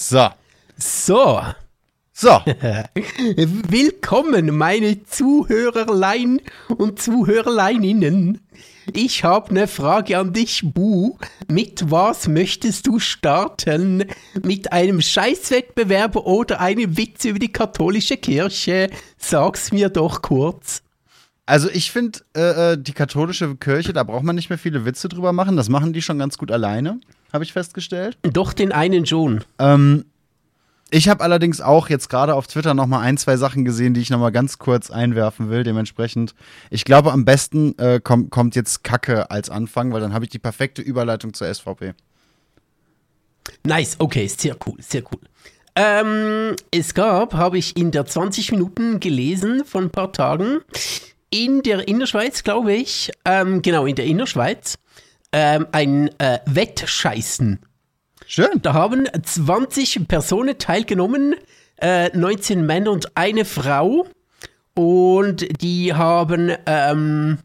So. So. So. Willkommen, meine Zuhörerlein und Zuhörerleininnen. Ich habe eine Frage an dich, Bu. Mit was möchtest du starten? Mit einem Scheißwettbewerb oder einem Witz über die katholische Kirche? Sag's mir doch kurz. Also ich finde, äh, äh, die katholische Kirche, da braucht man nicht mehr viele Witze drüber machen. Das machen die schon ganz gut alleine, habe ich festgestellt. Doch den einen schon. Ähm, ich habe allerdings auch jetzt gerade auf Twitter noch mal ein, zwei Sachen gesehen, die ich noch mal ganz kurz einwerfen will. Dementsprechend, ich glaube, am besten äh, kommt, kommt jetzt Kacke als Anfang, weil dann habe ich die perfekte Überleitung zur SVP. Nice, okay, sehr cool, sehr cool. Ähm, es gab, habe ich in der 20 Minuten gelesen von ein paar Tagen, in der Innerschweiz, glaube ich, ähm, genau, in der Innerschweiz, ähm, ein äh, Wettscheißen. Schön. Da haben 20 Personen teilgenommen, äh, 19 Männer und eine Frau. Und die haben, ähm,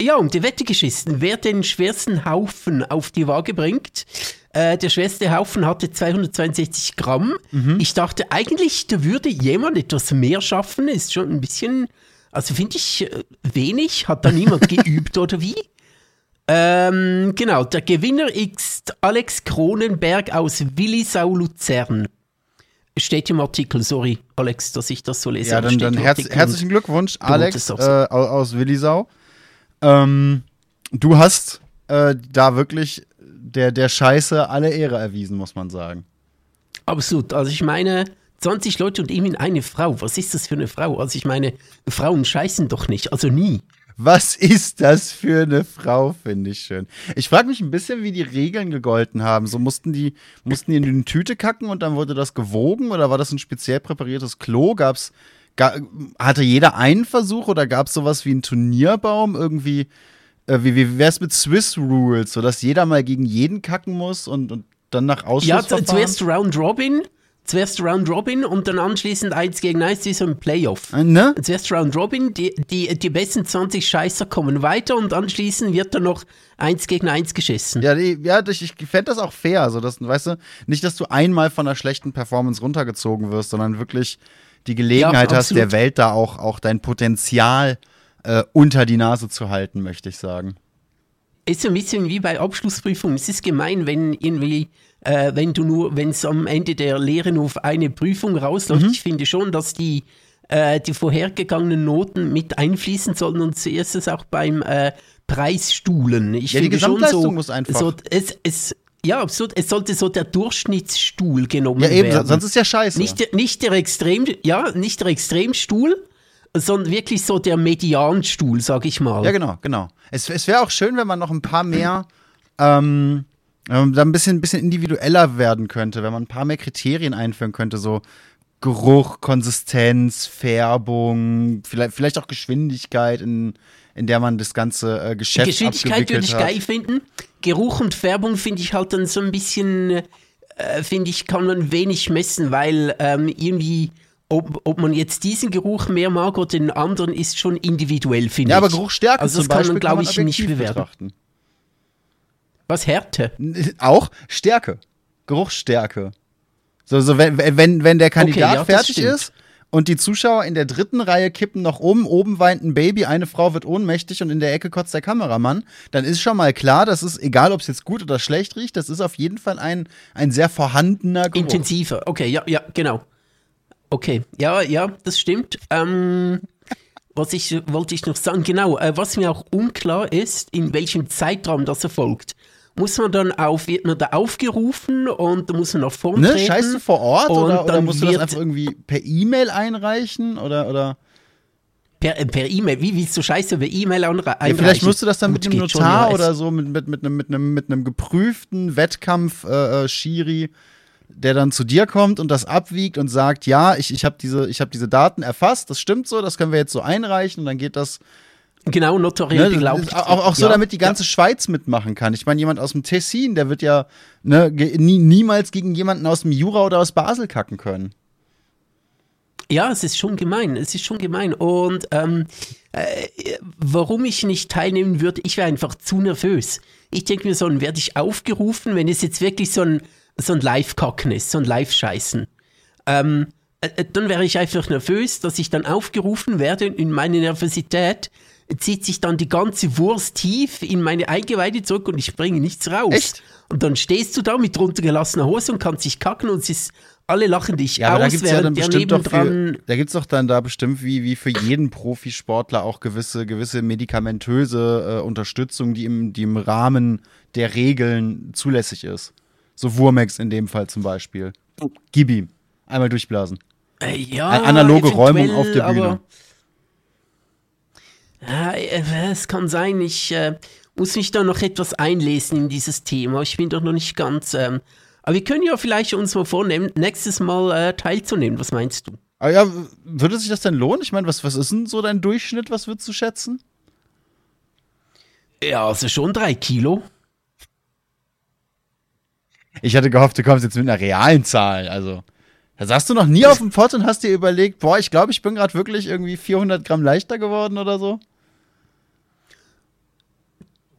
ja, um die Wette geschissen, wer den schwersten Haufen auf die Waage bringt. Äh, der schwerste Haufen hatte 262 Gramm. Ich dachte eigentlich, da würde jemand etwas mehr schaffen. Ist schon ein bisschen, also finde ich äh, wenig. Hat da niemand geübt oder wie? Ähm, genau, der Gewinner ist Alex Kronenberg aus Willisau Luzern. Steht im Artikel, sorry, Alex, dass ich das so lese. Ja, dann, dann herz, herzlichen Glückwunsch, Alex äh, aus Willisau. Ähm, du hast äh, da wirklich der, der Scheiße alle Ehre erwiesen, muss man sagen. Absolut. Also ich meine, 20 Leute und eben eine Frau. Was ist das für eine Frau? Also ich meine, Frauen scheißen doch nicht, also nie. Was ist das für eine Frau, finde ich schön. Ich frage mich ein bisschen, wie die Regeln gegolten haben. So mussten die, mussten die in eine Tüte kacken und dann wurde das gewogen oder war das ein speziell präpariertes Klo? Gab's, ga, hatte jeder einen Versuch oder gab es sowas wie einen Turnierbaum? Irgendwie, äh, wie, wie wär's mit Swiss Rules, sodass jeder mal gegen jeden kacken muss und, und dann nach Ja, Ausschlussverfahren? zu- zuerst Round Robin, zuerst Round Robin und dann anschließend eins gegen eins wie so ein Playoff. Äh, ne? Zuerst Round Robin, die, die, die besten 20 Scheißer kommen weiter und anschließend wird dann noch eins gegen eins geschissen. Ja, die, ja ich, ich fände das auch fair. So, dass, weißt du, nicht, dass du einmal von einer schlechten Performance runtergezogen wirst, sondern wirklich die Gelegenheit Ja, hast, der. Welt da auch, auch dein Potenzial äh, unter die Nase zu halten, möchte ich sagen. Ist so ein bisschen wie bei Abschlussprüfungen. Es ist gemein, wenn irgendwie, äh, wenn du nur, wenn es am Ende der Lehre nur auf eine Prüfung rausläuft. Mhm. Ich finde schon, dass die, äh, die vorhergegangenen Noten mit einfließen sollen und zuerst auch beim äh, Preisstuhlen. Ich Ja, die finde schon Gesamtleistung so, muss einfach- So, es, es, ja, absolut. Es sollte so der Durchschnittsstuhl genommen Ja, eben, werden. sonst ist ja scheiße. Nicht, der- nicht der Extrem, ja, nicht der Extremstuhl, sondern wirklich so der Medianstuhl, sag ich mal. ja, genau, genau. Es, es wäre auch schön, wenn man noch ein paar mehr, ähm, ähm, da ein bisschen, bisschen individueller werden könnte, wenn man ein paar mehr Kriterien einführen könnte, so Geruch, Konsistenz, Färbung, vielleicht, vielleicht auch Geschwindigkeit, in, in der man das ganze äh, Geschäft Geschwindigkeit würde ich hat. geil finden. Geruch und Färbung finde ich halt dann so ein bisschen, äh, finde ich, kann man wenig messen, weil ähm, irgendwie, ob, ob man jetzt diesen Geruch mehr mag oder den anderen, ist schon individuell, finde Ja, ich. aber Geruchsstärke Also das zum kann Beispiel man, glaube ich, nicht bewerten. betrachten. Was Härte? Auch Stärke. Geruchsstärke. So, so wenn, wenn, wenn der Kandidat ja, das fertig stimmt. ist und die Zuschauer in der dritten Reihe kippen nach oben, oben weint ein Baby, eine Frau wird ohnmächtig und in der Ecke kotzt der Kameramann, dann ist schon mal klar, das ist, egal ob es jetzt gut oder schlecht riecht, das ist auf jeden Fall ein, ein sehr vorhandener Geruch. Intensiver. Okay, ja, ja, genau. Okay, ja, ja, das stimmt. Ähm, was ich wollte ich noch sagen, genau, äh, was mir auch unklar ist, in welchem Zeitraum das erfolgt. Muss man dann auf, wird man da aufgerufen und da muss man nach vorne Ne? treten? Scheißt du vor Ort oder, oder musst du das einfach irgendwie per E-Mail einreichen oder, oder? Per, äh, per E-Mail, wie willst du Scheiße per E-Mail einreichen? Ja, vielleicht musst du das dann mit Gut, einem geht schon, Notar ja, oder so, mit, mit, mit, einem, mit, einem, mit einem geprüften Wettkampf äh, äh, der dann zu dir kommt und das abwiegt und sagt, ja, ich, ich habe diese, ich hab diese Daten erfasst, das stimmt so, das können wir jetzt so einreichen und dann geht das. Genau, notariell Ne, beglaubigt. auch, auch so, Ja, damit die ganze Schweiz mitmachen kann. Ich meine, jemand aus dem Tessin, der wird ja ne, nie, niemals gegen jemanden aus dem Jura oder aus Basel kacken können. Ja, es ist schon gemein. Es ist schon gemein. Und ähm, äh, warum ich nicht teilnehmen würde, ich wäre einfach zu nervös. Ich denke mir so, dann werde ich aufgerufen, wenn es jetzt wirklich so ein so ein Live-Kacken ist, so ein Live-Scheißen. Ähm, äh, äh, dann wäre ich einfach nervös, dass ich dann aufgerufen werde in meine Nervosität zieht sich dann die ganze Wurst tief in meine Eingeweide zurück und ich bringe nichts raus. Echt? Und dann stehst du da mit runtergelassener Hose und kannst dich kacken und es ist, alle lachen dich Ja, aber da aus, gibt's ja dann bestimmt doch für, da gibt's doch dann da bestimmt wie, wie für jeden Profisportler auch gewisse, gewisse medikamentöse äh, Unterstützung, die im, die im Rahmen der Regeln zulässig ist. So Wurmex in dem Fall zum Beispiel. Gib ihm. Einmal durchblasen. Äh, ja, Eine analoge Räumung auf der Bühne. Ja, äh, es kann sein, ich äh, muss mich da noch etwas einlesen in dieses Thema. Ich bin doch noch nicht ganz. Ähm, aber wir können ja vielleicht uns mal vornehmen, nächstes Mal äh, teilzunehmen. Was meinst du? Aber ja, würde sich das denn lohnen? Ich meine, was, was ist denn so dein Durchschnitt? Was würdest du schätzen? Ja, also schon drei Kilo. Ich hatte gehofft, du kommst jetzt mit einer realen Zahl. Also, da saßt du noch nie auf dem Pott und hast dir überlegt, boah, ich glaube, ich bin gerade wirklich irgendwie 400 Gramm leichter geworden oder so.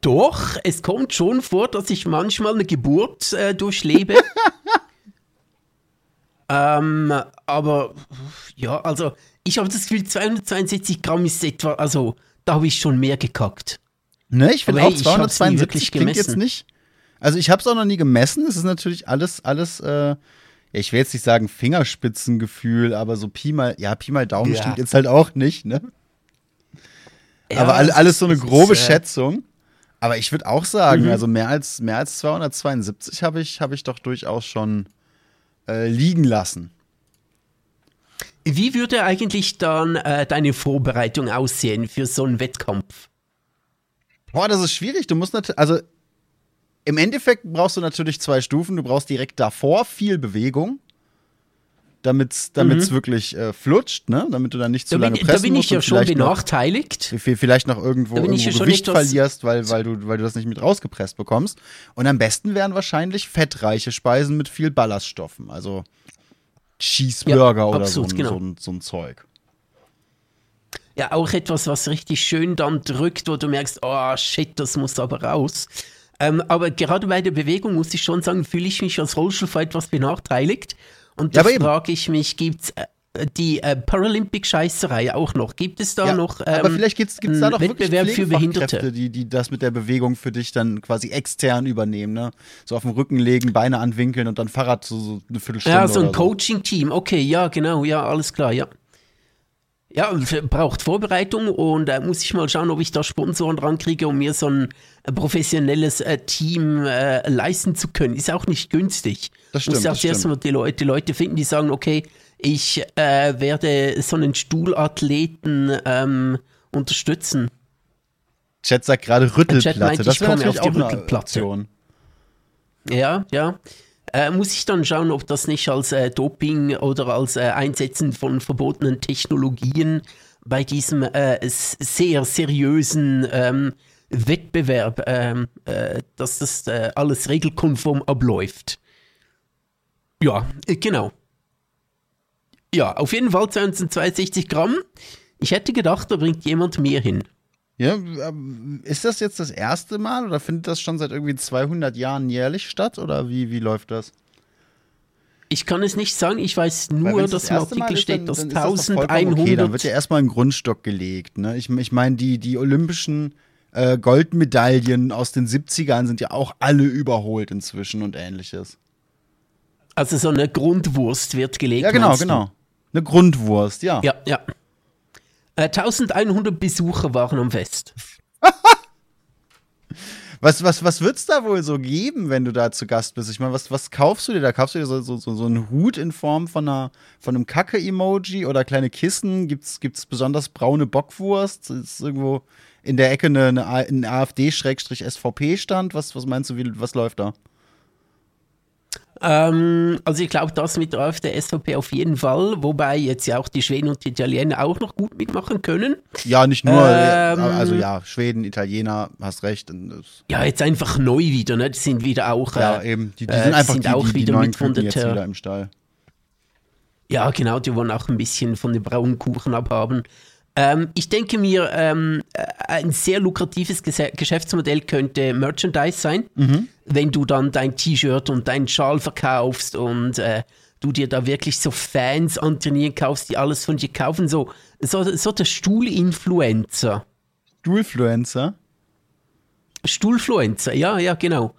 Doch, es kommt schon vor, dass ich manchmal eine Geburt äh, durchlebe. ähm, aber ja, also ich habe das Gefühl, 262 Gramm ist etwa, also da habe ich schon mehr gekackt. Ne, ich finde auch hey, ich hab's nie 272 wirklich klingt jetzt nicht. Also ich habe es auch noch nie gemessen. Es ist natürlich alles, alles, äh, ich will jetzt nicht sagen Fingerspitzengefühl, aber so Pi mal, ja, Pi mal Daumen Ja. stimmt jetzt halt auch nicht, ne? Ja, aber all, es alles so eine es ist, grobe äh, Schätzung. Aber ich würde auch sagen, Mhm. also mehr als, mehr als 272 habe ich, habe ich doch durchaus schon äh, liegen lassen. Wie würde eigentlich dann äh, deine Vorbereitung aussehen für so einen Wettkampf? Boah, das ist schwierig. Du musst natürlich, also im Endeffekt brauchst du natürlich zwei Stufen. Du brauchst direkt davor viel Bewegung, damit es wirklich äh, flutscht, ne? Damit du dann nicht zu Mhm. Da lange bin, pressen da bin ich ja schon noch, benachteiligt. v- vielleicht noch irgendwo, irgendwo ja Gewicht verlierst, weil, weil, du, weil du das nicht mit rausgepresst bekommst. Und am besten wären wahrscheinlich fettreiche Speisen mit viel Ballaststoffen. Also Cheeseburger Ja, oder so, absolut, ein- genau. so, ein, so ein Zeug. Ja, auch etwas, was richtig schön dann drückt, wo du merkst, oh shit, das muss aber raus. Ähm, aber gerade bei der Bewegung muss ich schon sagen, fühle ich mich als Rollstuhlfahrer etwas benachteiligt. Und Ja, da aber eben. frage ich mich, gibt es äh, die äh, Paralympic-Scheißerei auch noch? Gibt es da Ja, noch aber ähm, vielleicht gibt es da wirklich Wettbewerb für Behinderte? die, die das mit der Bewegung für dich dann quasi extern übernehmen, ne? So auf dem Rücken legen, Beine anwinkeln und dann Fahrrad so, so eine Viertelstunde Ja, so ein Coaching-Team. Okay, ja, genau, ja, alles klar, ja. Ja, braucht Vorbereitung und da muss ich mal schauen, ob ich da Sponsoren rankriege, um mir so ein äh, professionelles äh, Team äh, leisten zu können. Ist auch nicht günstig. Das stimmt, Muss auch das zuerst stimmt. mal die Leute, Leute finden, die sagen, okay, ich äh, werde so einen Stuhlathleten ähm, unterstützen. Chat sagt gerade Rüttelplatte. Meint, das wäre komme natürlich auf auch die eine Rüttelplatte. Option. Ja, ja. Äh, muss ich dann schauen, ob das nicht als äh, Doping oder als äh, Einsetzen von verbotenen Technologien bei diesem äh, sehr seriösen ähm, Wettbewerb, ähm, äh, dass das alles regelkonform abläuft. Ja, genau. Ja, auf jeden Fall 262 Gramm. Ich hätte gedacht, da bringt jemand mehr hin. Ja, ähm, ist das jetzt das erste Mal oder findet das schon seit irgendwie 200 Jahren jährlich statt oder wie, wie läuft das? Ich kann es nicht sagen, ich weiß nur, dass das im Artikel steht, dass dann ist das doch vollkommen 1100 Okay, dann wird ja erstmal ein Grundstock gelegt. Ne? Ich, ich meine, die, die olympischen äh, Goldmedaillen aus den 70ern sind ja auch alle überholt inzwischen und ähnliches. Also so eine Grundwurst wird gelegt. Ja, genau, genau. Eine Grundwurst, ja. Ja, ja. Äh, 1100 Besucher waren am Fest. Was, was, was wird's da wohl so geben, wenn du da zu Gast bist? Ich meine, was, was kaufst du dir da? Kaufst du dir so, so, so, so einen Hut in Form von, einer, von einem Kacke-Emoji oder kleine Kissen? Gibt's, gibt's besonders braune Bockwurst? Ist irgendwo in der Ecke eine, eine, ein AfD-SVP-Stand? Was, was meinst du, wie, was läuft da? Ähm, also ich glaube, das mit der AfD, SVP auf jeden Fall, wobei jetzt ja auch die Schweden und die Italiener auch noch gut mitmachen können. Ja, nicht nur, Ähm. also ja, Schweden, Italiener, hast recht. Ja, jetzt einfach neu wieder, ne? Die sind wieder auch. Ja, äh, eben, die, die äh, sind einfach sind die, auch die, die wieder neuen mit von der jetzt wieder im Stall. Ja, genau, die wollen auch ein bisschen von den braunen Kuchen abhaben. Ähm, ich denke mir, ähm, äh, ein sehr lukratives Geschäftsmodell könnte Merchandise sein, wenn du dann dein T-Shirt und deinen Schal verkaufst und äh, du dir da wirklich so Fans antrainieren kaufst, die alles von dir kaufen. So, so, so der Stuhlinfluencer. Stuhlfluencer. Stuhlfluencer, ja, ja, genau.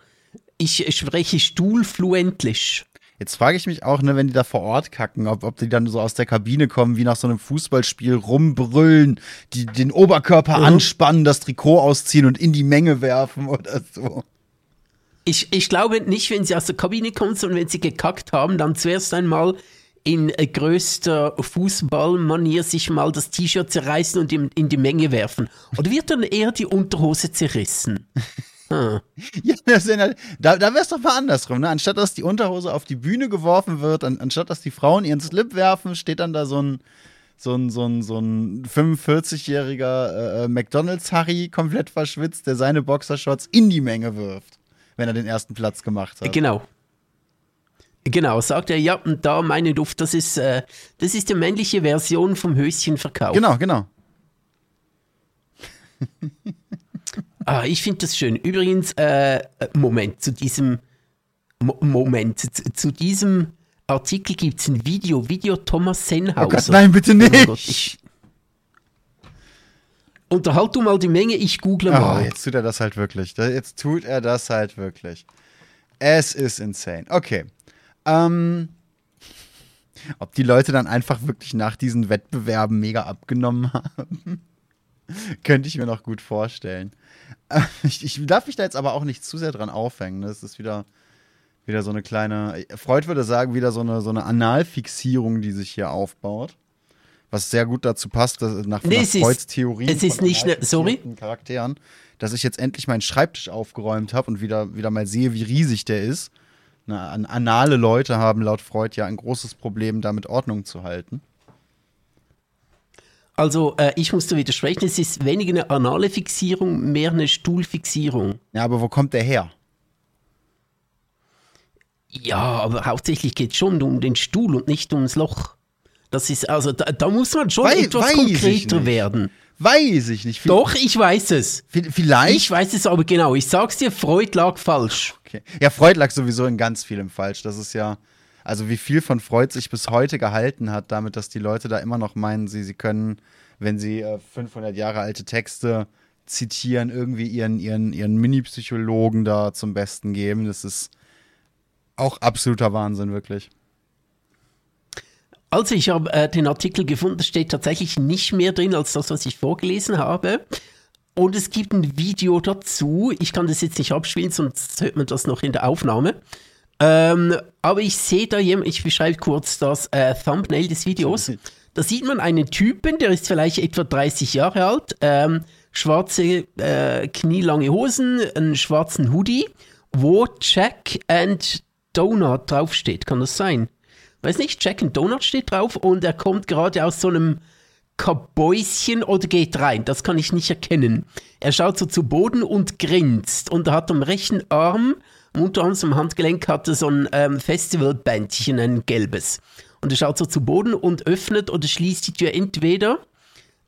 Ich spreche Stuhlfluentlich. Jetzt frage ich mich auch, ne, wenn die da vor Ort kacken, ob, ob die dann so aus der Kabine kommen, wie nach so einem Fußballspiel rumbrüllen, die den Oberkörper Mhm. anspannen, das Trikot ausziehen und in die Menge werfen oder so. Ich, ich glaube nicht, wenn sie aus der Kabine kommen, sondern wenn sie gekackt haben, dann zuerst einmal in äh, größter Fußballmanier sich mal das T-Shirt zerreißen und in, in die Menge werfen. Oder wird dann eher die Unterhose zerrissen? Hm. Ja, das halt, da, da wäre es doch mal andersrum, ne? Anstatt dass die Unterhose auf die Bühne geworfen wird, an, anstatt dass die Frauen ihren Slip werfen, steht dann da so ein, so ein, so ein, so ein 45-jähriger äh, McDonalds-Harry, komplett verschwitzt, der seine Boxershorts in die Menge wirft, wenn er den ersten Platz gemacht hat. Genau. Genau, sagt er, ja, und da meine Duft, das ist, äh, das ist die männliche Version vom Höschenverkauf. Genau, genau. Ah, ich finde das schön. Übrigens, äh, Moment, zu diesem Mo Moment, zu, zu diesem Artikel gibt es ein Video, Video Thomas Sennhauser. Oh Gott, nein, bitte Oh nicht. Gott, ich Unterhalt du mal die Menge, ich google Ah, mal. jetzt tut er das halt wirklich. Jetzt tut er das halt wirklich. Es ist insane. Okay. Ähm, ob die Leute dann einfach wirklich nach diesen Wettbewerben mega abgenommen haben, könnte ich mir noch gut vorstellen. Äh, Ich, ich darf mich da jetzt aber auch nicht zu sehr dran aufhängen. Das ist wieder, wieder so eine kleine, Freud würde sagen, wieder so eine, so eine Analfixierung, die sich hier aufbaut. Was sehr gut dazu passt, dass nach, Nee, nach Freuds Theorie es ist nicht ne- sorry? Charakteren, dass ich jetzt endlich meinen Schreibtisch aufgeräumt habe und wieder, wieder mal sehe, wie riesig der ist. Na, an, anale Leute haben laut Freud ja ein großes Problem, damit Ordnung zu halten. Also, äh, ich muss da widersprechen, es ist weniger eine anale Fixierung, mehr eine Stuhlfixierung. Ja, aber wo kommt der her? Ja, aber hauptsächlich geht es schon um den Stuhl und nicht ums Loch. Das ist, also, da, da muss man schon Wei- etwas konkreter werden. Weiß ich nicht. Doch, ich weiß es. vi- Vielleicht. Ich weiß es aber genau. Ich sag's dir, Freud lag falsch. Okay. Ja, Freud lag sowieso in ganz vielem falsch. Das ist ja, also wie viel von Freud sich bis heute gehalten hat, damit, dass die Leute da immer noch meinen, sie, sie können, wenn sie äh, 500 Jahre alte Texte zitieren, irgendwie ihren, ihren, ihren Mini-Psychologen da zum Besten geben. Das ist auch absoluter Wahnsinn, wirklich. Also, ich habe äh, den Artikel gefunden, steht tatsächlich nicht mehr drin als das, was ich vorgelesen habe. Und es gibt ein Video dazu. Ich kann das jetzt nicht abspielen, sonst hört man das noch in der Aufnahme. Ähm, aber ich sehe da jemand, ich beschreibe kurz das äh, Thumbnail des Videos. Da sieht man einen Typen, der ist vielleicht etwa 30 Jahre alt, ähm, schwarze äh, knielange Hosen, einen schwarzen Hoodie, wo Jack and Donut draufsteht. Kann das sein? Weiß nicht, Jack and Donut steht drauf und er kommt gerade aus so einem Kabäuschen oder geht rein. Das kann ich nicht erkennen. Er schaut so zu Boden und grinst und er hat am rechten Arm, am Unterarm zum Handgelenk, hat er so ein ähm, Festivalbändchen, ein gelbes. Und er schaut so zu Boden und öffnet oder schließt die Tür entweder.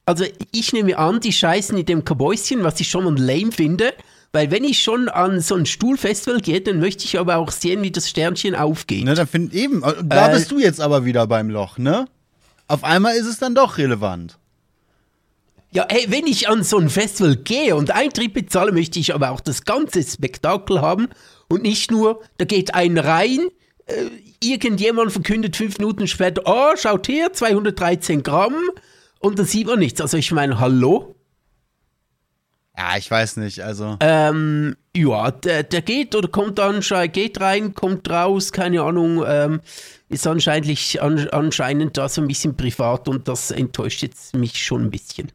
Also ich nehme an, die scheißen in dem Kabäuschen, was ich schon mal lame finde. Weil wenn ich schon an so ein Stuhlfestival gehe, dann möchte ich aber auch sehen, wie das Sternchen aufgeht. Ne, dann find, eben, äh, da Äh, bist du jetzt aber wieder beim Loch, ne? Auf einmal ist es dann doch relevant. Ja, hey, wenn ich an so ein Festival gehe und Eintritt bezahle, möchte ich aber auch das ganze Spektakel haben und nicht nur, da geht ein rein, äh, irgendjemand verkündet fünf Minuten später, oh, schaut her, 213 Gramm und dann sieht man nichts. Also ich meine, hallo? Ja, ich weiß nicht, also. Ähm, ja, der, der geht oder kommt anscheinend, geht rein, kommt raus, keine Ahnung, ähm, ist anscheinend, an, anscheinend da so ein bisschen privat und das enttäuscht jetzt mich schon ein bisschen.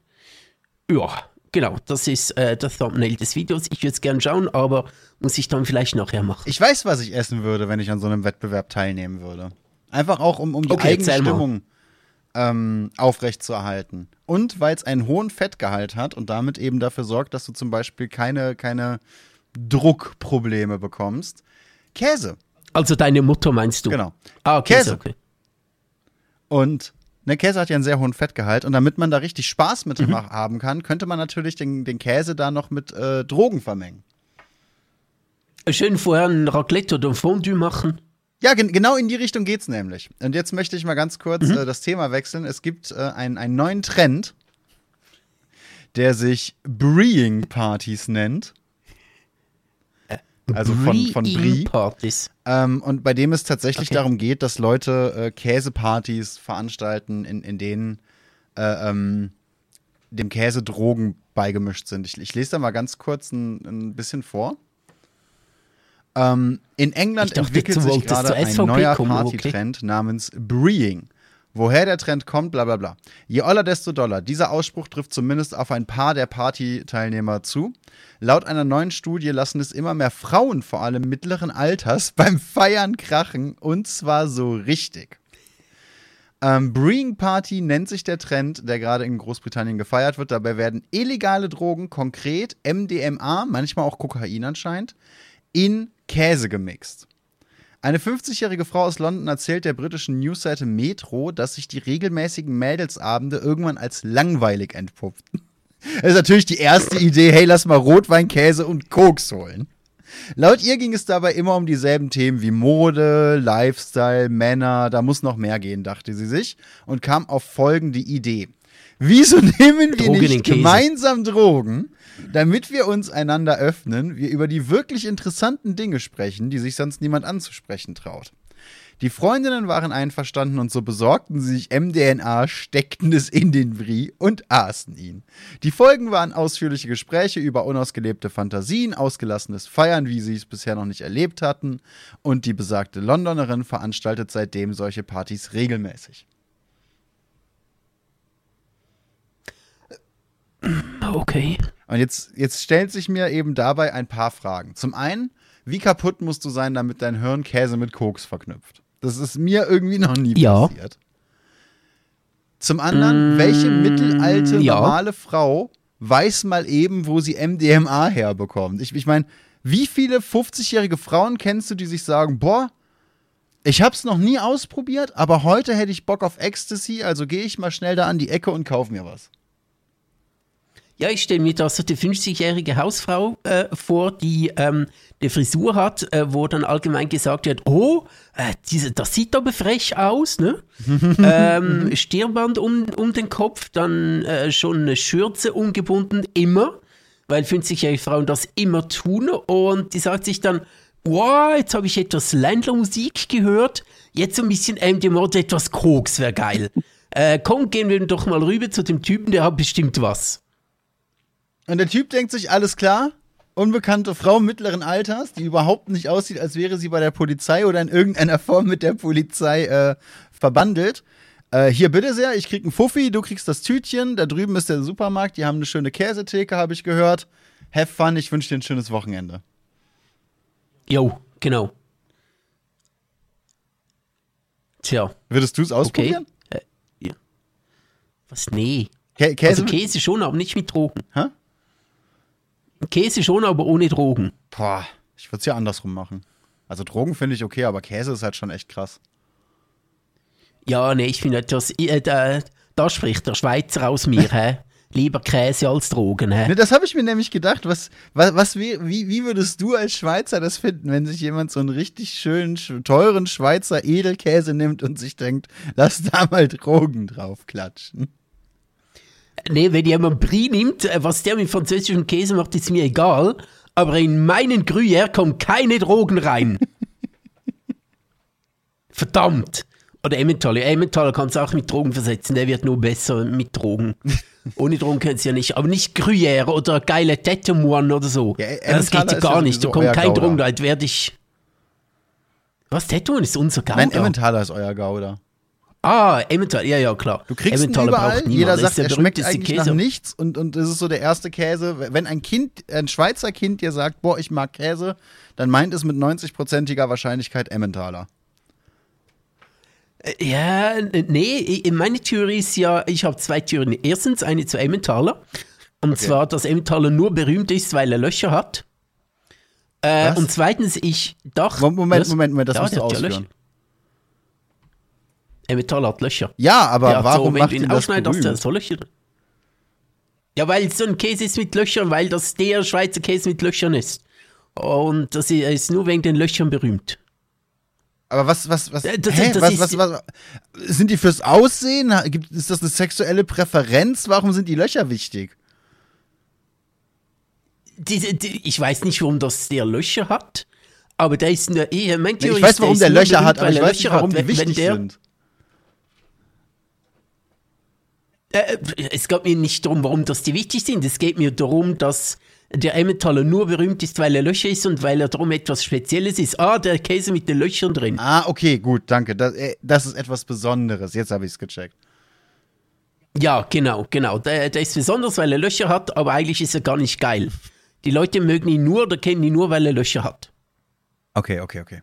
Ja, genau, das ist äh, das Thumbnail des Videos. Ich würde es gern schauen, aber muss ich dann vielleicht nachher machen. Ich weiß, was ich essen würde, wenn ich an so einem Wettbewerb teilnehmen würde. Einfach auch, um, um die Okay, eigene. Stimmung ähm, aufrechtzuerhalten. Und weil es einen hohen Fettgehalt hat und damit eben dafür sorgt, dass du zum Beispiel keine, keine Druckprobleme bekommst. Käse. Also deine Mutter meinst du? Genau. Ah, okay, Käse. okay. Und Ne, Käse hat ja einen sehr hohen Fettgehalt und damit man da richtig Spaß mit Mhm. haben kann, könnte man natürlich den, den Käse da noch mit äh, Drogen vermengen. Schön vorher ein Raclette oder ein Fondue machen. Ja, gen genau in die Richtung geht's nämlich. Und jetzt möchte ich mal ganz kurz Mhm. äh, das Thema wechseln. Es gibt äh, einen, einen neuen Trend, der sich Breeing Partys nennt. Also von, von Brie. Brie-Partys. Ähm, und bei dem es tatsächlich Okay. darum geht, dass Leute äh, Käsepartys veranstalten, in, in denen äh, ähm, dem Käse Drogen beigemischt sind. Ich, ich lese da mal ganz kurz ein, ein bisschen vor. Ähm, in England dachte, entwickelt sich gerade ein neuer aber okay. Partytrend namens Breeing. Woher der Trend kommt, bla bla bla. Je oller, desto doller. Dieser Ausspruch trifft zumindest auf ein paar der Partyteilnehmer zu. Laut einer neuen Studie lassen es immer mehr Frauen, vor allem mittleren Alters, beim Feiern krachen. Und zwar so richtig. Ähm, Breeing Party nennt sich der Trend, der gerade in Großbritannien gefeiert wird. Dabei werden illegale Drogen, konkret MDMA, manchmal auch Kokain anscheinend, in Käse gemixt. Eine 50-jährige Frau aus London erzählt der britischen Newsseite Metro, dass sich die regelmäßigen Mädelsabende irgendwann als langweilig entpuppten. Das ist natürlich die erste Idee, hey, lass mal Rotwein, Käse und Koks holen. Laut ihr ging es dabei immer um dieselben Themen wie Mode, Lifestyle, Männer, da muss noch mehr gehen, dachte sie sich und kam auf folgende Idee. Wieso nehmen wir Drogen nicht gemeinsam Drogen, damit wir uns einander öffnen, wir über die wirklich interessanten Dinge sprechen, die sich sonst niemand anzusprechen traut? Die Freundinnen waren einverstanden und so besorgten sie sich MDNA, steckten es in den Brie und aßen ihn. Die Folgen waren ausführliche Gespräche über unausgelebte Fantasien, ausgelassenes Feiern, wie sie es bisher noch nicht erlebt hatten, und die besagte Londonerin veranstaltet seitdem solche Partys regelmäßig. Okay. Und jetzt, jetzt stellt sich mir eben dabei ein paar Fragen. Zum einen, wie kaputt musst du sein, damit dein Hirn Käse mit Koks verknüpft? Das ist mir irgendwie noch nie Ja. passiert. Zum anderen, welche mittelalte, ja. normale Frau weiß mal eben, wo sie MDMA herbekommt? Ich, ich meine, wie viele 50-jährige Frauen kennst du, die sich sagen, boah, ich hab's noch nie ausprobiert, aber heute hätte ich Bock auf Ecstasy, also gehe ich mal schnell da an die Ecke und kauf mir was. Ja, ich stelle mir da so die 50-jährige Hausfrau äh, vor, die ähm, eine Frisur hat, äh, wo dann allgemein gesagt wird, oh, äh, diese, das sieht aber frech aus, ne? ähm, Stirnband um, um den Kopf, dann äh, schon eine Schürze umgebunden, immer, weil 50-jährige Frauen das immer tun und die sagt sich dann, wow, jetzt habe ich etwas Ländlermusik gehört, jetzt so ein bisschen MDMA und etwas Koks wäre geil. äh, komm, gehen wir doch mal rüber zu dem Typen, der hat bestimmt was. Und der Typ denkt sich, alles klar, unbekannte Frau mittleren Alters, die überhaupt nicht aussieht, als wäre sie bei der Polizei oder in irgendeiner Form mit der Polizei äh, verbandelt. Äh, hier bitte sehr, ich krieg einen Fuffi, du kriegst das Tütchen, da drüben ist der Supermarkt, die haben eine schöne Käsetheke, habe ich gehört. Have fun, ich wünsche dir ein schönes Wochenende. Jo, genau. Tja, Würdest du es okay. ausprobieren? Äh, ja. Was? Nee. Kä Käse? Also Käse schon, aber nicht mit Drogen. Hä? Käse schon, aber ohne Drogen. Boah, ich würde es ja andersrum machen. Also Drogen finde ich okay, aber Käse ist halt schon echt krass. Ja, nee, ich finde das, äh, da, da spricht der Schweizer aus mir, hä? Lieber Käse als Drogen, hä? Ne, das habe ich mir nämlich gedacht. Was, was, was wie, wie würdest du als Schweizer das finden, wenn sich jemand so einen richtig schönen, sch- teuren Schweizer Edelkäse nimmt und sich denkt, lass da mal Drogen drauf klatschen? Nee, wenn jemand Brie nimmt, äh, was der mit französischem Käse macht, ist mir egal. Aber in meinen Gruyère kommen keine Drogen rein. Verdammt. Oder Emmentaler. Emmentaler kannst du auch mit Drogen versetzen. Der wird nur besser mit Drogen. Ohne Drogen können sie ja nicht. Aber nicht Gruyère oder geile Tetemoine oder so. Ja, das geht ja gar nicht. Da kommt kein. Drogen rein. Werde ich. Was? Tetemoine ist unser Gouda? Nein, Emmentaler ist euer Gouda. Ah, Emmentaler. Ja, ja, klar. Du kriegst ihn Emmentaler überall, braucht niemand. jeder Das sagt, der er schmeckt eigentlich Käse. nach nichts und, und es ist so der erste Käse. Wenn ein Kind, ein Schweizer Kind dir sagt, boah, ich mag Käse, dann meint es mit 90%iger Wahrscheinlichkeit Emmentaler. Äh, Ja, nee, meine Theorie ist ja, ich habe zwei Theorien. Erstens eine zu Emmentaler. Und zwar, dass Emmentaler nur berühmt ist, weil er Löcher hat. Äh, und zweitens, ich dachte. Moment? Moment, Moment, das Ja, musst du ausführen. Löcher. Emmentaler hat Löcher. Ja, aber Der hat warum so, wenn macht du ihn das ausschneidest, hast du berühmt? so Löcher drin. Ja, weil so ein Käse ist mit Löchern, weil das der Schweizer Käse mit Löchern ist. Und das ist nur wegen den Löchern berühmt. Aber was, was, was, Äh, das- das was, was, was, sind die fürs Aussehen? Gibt, ist das eine sexuelle Präferenz? Warum sind die Löcher wichtig? Diese, die, ich weiß nicht, warum das der Löcher hat, aber der ist nur, ich, mein Theorie ich weiß, warum der nur Löcher berühmt, hat, aber weil ich weiß nicht, Löcher warum hat. die wichtig der, sind. Äh, es geht mir nicht darum, warum das die wichtig sind. Es geht mir darum, dass der Emmentaler nur berühmt ist, weil er Löcher ist und weil er darum etwas Spezielles ist. Ah, der Käse mit den Löchern drin. Ah, okay, gut, danke. Das, äh, das ist etwas Besonderes. Jetzt habe ich es gecheckt. Ja, genau, genau. Der, der ist besonders, weil er Löcher hat, aber eigentlich ist er gar nicht geil. Die Leute mögen ihn nur oder kennen ihn nur, weil er Löcher hat. Okay, okay, okay.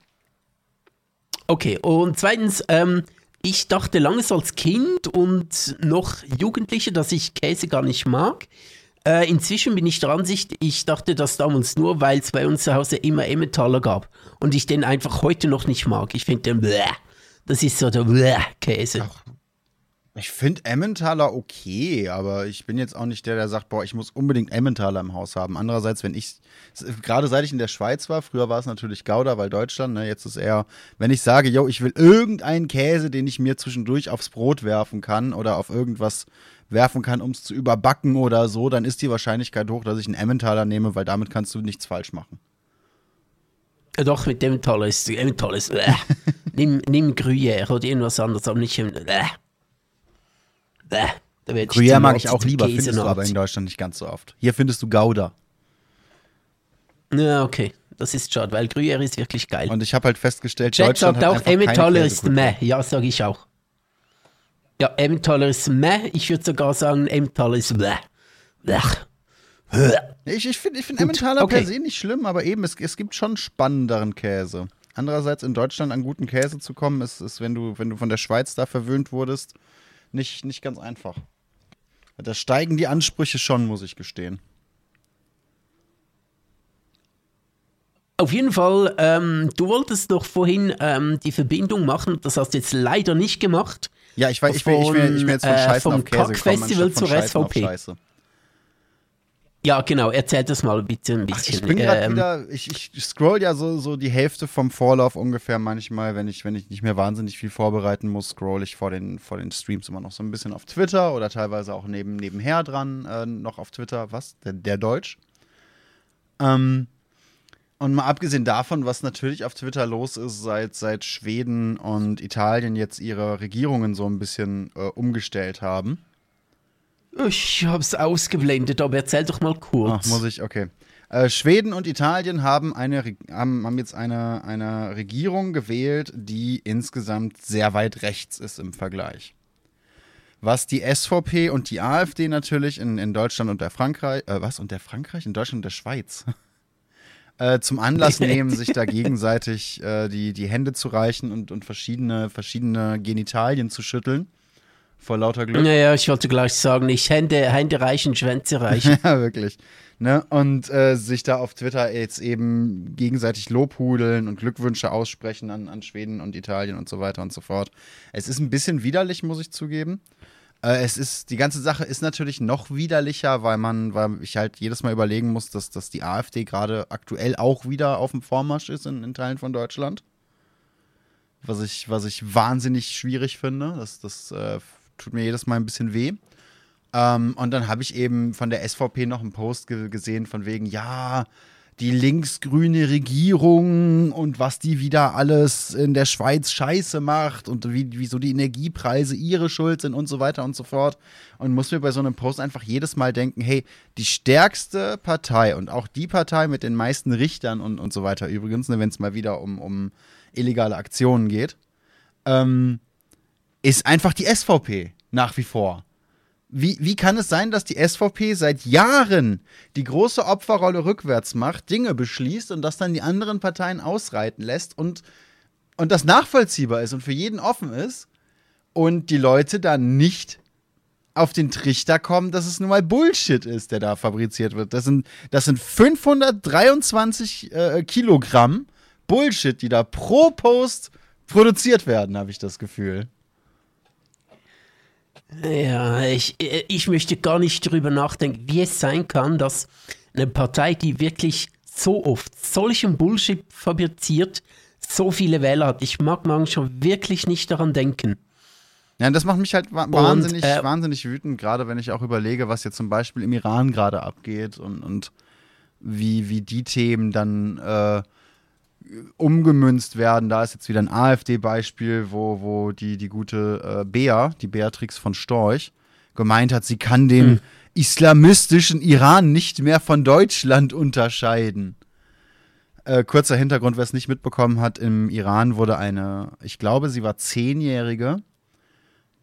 Okay, und zweitens, ähm, ich dachte lange als Kind und noch Jugendlicher, dass ich Käse gar nicht mag. Äh, inzwischen bin ich der Ansicht, ich dachte das damals nur, weil es bei uns zu Hause immer Emmentaler gab und ich den einfach heute noch nicht mag. Ich finde den bläh. Das ist so der bläh Käse. Ich finde Emmentaler okay, aber ich bin jetzt auch nicht der, der sagt, boah, ich muss unbedingt Emmentaler im Haus haben. Andererseits, wenn ich, gerade seit ich in der Schweiz war, früher war es natürlich Gouda, weil Deutschland, ne, jetzt ist eher, wenn ich sage, yo, ich will irgendeinen Käse, den ich mir zwischendurch aufs Brot werfen kann oder auf irgendwas werfen kann, um es zu überbacken oder so, dann ist die Wahrscheinlichkeit hoch, dass ich einen Emmentaler nehme, weil damit kannst du nichts falsch machen. Ja, doch, mit Emmentaler ist Emmentaler ist bläh. nimm, nimm Gruyère oder irgendwas anderes, aber nicht im Da werd Gruyère mag ich auch lieber, Käse findest du aber in Deutschland nicht ganz so oft. Hier findest du Gouda. Ja, okay. Das ist schade, weil Gruyère ist wirklich geil. Und ich habe halt festgestellt, Chat Deutschland sagt hat auch, Emmentaler ist meh. Ja, sage ich auch. Ja, Emmentaler ist meh. Ich würde sogar sagen, Emmentaler ist bleh. Bleh. Ich, ich finde ich find Emmentaler per okay. se nicht schlimm, aber eben, es, es gibt schon spannenderen Käse. Andererseits in Deutschland an guten Käse zu kommen, ist, ist wenn, du, wenn du von der Schweiz da verwöhnt wurdest, nicht, nicht ganz einfach. Da steigen die Ansprüche schon, muss ich gestehen. Auf jeden Fall, ähm, du wolltest doch vorhin ähm, die Verbindung machen, das hast du jetzt leider nicht gemacht. Ja, ich, weiß, ich, will, ich, will, ich will jetzt von äh, Scheißen vom auf Käse anstatt von zur SVP. Ja, genau, erzähl das mal bitte ein Ach, bisschen. ich bin gerade Ähm, wieder, ich, ich scroll ja so, so die Hälfte vom Vorlauf ungefähr manchmal, wenn ich, wenn ich nicht mehr wahnsinnig viel vorbereiten muss, scroll ich vor den, vor den Streams immer noch so ein bisschen auf Twitter oder teilweise auch neben, nebenher dran äh, noch auf Twitter, was? Der, der Deutsch. Ähm, und mal abgesehen davon, was natürlich auf Twitter los ist, seit, seit Schweden und Italien jetzt ihre Regierungen so ein bisschen äh, umgestellt haben. Ich hab's ausgeblendet, aber erzähl doch mal Ach, kurz. muss ich, okay. Äh, Schweden und Italien haben, eine, haben, haben jetzt eine, eine Regierung gewählt, die insgesamt sehr weit rechts ist im Vergleich. Was die SVP und die AfD natürlich in, in Deutschland und der Frankreich, äh, was, und der Frankreich? In Deutschland und der Schweiz. äh, zum Anlass nehmen, sich da gegenseitig äh, die, die Hände zu reichen und, und verschiedene, verschiedene Genitalien zu schütteln. Vor lauter Glück. Naja, ich wollte gleich sagen, nicht Hände, Hände reichen, Schwänze reichen. Ja, wirklich. Ne? Und äh, sich da auf Twitter jetzt eben gegenseitig lobhudeln und Glückwünsche aussprechen an, an Schweden und Italien und so weiter und so fort. Es ist ein bisschen widerlich, muss ich zugeben. Äh, es ist, die ganze Sache ist natürlich noch widerlicher, weil man, weil ich halt jedes Mal überlegen muss, dass, dass die AfD gerade aktuell auch wieder auf dem Vormarsch ist in, in Teilen von Deutschland. Was ich, was ich wahnsinnig schwierig finde. Das, das äh, tut mir jedes Mal ein bisschen weh. Ähm, und dann habe ich eben von der SVP noch einen Post ge gesehen von wegen, ja, die linksgrüne Regierung und was die wieder alles in der Schweiz scheiße macht und wie, wieso die Energiepreise ihre Schuld sind und so weiter und so fort. Und muss mir bei so einem Post einfach jedes Mal denken, hey, die stärkste Partei und auch die Partei mit den meisten Richtern und, und so weiter übrigens, ne, wenn es mal wieder um, um illegale Aktionen geht, ähm, ist einfach die SVP nach wie vor. Wie, wie kann es sein, dass die SVP seit Jahren die große Opferrolle rückwärts macht, Dinge beschließt und das dann die anderen Parteien ausreiten lässt und, und das nachvollziehbar ist und für jeden offen ist und die Leute dann nicht auf den Trichter kommen, dass es nun mal Bullshit ist, der da fabriziert wird. Das sind, das sind 523 äh, Kilogramm Bullshit, die da pro Post produziert werden, habe ich das Gefühl. Ja, ich, ich möchte gar nicht darüber nachdenken, wie es sein kann, dass eine Partei, die wirklich so oft solchen Bullshit fabriziert, so viele Wähler hat. Ich mag manchmal wirklich nicht daran denken. Ja, das macht mich halt wa wahnsinnig, und, äh, wahnsinnig wütend, gerade wenn ich auch überlege, was jetzt zum Beispiel im Iran gerade abgeht und, und wie, wie die Themen dann äh, umgemünzt werden. Da ist jetzt wieder ein AfD-Beispiel, wo, wo die, die gute äh, Bea, die Beatrix von Storch, gemeint hat, sie kann den hm. islamistischen Iran nicht mehr von Deutschland unterscheiden. Äh, kurzer Hintergrund, wer es nicht mitbekommen hat, im Iran wurde eine, ich glaube, sie war Zehnjährige,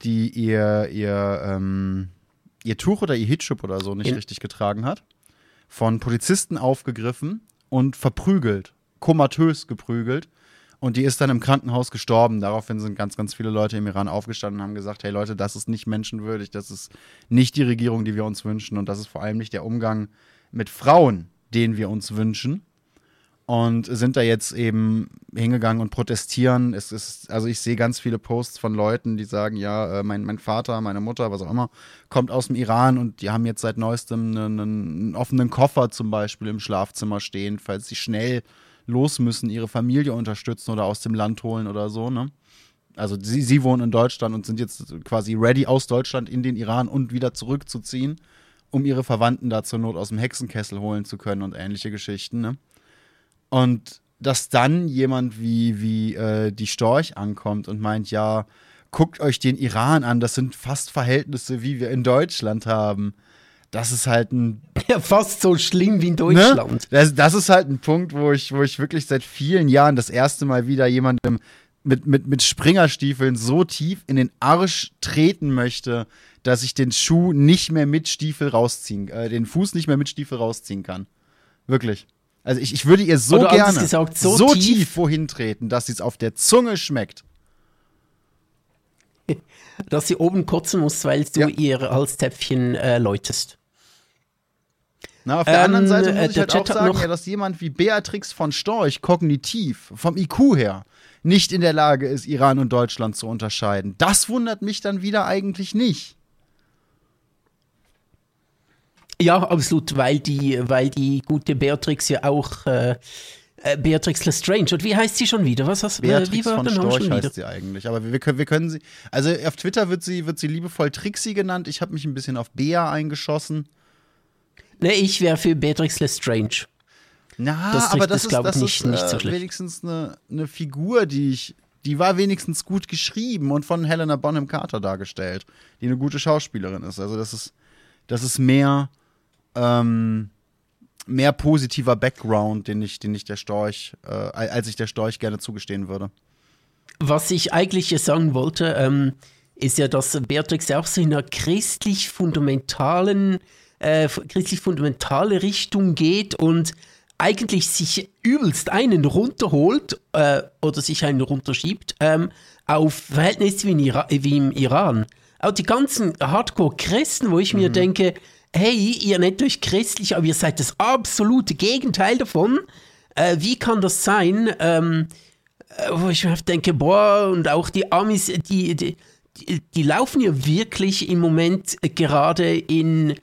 die ihr, ihr, ähm, ihr Tuch oder ihr Hitschub oder so nicht In richtig getragen hat, von Polizisten aufgegriffen und verprügelt, komatös geprügelt. Und die ist dann im Krankenhaus gestorben. Daraufhin sind ganz, ganz viele Leute im Iran aufgestanden und haben gesagt: Hey Leute, das ist nicht menschenwürdig, das ist nicht die Regierung, die wir uns wünschen. Und das ist vor allem nicht der Umgang mit Frauen, den wir uns wünschen und sind da jetzt eben hingegangen und protestieren. Es ist, also ich sehe ganz viele Posts von Leuten, die sagen, ja, äh, mein, mein Vater, meine Mutter, was auch immer, kommt aus dem Iran und die haben jetzt seit neuestem einen, einen offenen Koffer zum Beispiel im Schlafzimmer stehen, falls sie schnell los müssen, ihre Familie unterstützen oder aus dem Land holen oder so, ne? Also sie, sie wohnen in Deutschland und sind jetzt quasi ready, aus Deutschland in den Iran und wieder zurückzuziehen, um ihre Verwandten da zur Not aus dem Hexenkessel holen zu können und ähnliche Geschichten, ne? Und dass dann jemand wie, wie äh, die Storch ankommt und meint, ja, guckt euch den Iran an, das sind fast Verhältnisse, wie wir in Deutschland haben. Das ist halt ein. Ja, fast so schlimm wie in ne? Deutschland. Ne? Das, das ist halt ein Punkt, wo ich, wo ich wirklich seit vielen Jahren das erste Mal wieder jemandem mit, mit, mit Springerstiefeln so tief in den Arsch treten möchte, dass ich den Schuh nicht mehr mit Stiefel rausziehen, äh, den Fuß nicht mehr mit Stiefel rausziehen kann. Wirklich. Also ich, ich würde ihr so Oder gerne gesagt, so, so, tief, tief wohin treten, dass sie es auf der Zunge schmeckt. Dass sie oben kotzen muss, weil du ja. ihr Halstäpfchen äh, läutest. Na, auf der ähm, anderen Seite muss ich halt auch sagen, ja, dass jemand wie Beatrix von Storch kognitiv, vom IQ her, nicht in der Lage ist, Iran und Deutschland zu unterscheiden. Das wundert mich dann wieder eigentlich nicht. Ja, absolut, weil die, weil die gute Beatrix ja auch äh, äh Beatrix Lestrange. Und wie heißt sie schon wieder? Was hast, Beatrix wie von Storch heißt sie eigentlich. Aber wir, können, wir können sie. Also auf Twitter wird sie, wird sie liebevoll Trixie genannt. Ich habe mich ein bisschen auf Bea eingeschossen. Ne, ich wäre für Beatrix Lestrange. Na, das aber das, ist, das nicht, ist nicht so äh, wenigstens eine, eine Figur, die ich die war wenigstens gut geschrieben und von Helena Bonham Carter dargestellt, die eine gute Schauspielerin ist. Also das ist, das ist mehr, ähm, mehr positiver Background, den ich, den ich der Storch, äh, als ich der Storch gerne zugestehen würde. Was ich eigentlich sagen wollte, ähm, ist ja, dass Beatrix auch so in einer christlich-fundamentalen, äh, christlich-fundamentale Richtung geht und eigentlich sich übelst einen runterholt äh, oder sich einen runterschiebt ähm, auf Verhältnisse wie, wie, im Iran. Auch die ganzen Hardcore-Christen, wo ich mhm. mir denke, hey, ihr nennt euch christlich, aber ihr seid das absolute Gegenteil davon. Äh, wie kann das sein? Ähm, äh, wo ich mir denke, boah, und auch die Amis, die, die, die, die laufen ja wirklich im Moment gerade in,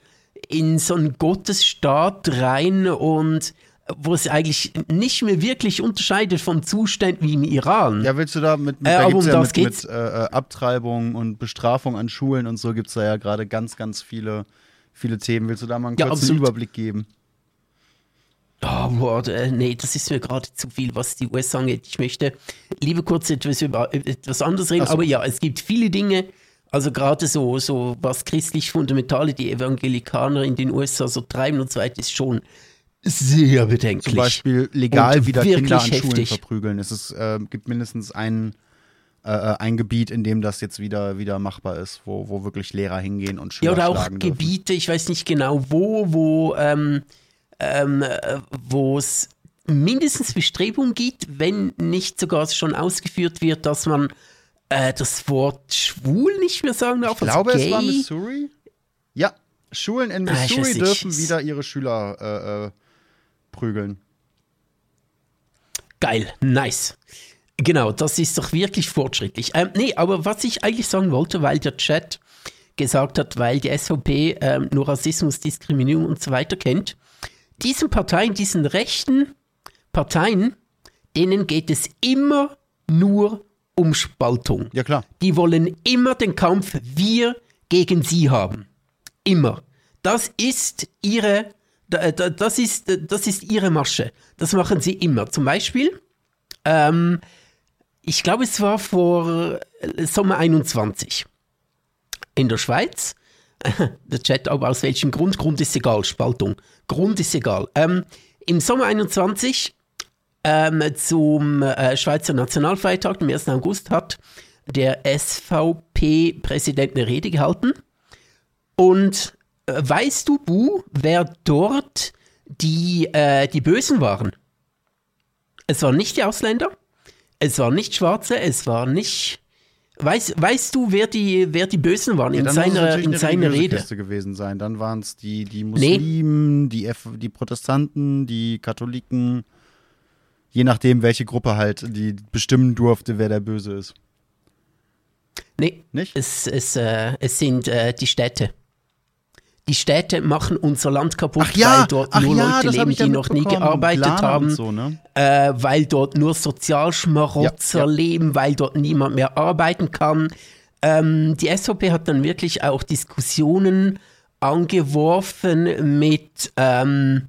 in so einen Gottesstaat rein und wo es eigentlich nicht mehr wirklich unterscheidet von Zuständen wie im Iran. Ja, willst du da mit, mit, äh, da um ja mit, mit äh, äh, Abtreibung und Bestrafung an Schulen und so gibt es da ja gerade ganz, ganz viele viele Themen. Willst du da mal einen ja, kurzen absolut. Überblick geben? Oh, boah, nee, das ist mir gerade zu viel, was die USA angeht. Ich möchte lieber kurz etwas über etwas anderes reden, so. aber ja, es gibt viele Dinge, also gerade so, so was christlich-fundamentale, die Evangelikaner in den USA so treiben und so weiter, ist schon sehr bedenklich. Zum Beispiel legal wieder Kinder an heftig. Schulen verprügeln. Es ist, äh, gibt mindestens einen äh, äh, ein Gebiet, in dem das jetzt wieder, wieder machbar ist, wo, wo wirklich Lehrer hingehen und Schüler Ja, oder auch Gebiete, ich weiß nicht genau wo, wo ähm, ähm, äh, es mindestens Bestrebungen gibt, wenn nicht sogar schon ausgeführt wird, dass man äh, das Wort schwul nicht mehr sagen darf. Ich glaube, gay. es war Missouri. Ja, Schulen in ah, Missouri ah, dürfen wieder ihre Schüler äh, äh, prügeln. Geil, nice. Genau, das ist doch wirklich fortschrittlich. Ähm, nee, aber was ich eigentlich sagen wollte, weil der Chat gesagt hat, weil die SVP ähm, nur Rassismus, Diskriminierung und so weiter kennt. Diesen Parteien, diesen rechten Parteien, denen geht es immer nur um Spaltung. Ja, klar. Die wollen immer den Kampf wir gegen sie haben. Immer. Das ist ihre, das ist, das ist ihre Masche. Das machen sie immer. Zum Beispiel, ähm, ich glaube, es war vor Sommer 21 in der Schweiz. der Chat, aber aus welchem Grund? Grund ist egal, Spaltung. Grund ist egal. Ähm, Im Sommer 21 ähm, zum äh, Schweizer Nationalfeiertag, dem 1. August, hat der SVP-Präsident eine Rede gehalten. Und äh, weißt du, Bu, wer dort die, äh, die Bösen waren? Es waren nicht die Ausländer, es waren nicht Schwarze, es war nicht. Weißt, weißt du, wer die, wer die Bösen waren ja, in seiner, in seiner Rede? Kiste gewesen sein. Dann waren es die, die Muslimen, nee. die, F die Protestanten, die Katholiken je nachdem, welche Gruppe halt die bestimmen durfte, wer der Böse ist. Nee, nicht? Es, es, äh, es sind äh, die Städte. Die Städte machen unser Land kaputt, ja, weil dort nur ja, Leute leben, die noch nie gearbeitet Planer haben, so, ne? äh, weil dort nur Sozialschmarotzer ja, leben, weil dort niemand mehr arbeiten kann. Ähm, die SVP hat dann wirklich auch Diskussionen angeworfen mit ähm,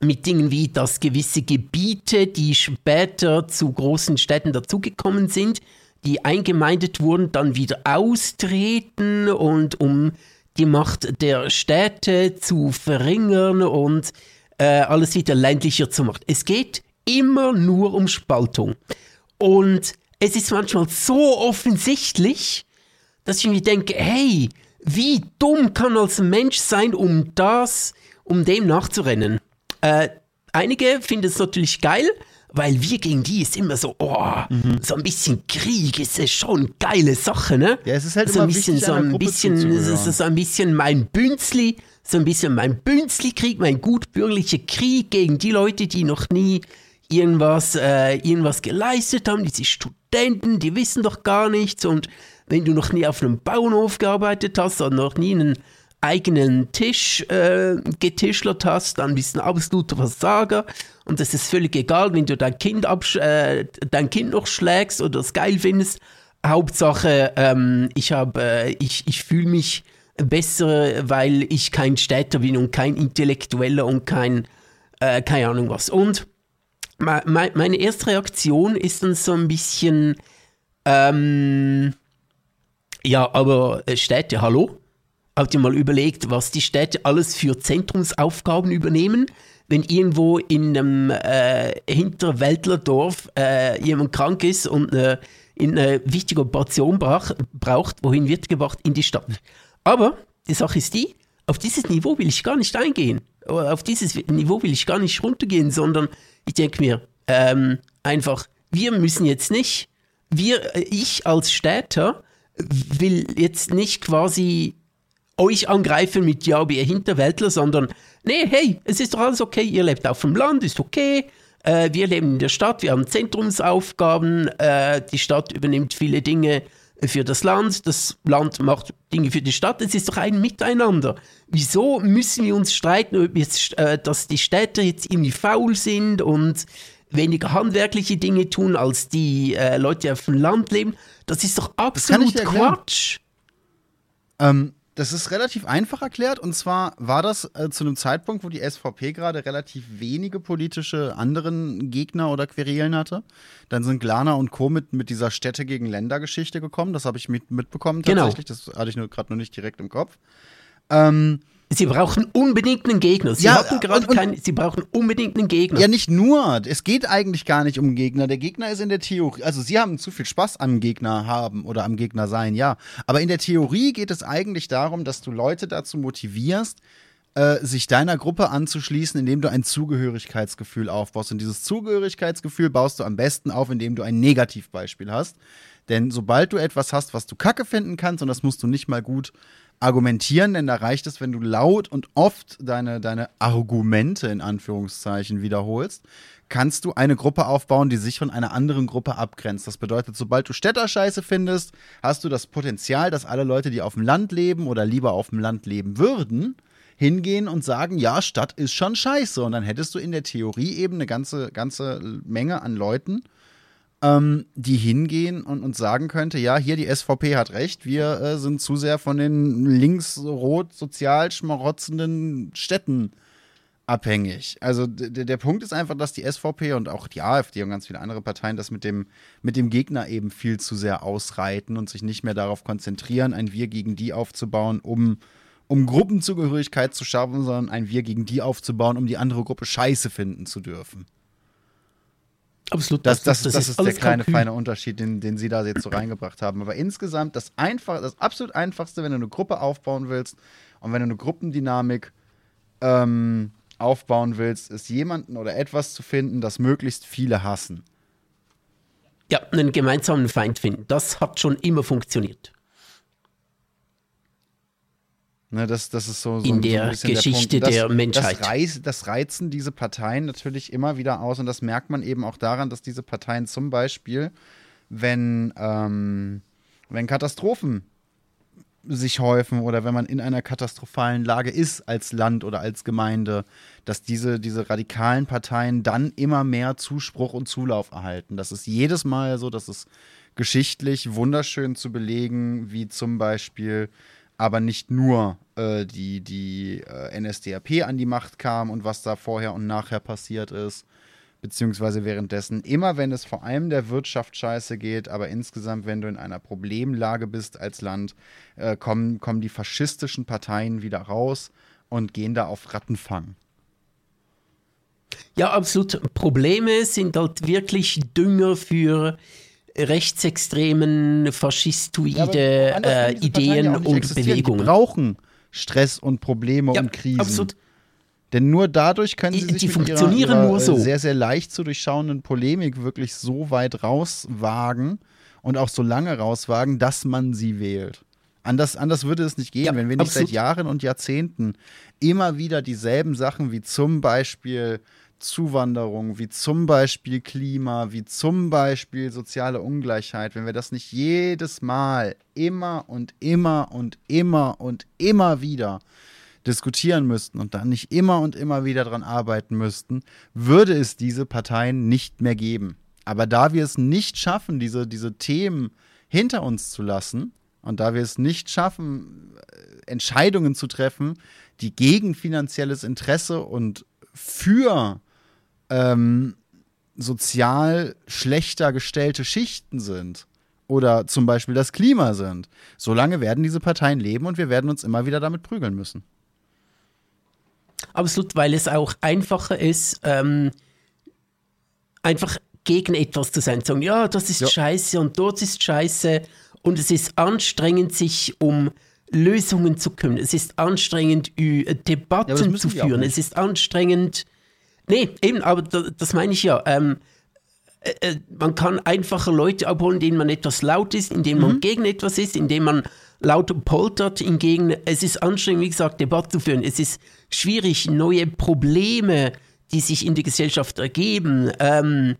mit Dingen wie, dass gewisse Gebiete, die später zu großen Städten dazugekommen sind, die eingemeindet wurden, dann wieder austreten und um die Macht der Städte zu verringern und äh, alles wieder ländlicher zu machen. Es geht immer nur um Spaltung. Und es ist manchmal so offensichtlich, dass ich mir denke, hey, wie dumm kann als Mensch sein, um das, um dem nachzurennen? Äh, einige finden es natürlich geil, weil wir gegen die ist immer so, oh, mhm. so ein bisschen Krieg ist ja schon eine geile Sache, ne? Ja, es ist halt so ein bisschen, so ein bisschen, so, so ein bisschen mein Bünzli, so ein bisschen mein Bünzli-Krieg, mein gutbürgerlicher Krieg gegen die Leute, die noch nie irgendwas, äh, irgendwas geleistet haben, diese Studenten, die wissen doch gar nichts und wenn du noch nie auf einem Bauernhof gearbeitet hast und noch nie einen eigenen Tisch äh, getischlert hast, dann bist du ein absoluter Versager und es ist völlig egal, wenn du dein Kind, äh, dein kind noch schlägst oder es geil findest. Hauptsache, ähm, ich, äh, ich, ich fühle mich besser, weil ich kein Städter bin und kein Intellektueller und kein, äh, keine Ahnung was. Und me meine erste Reaktion ist dann so ein bisschen, ähm, ja, aber äh, Städte, hallo? Habt ihr mal überlegt, was die Städte alles für Zentrumsaufgaben übernehmen? Wenn irgendwo in einem äh, Hinterwäldlerdorf äh, jemand krank ist und äh, eine wichtige Operation brauch, braucht, wohin wird gebracht? In die Stadt. Aber die Sache ist die, auf dieses Niveau will ich gar nicht eingehen. Auf dieses Niveau will ich gar nicht runtergehen, sondern ich denke mir ähm, einfach, wir müssen jetzt nicht, wir, äh, ich als Städter will jetzt nicht quasi euch angreifen mit, ja, ihr Hinterwäldler, sondern, nee, hey, es ist doch alles okay, ihr lebt auf dem Land, ist okay, äh, wir leben in der Stadt, wir haben Zentrumsaufgaben, äh, die Stadt übernimmt viele Dinge für das Land, das Land macht Dinge für die Stadt, es ist doch ein Miteinander. Wieso müssen wir uns streiten, jetzt, äh, dass die Städte jetzt irgendwie faul sind und weniger handwerkliche Dinge tun als die Leute, die auf dem Land leben? Das ist doch absolut Quatsch. Ähm, das ist relativ einfach erklärt. Und zwar war das äh, zu einem Zeitpunkt, wo die SVP gerade relativ wenige politische anderen Gegner oder Querelen hatte. Dann sind Glana und Co. mit, mit dieser Städte gegen Länder-Geschichte gekommen. Das habe ich mit, mitbekommen genau. tatsächlich. Genau. Das hatte ich gerade noch nicht direkt im Kopf. Ähm, Sie brauchen unbedingt einen Gegner. Sie, ja, gerade keinen, Sie brauchen unbedingt einen Gegner. Ja, nicht nur. Es geht eigentlich gar nicht um einen Gegner. Der Gegner ist in der Theorie, also Sie haben zu viel Spaß am Gegner haben oder am Gegner sein, ja. Aber in der Theorie geht es eigentlich darum, dass du Leute dazu motivierst, äh, sich deiner Gruppe anzuschließen, indem du ein Zugehörigkeitsgefühl aufbaust. Und dieses Zugehörigkeitsgefühl baust du am besten auf, indem du ein Negativbeispiel hast. Denn sobald du etwas hast, was du kacke finden kannst, und das musst du nicht mal gut argumentieren, denn da reicht es, wenn du laut und oft deine, deine Argumente in Anführungszeichen wiederholst, kannst du eine Gruppe aufbauen, die sich von einer anderen Gruppe abgrenzt. Das bedeutet, sobald du Städterscheiße findest, hast du das Potenzial, dass alle Leute, die auf dem Land leben oder lieber auf dem Land leben würden, hingehen und sagen, ja, Stadt ist schon scheiße. Und dann hättest du in der Theorie eben eine ganze, ganze Menge an Leuten, ähm, die hingehen und, und sagen könnte, ja, hier die SVP hat recht, wir äh, sind zu sehr von den links-rot sozial schmarotzenden Städten abhängig. Also der Punkt ist einfach, dass die SVP und auch die AfD und ganz viele andere Parteien das mit dem, mit dem Gegner eben viel zu sehr ausreiten und sich nicht mehr darauf konzentrieren, ein Wir gegen die aufzubauen, um, um Gruppenzugehörigkeit zu schaffen, sondern ein Wir gegen die aufzubauen, um die andere Gruppe scheiße finden zu dürfen. Absolut. Das, das, das, das ist, ist der kleine, feine Unterschied, den, den Sie da jetzt so reingebracht haben. Aber insgesamt das einfach, das absolut einfachste, wenn du eine Gruppe aufbauen willst und wenn du eine Gruppendynamik ähm, aufbauen willst, ist jemanden oder etwas zu finden, das möglichst viele hassen. Ja, einen gemeinsamen Feind finden. Das hat schon immer funktioniert. Ne, das, das ist so, so in der so Geschichte der, das, der, Menschheit. Das, reiz, das, reizen diese Parteien natürlich immer wieder aus und das merkt man eben auch daran, dass diese Parteien zum Beispiel, wenn, ähm, wenn Katastrophen sich häufen oder wenn man in einer katastrophalen Lage ist als Land oder als Gemeinde, dass diese, diese radikalen Parteien dann immer mehr Zuspruch und Zulauf erhalten. Das ist jedes Mal so, dass es geschichtlich wunderschön zu belegen, wie zum Beispiel aber nicht nur äh, die, die äh, NSDAP an die Macht kam und was da vorher und nachher passiert ist, beziehungsweise währenddessen, immer wenn es vor allem der Wirtschaft scheiße geht, aber insgesamt, wenn du in einer Problemlage bist als Land, äh, kommen, kommen die faschistischen Parteien wieder raus und gehen da auf Rattenfang. Ja, absolut. Probleme sind halt wirklich Dünger für rechtsextremen, faschistoide ja, äh, Ideen und Bewegungen. Die brauchen Stress und Probleme ja, und Krisen. Absolut. Denn nur dadurch können sie sich die mit ihrer, ihrer so. sehr, sehr leicht zu durchschauenden Polemik wirklich so weit rauswagen und auch so lange rauswagen, dass man sie wählt. Anders, anders würde es nicht gehen, ja, wenn wir nicht absolut. seit Jahren und Jahrzehnten immer wieder dieselben Sachen wie zum Beispiel Zuwanderung, wie zum Beispiel Klima, wie zum Beispiel soziale Ungleichheit, wenn wir das nicht jedes Mal immer und immer und immer und immer wieder diskutieren müssten und dann nicht immer und immer wieder daran arbeiten müssten, würde es diese Parteien nicht mehr geben. Aber da wir es nicht schaffen, diese, diese Themen hinter uns zu lassen und da wir es nicht schaffen, äh, Entscheidungen zu treffen, die gegen finanzielles Interesse und für ähm, sozial schlechter gestellte Schichten sind oder zum Beispiel das Klima sind, solange werden diese Parteien leben und wir werden uns immer wieder damit prügeln müssen. Absolut, weil es auch einfacher ist, ähm, einfach gegen etwas zu sein, zu sagen, ja, das ist ja. scheiße und dort ist scheiße und es ist anstrengend, sich um Lösungen zu kümmern. Es ist anstrengend, Debatten ja, zu führen. Es ist anstrengend, Nee, eben, aber das meine ich ja. Ähm, äh, äh, man kann einfacher Leute abholen, denen man etwas laut ist, indem man mhm. gegen etwas ist, indem man laut poltert. Hingegen, es ist anstrengend, wie gesagt, Debatte zu führen. Es ist schwierig, neue Probleme, die sich in der Gesellschaft ergeben, ähm,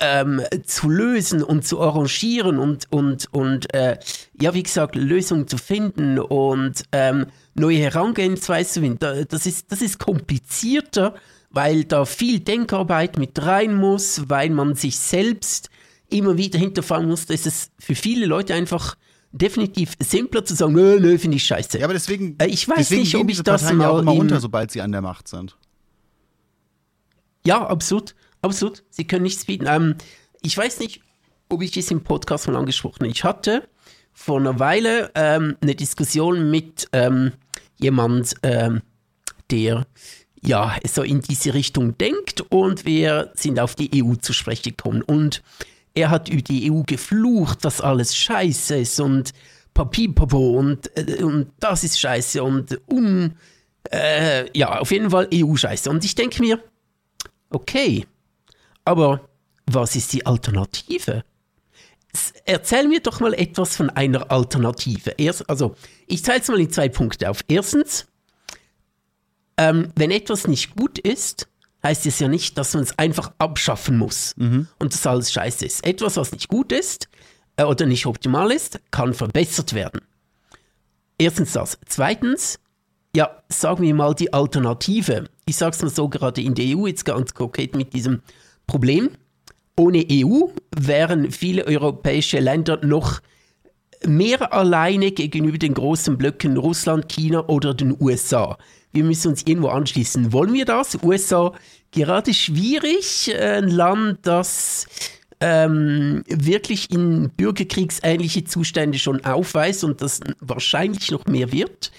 ähm, zu lösen und zu arrangieren und, und, und äh, ja, wie gesagt, Lösungen zu finden und ähm, neue Herangehensweise zu finden. Das ist, das ist komplizierter weil da viel Denkarbeit mit rein muss, weil man sich selbst immer wieder hinterfragen muss, ist es für viele Leute einfach definitiv simpler zu sagen, nö, nö, finde ich scheiße. Ja, aber deswegen, äh, ich weiß deswegen nicht, ob ich das Parteien mal ja auch immer unter, sobald sie an der Macht sind. Ja, absolut, absolut. Sie können nichts bieten. Ähm, ich weiß nicht, ob ich es im Podcast mal angesprochen habe. Ich hatte vor einer Weile ähm, eine Diskussion mit ähm, jemand, ähm, der ja, so in diese Richtung denkt und wir sind auf die EU zu sprechen gekommen. Und er hat über die EU geflucht, dass alles scheiße ist und Papipapo und, äh, und das ist scheiße und um, äh, ja, auf jeden Fall EU-Scheiße. Und ich denke mir, okay, aber was ist die Alternative? erzähl mir doch mal etwas von einer Alternative. Erst, also, ich teile es mal in zwei Punkte auf. Erstens, ähm, wenn etwas nicht gut ist, heißt es ja nicht, dass man es einfach abschaffen muss mhm. und das alles scheiße ist. Etwas, was nicht gut ist äh, oder nicht optimal ist, kann verbessert werden. Erstens das. Zweitens, ja, sagen wir mal die Alternative. Ich sage es mal so gerade in der EU jetzt ganz konkret mit diesem Problem. Ohne EU wären viele europäische Länder noch mehr alleine gegenüber den großen Blöcken Russland, China oder den USA. Wir müssen uns irgendwo anschließen. Wollen wir das? USA gerade schwierig, ein Land, das ähm, wirklich in bürgerkriegsähnliche Zustände schon aufweist und das wahrscheinlich noch mehr wird.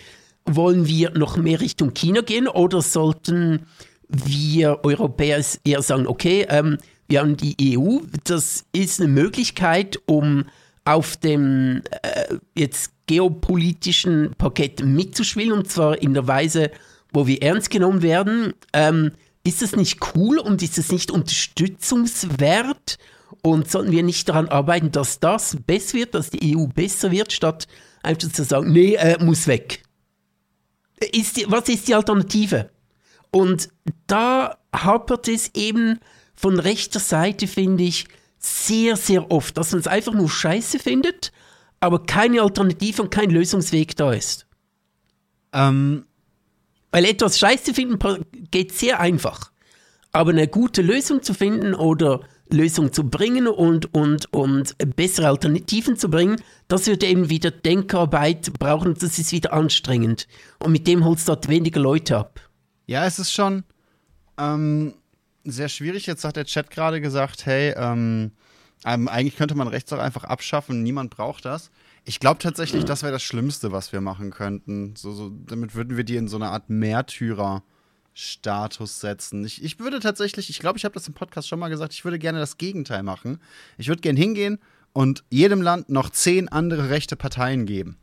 Wollen wir noch mehr Richtung China gehen oder sollten wir Europäer eher sagen, okay, ähm, wir haben die EU, das ist eine Möglichkeit, um auf dem äh, jetzt geopolitischen Parkett mitzuspielen und zwar in der Weise, wo wir ernst genommen werden. Ähm, ist das nicht cool und ist es nicht unterstützungswert? Und sollten wir nicht daran arbeiten, dass das besser wird, dass die EU besser wird, statt einfach zu sagen, nee, äh, muss weg? Ist was ist die Alternative? Und da hapert es eben von rechter Seite, finde ich, sehr, sehr oft, dass man es einfach nur scheiße findet, aber keine Alternative und kein Lösungsweg da ist. Ähm. Weil etwas scheiße finden geht sehr einfach. Aber eine gute Lösung zu finden oder Lösung zu bringen und, und, und bessere Alternativen zu bringen, das wird eben wieder Denkarbeit brauchen. Das ist wieder anstrengend. Und mit dem holst du dort weniger Leute ab. Ja, es ist schon ähm, sehr schwierig. Jetzt hat der Chat gerade gesagt, hey, ähm, ähm, eigentlich könnte man Rechts auch einfach abschaffen, niemand braucht das. Ich glaube tatsächlich, das wäre das Schlimmste, was wir machen könnten. So, so, damit würden wir die in so eine Art Märtyrer Status setzen. Ich, ich würde tatsächlich, ich glaube, ich habe das im Podcast schon mal gesagt, ich würde gerne das Gegenteil machen. Ich würde gerne hingehen und jedem Land noch zehn andere rechte Parteien geben.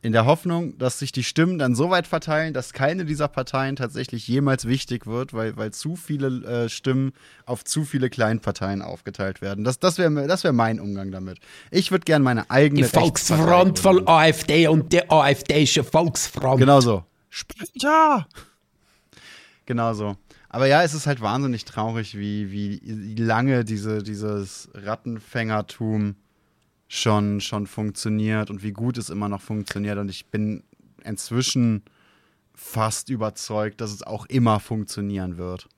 In der Hoffnung, dass sich die Stimmen dann so weit verteilen, dass keine dieser Parteien tatsächlich jemals wichtig wird, weil, weil zu viele äh, Stimmen auf zu viele Kleinparteien aufgeteilt werden. Das, das wäre das wär mein Umgang damit. Ich würde gerne meine eigene. Die Volksfront von AfD und der AfDische Volksfront. Genau so. Sprinter! Genau so. Aber ja, es ist halt wahnsinnig traurig, wie, wie lange diese, dieses Rattenfängertum schon, schon funktioniert und wie gut es immer noch funktioniert. Und ich bin inzwischen fast überzeugt, dass es auch immer funktionieren wird.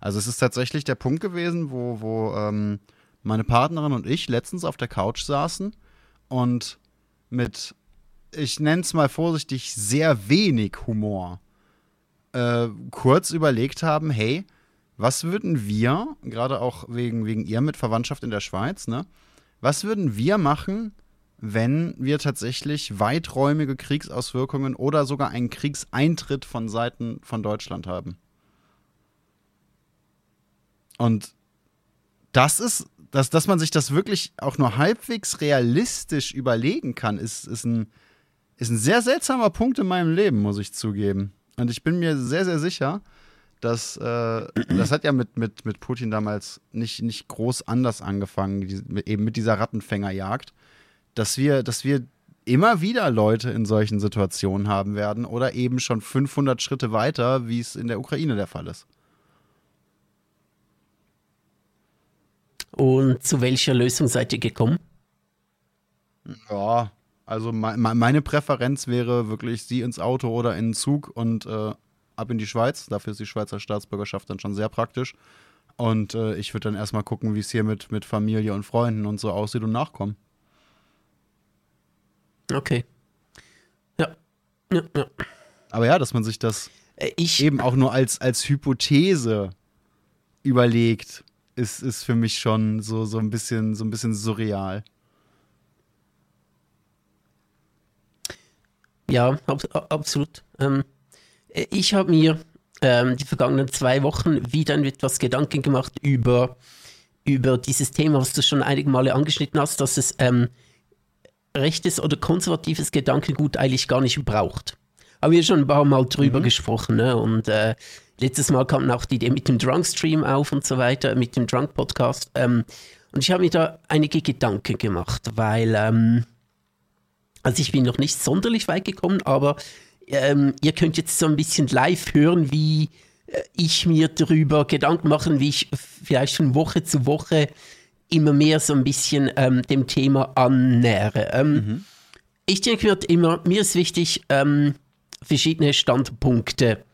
Also es ist tatsächlich der Punkt gewesen, wo, wo ähm, meine Partnerin und ich letztens auf der Couch saßen und mit ich nenne es mal vorsichtig, sehr wenig Humor äh, kurz überlegt haben, hey, was würden wir, gerade auch wegen, wegen ihr mit Verwandtschaft in der Schweiz, ne, was würden wir machen, wenn wir tatsächlich weiträumige Kriegsauswirkungen oder sogar einen Kriegseintritt von Seiten von Deutschland haben? Und das ist, dass, dass man sich das wirklich auch nur halbwegs realistisch überlegen kann, ist, ist ein, ist ein sehr seltsamer Punkt in meinem Leben, muss ich zugeben. Und ich bin mir sehr, sehr sicher, dass äh, das hat ja mit, mit, mit Putin damals nicht, nicht groß anders angefangen, die, eben mit dieser Rattenfängerjagd, dass wir, dass wir immer wieder Leute in solchen Situationen haben werden oder eben schon 500 Schritte weiter, wie es in der Ukraine der Fall ist. Und zu welcher Lösung seid ihr gekommen? Ja, also me meine Präferenz wäre wirklich sie ins Auto oder in den Zug und äh, ab in die Schweiz. Dafür ist die Schweizer Staatsbürgerschaft dann schon sehr praktisch. Und äh, ich würde dann erstmal gucken, wie es hier mit, mit Familie und Freunden und so aussieht und nachkommen. Okay. Ja. ja, ja. Aber ja, dass man sich das äh, ich eben auch nur als, als Hypothese überlegt, ist, ist für mich schon so, so, ein bisschen, so ein bisschen surreal. Ja, ab, absolut. Ähm, ich habe mir ähm, die vergangenen zwei Wochen wieder etwas Gedanken gemacht über, über dieses Thema, was du schon einige Male angeschnitten hast, dass es ähm, rechtes oder konservatives Gedankengut eigentlich gar nicht braucht. Haben wir schon ein paar Mal drüber mhm. gesprochen. Ne? Und äh, letztes Mal kam auch die Idee mit dem Drunk-Stream auf und so weiter, mit dem Drunk-Podcast. Ähm, Und ich habe mir da einige Gedanken gemacht, weil, ähm, also ich bin noch nicht sonderlich weit gekommen, aber ähm, ihr könnt jetzt so ein bisschen live hören, wie äh, ich mir darüber Gedanken mache, wie ich vielleicht von Woche zu Woche immer mehr so ein bisschen ähm, dem Thema annähere. Ähm, mhm. Ich denke mir immer, mir ist wichtig, ähm, verschiedene Standpunkte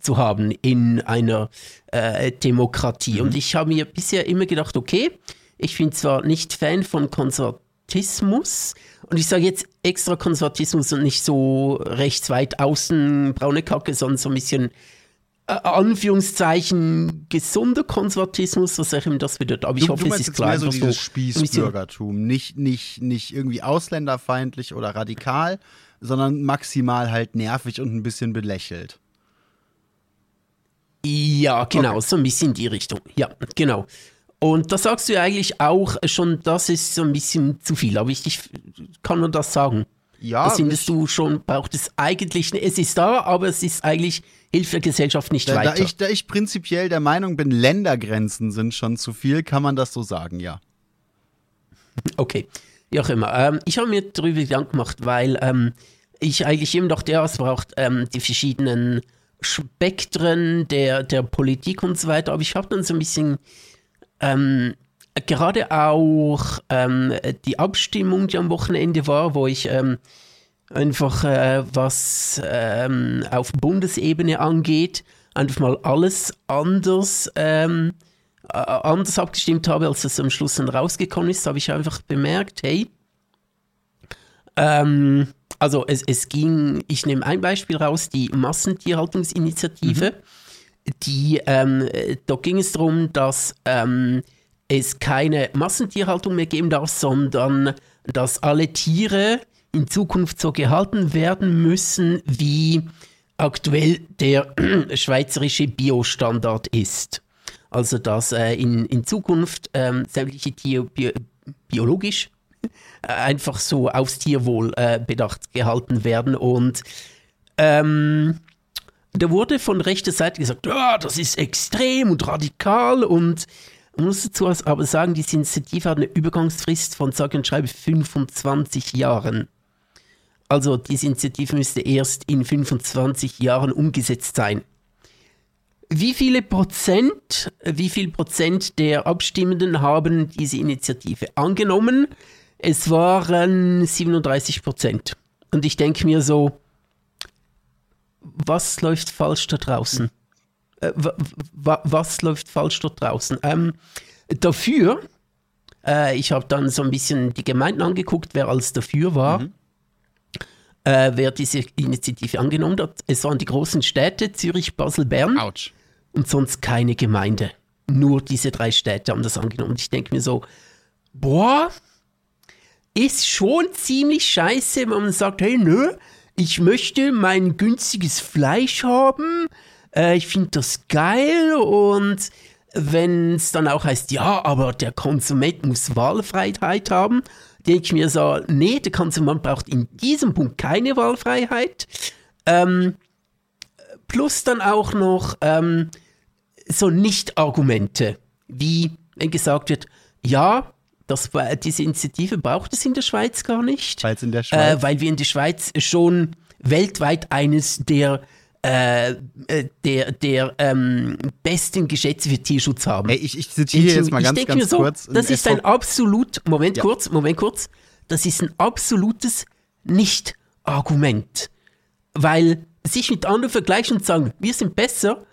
zu haben in einer äh, Demokratie. Mhm. Und ich habe mir bisher immer gedacht, okay, ich bin zwar nicht Fan von Konservatismus, und ich sage jetzt extra Konservatismus und nicht so rechts weit außen braune Kacke, sondern so ein bisschen äh, Anführungszeichen gesunder Konservatismus, was auch immer das bedeutet. Aber ich du, hoffe, du es ist klar. Mehr so dieses Spießbürgertum, nicht, nicht, nicht irgendwie ausländerfeindlich oder radikal, sondern maximal halt nervig und ein bisschen belächelt. Ja, genau, okay. so ein bisschen in die Richtung. Ja, genau. Und da sagst du ja eigentlich auch schon, das ist so ein bisschen zu viel, aber ich, ich kann nur das sagen. Ja. Das findest du schon, braucht es eigentlich, es ist da, aber es ist eigentlich, hilft der Gesellschaft nicht da, weiter. Da ich, da ich prinzipiell der Meinung bin, Ländergrenzen sind schon zu viel, kann man das so sagen, ja. Okay, wie auch immer. Ähm, ich habe mir darüber Gedanken gemacht, weil ähm, ich eigentlich immer dachte, ja, es braucht ähm, die verschiedenen Spektren der, der Politik und so weiter, aber ich habe dann so ein bisschen ähm, gerade auch ähm, die Abstimmung, die am Wochenende war, wo ich ähm, einfach äh, was ähm, auf Bundesebene angeht, einfach mal alles anders, ähm, äh, anders abgestimmt habe, als es am Schluss dann rausgekommen ist, habe ich einfach bemerkt, hey, ähm, also es, es ging, ich nehme ein Beispiel raus, die Massentierhaltungsinitiative. Mhm. Die, ähm, da ging es darum, dass ähm, es keine Massentierhaltung mehr geben darf, sondern dass alle Tiere in Zukunft so gehalten werden müssen, wie aktuell der schweizerische Biostandard ist. Also dass äh, in, in Zukunft ähm, sämtliche Tiere bio, biologisch einfach so aufs Tierwohl äh, bedacht gehalten werden. Und ähm, da wurde von rechter Seite gesagt, ja, das ist extrem und radikal und man muss dazu aber sagen, diese Initiative hat eine Übergangsfrist von sage und schreibe 25 Jahren. Also diese Initiative müsste erst in 25 Jahren umgesetzt sein. Wie viele Prozent, wie viel Prozent der Abstimmenden haben diese Initiative angenommen? Es waren 37 Prozent. Und ich denke mir so, was läuft falsch da draußen? Äh, was läuft falsch da draußen? Ähm, dafür, äh, ich habe dann so ein bisschen die Gemeinden angeguckt, wer alles dafür war. Mhm. Äh, wer diese Initiative angenommen hat. Es waren die großen Städte, Zürich, Basel, Bern. Autsch. Und sonst keine Gemeinde. Nur diese drei Städte haben das angenommen. Und ich denke mir so, boah, ist schon ziemlich scheiße, wenn man sagt, hey, nö, ich möchte mein günstiges Fleisch haben, äh, ich finde das geil und wenn es dann auch heißt, ja, aber der Konsument muss Wahlfreiheit haben, denke ich mir so, nee, der Konsument braucht in diesem Punkt keine Wahlfreiheit. Ähm, plus dann auch noch ähm, so Nicht-Argumente, wie wenn gesagt wird, ja, das, diese Initiative braucht es in der Schweiz gar nicht. Weil's in der Schweiz? Äh, weil wir in der Schweiz schon weltweit eines der äh, äh, der, der ähm, besten Gesetze für Tierschutz haben. Hey, ich, ich zitiere jetzt mal ganz, ganz so, kurz. Das ist ein absolut, Moment ja. kurz, Moment kurz, das ist ein absolutes Nicht-Argument. Weil sich mit anderen vergleichen und sagen, wir sind besser,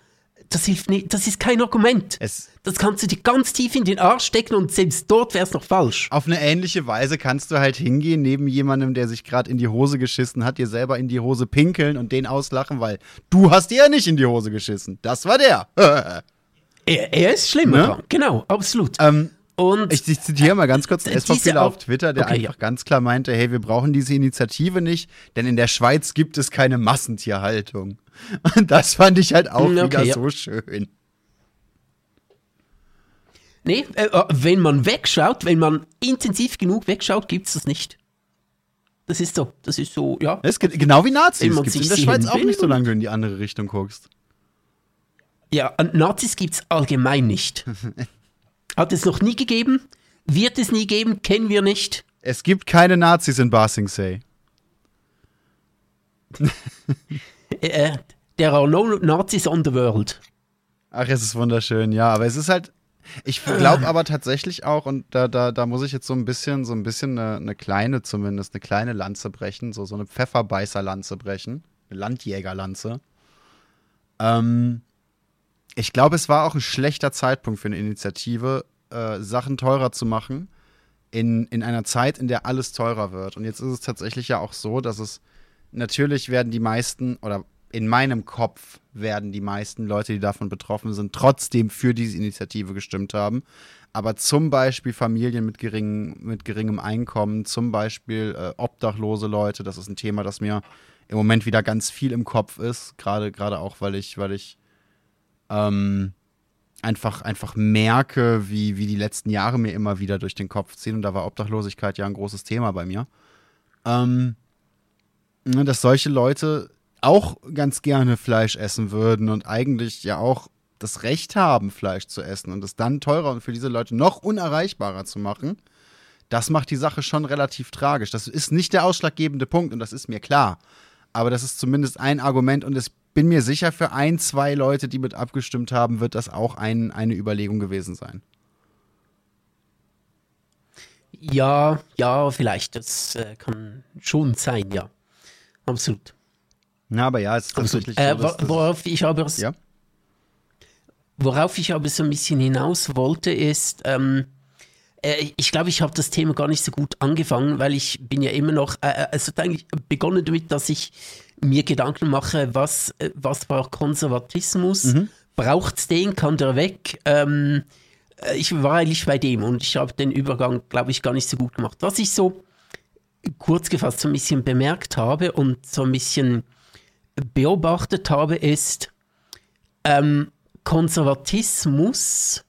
das hilft nicht, das ist kein Argument. Es das kannst du dir ganz tief in den Arsch stecken und selbst dort wäre es noch falsch. Auf eine ähnliche Weise kannst du halt hingehen, neben jemandem, der sich gerade in die Hose geschissen hat, dir selber in die Hose pinkeln und den auslachen, weil du hast dir ja nicht in die Hose geschissen. Das war der. er, er, ist schlimmer ne? Genau, absolut. Ähm, und ich, ich, zitiere mal ganz kurz den SVPler auf Twitter, der okay, einfach ja. ganz klar meinte, hey, wir brauchen diese Initiative nicht, denn in der Schweiz gibt es keine Massentierhaltung. Und das fand ich halt auch okay, wieder ja. so schön. Nee, äh, äh, wenn man wegschaut, wenn man intensiv genug wegschaut, gibt es das nicht. Das ist so, das ist so, ja. Es gibt, genau wie Nazis. Gibt in der Schweiz auch nicht, solange du in die andere Richtung guckst. Ja, Nazis gibt es allgemein nicht. Hat es noch nie gegeben. Wird es nie geben, kennen wir nicht. Es gibt keine Nazis in Ba Sing Se. Äh, there are no Nazis on the world. Ach, es ist wunderschön, ja, aber es ist halt. Ich glaube aber tatsächlich auch, und da, da, da muss ich jetzt so ein bisschen, so ein bisschen eine, eine kleine, zumindest, eine kleine Lanze brechen, so, so eine Pfefferbeißerlanze brechen, eine Landjägerlanze. Ähm, ich glaube, es war auch ein schlechter Zeitpunkt für eine Initiative, äh, Sachen teurer zu machen, in, in einer Zeit, in der alles teurer wird. Und jetzt ist es tatsächlich ja auch so, dass es natürlich werden die meisten, oder in meinem Kopf werden die meisten Leute, die davon betroffen sind, trotzdem für diese Initiative gestimmt haben. Aber zum Beispiel Familien mit, gering, mit geringem Einkommen, zum Beispiel äh, obdachlose Leute, das ist ein Thema, das mir im Moment wieder ganz viel im Kopf ist. Gerade, gerade auch, weil ich, weil ich ähm, einfach, einfach merke, wie, wie die letzten Jahre mir immer wieder durch den Kopf ziehen. Und da war Obdachlosigkeit ja ein großes Thema bei mir. Ähm, ne, dass solche Leute auch ganz gerne Fleisch essen würden und eigentlich ja auch das Recht haben, Fleisch zu essen und es dann teurer und für diese Leute noch unerreichbarer zu machen, das macht die Sache schon relativ tragisch. Das ist nicht der ausschlaggebende Punkt und das ist mir klar. Aber das ist zumindest ein Argument und ich bin mir sicher, für ein, zwei Leute, die mit abgestimmt haben, wird das auch ein, eine Überlegung gewesen sein. Ja, ja, vielleicht. Das äh, kann schon sein, ja. Absolut. Na, aber ja, es ist tatsächlich Äh, so, dass worauf ich aber ja? worauf ich aber so ein bisschen hinaus wollte, ist, ähm, äh, ich glaube, ich habe das Thema gar nicht so gut angefangen, weil ich bin ja immer noch, äh, es hat eigentlich begonnen damit, dass ich mir Gedanken mache, was, äh, was war Konservatismus? Mhm. Braucht es den? Kann der weg? Ähm, äh, ich war eigentlich bei dem und ich habe den Übergang, glaube ich, gar nicht so gut gemacht. Was ich so kurz gefasst so ein bisschen bemerkt habe und so ein bisschen beobachtet habe, ist ähm, Konservatismus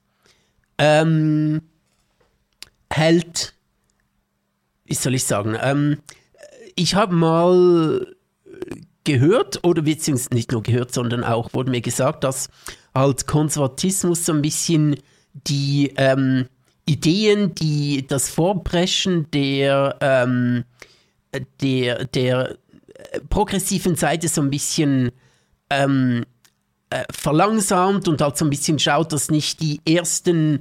ähm, hält, wie soll ich sagen, ähm, ich habe mal gehört, oder beziehungsweise nicht nur gehört, sondern auch wurde mir gesagt, dass halt Konservatismus so ein bisschen die ähm, Ideen, die das Vorpreschen der, ähm, der, der progressiven Seite so ein bisschen ähm, äh, verlangsamt und halt so ein bisschen schaut, dass nicht die ersten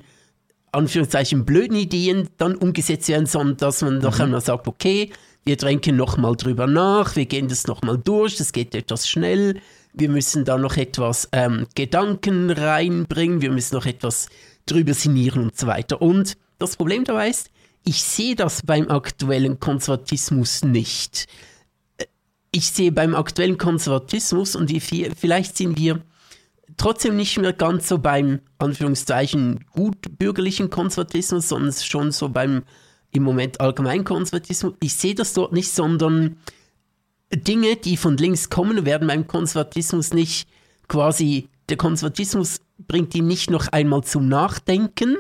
Anführungszeichen blöden Ideen dann umgesetzt werden, sondern dass man doch einmal sagt, okay, wir denken nochmal drüber nach, wir gehen das nochmal durch, das geht etwas schnell, wir müssen da noch etwas ähm, Gedanken reinbringen, wir müssen noch etwas drüber sinnieren und so weiter. Und das Problem dabei ist, ich sehe das beim aktuellen Konservatismus nicht. Ich sehe beim aktuellen Konservatismus und vielleicht sind wir trotzdem nicht mehr ganz so beim Anführungszeichen gut bürgerlichen Konservatismus, sondern schon so beim im Moment allgemeinen Konservatismus. Ich sehe das dort nicht, sondern Dinge, die von links kommen, werden beim Konservatismus nicht quasi, der Konservatismus bringt die nicht noch einmal zum Nachdenken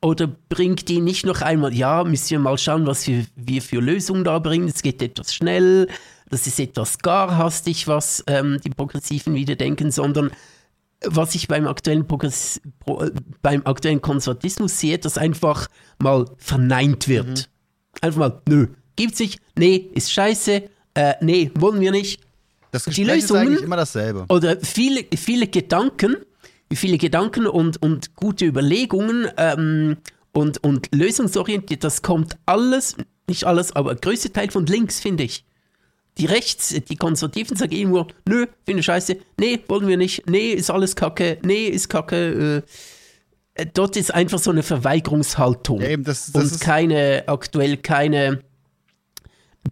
oder bringt die nicht noch einmal, ja, müssen wir mal schauen, was wir, wir für Lösungen da bringen. Es geht etwas schnell, das ist etwas gar hastig, was ähm, die Progressiven wieder denken, sondern was ich beim aktuellen, Progress Pro, äh, beim aktuellen Konservatismus sehe, dass einfach mal verneint wird. Einfach mal, nö, gibt's nicht, nee, ist scheiße, äh, nee, wollen wir nicht. Das Die Gespräch ist Lösungen- eigentlich immer dasselbe. Oder viele, viele Gedanken, viele Gedanken und, und gute Überlegungen ähm, und, und lösungsorientiert, das kommt alles, nicht alles, aber größte Teil von links, finde ich. Die Rechts, die Konservativen sagen eh nur, nö, finde scheiße, nee, wollen wir nicht, nee, ist alles kacke, nee, ist kacke. Äh, dort ist einfach so eine Verweigerungshaltung. Ja, eben, das, das und ist, keine, aktuell keine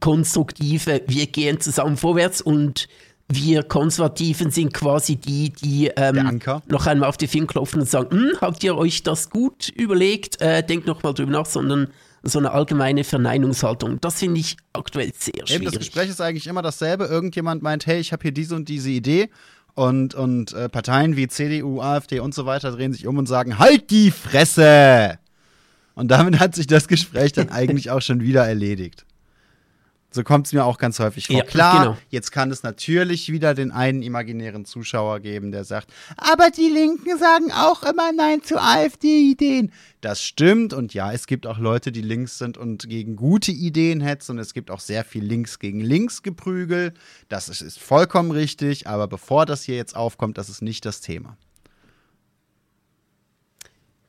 konstruktive, wir gehen zusammen vorwärts und wir Konservativen sind quasi die, die ähm, noch einmal auf die Finger klopfen und sagen, hm, habt ihr euch das gut überlegt, äh, denkt noch mal drüber nach, sondern so eine allgemeine Verneinungshaltung. Das finde ich aktuell sehr Eben, das schwierig. Gespräch ist eigentlich immer dasselbe. Irgendjemand meint, hey, ich habe hier diese und diese Idee. Und, und äh, Parteien wie CDU, AfD und so weiter drehen sich um und sagen, halt die Fresse! Und damit hat sich das Gespräch dann eigentlich auch schon wieder erledigt. So kommt es mir auch ganz häufig vor. Ja, Klar, genau. jetzt kann es natürlich wieder den einen imaginären Zuschauer geben, der sagt, aber die Linken sagen auch immer Nein zu AfD-Ideen. Das stimmt und ja, es gibt auch Leute, die links sind und gegen gute Ideen hetzen und es gibt auch sehr viel links gegen links Geprügel. Das ist, ist vollkommen richtig, aber bevor das hier jetzt aufkommt, das ist nicht das Thema.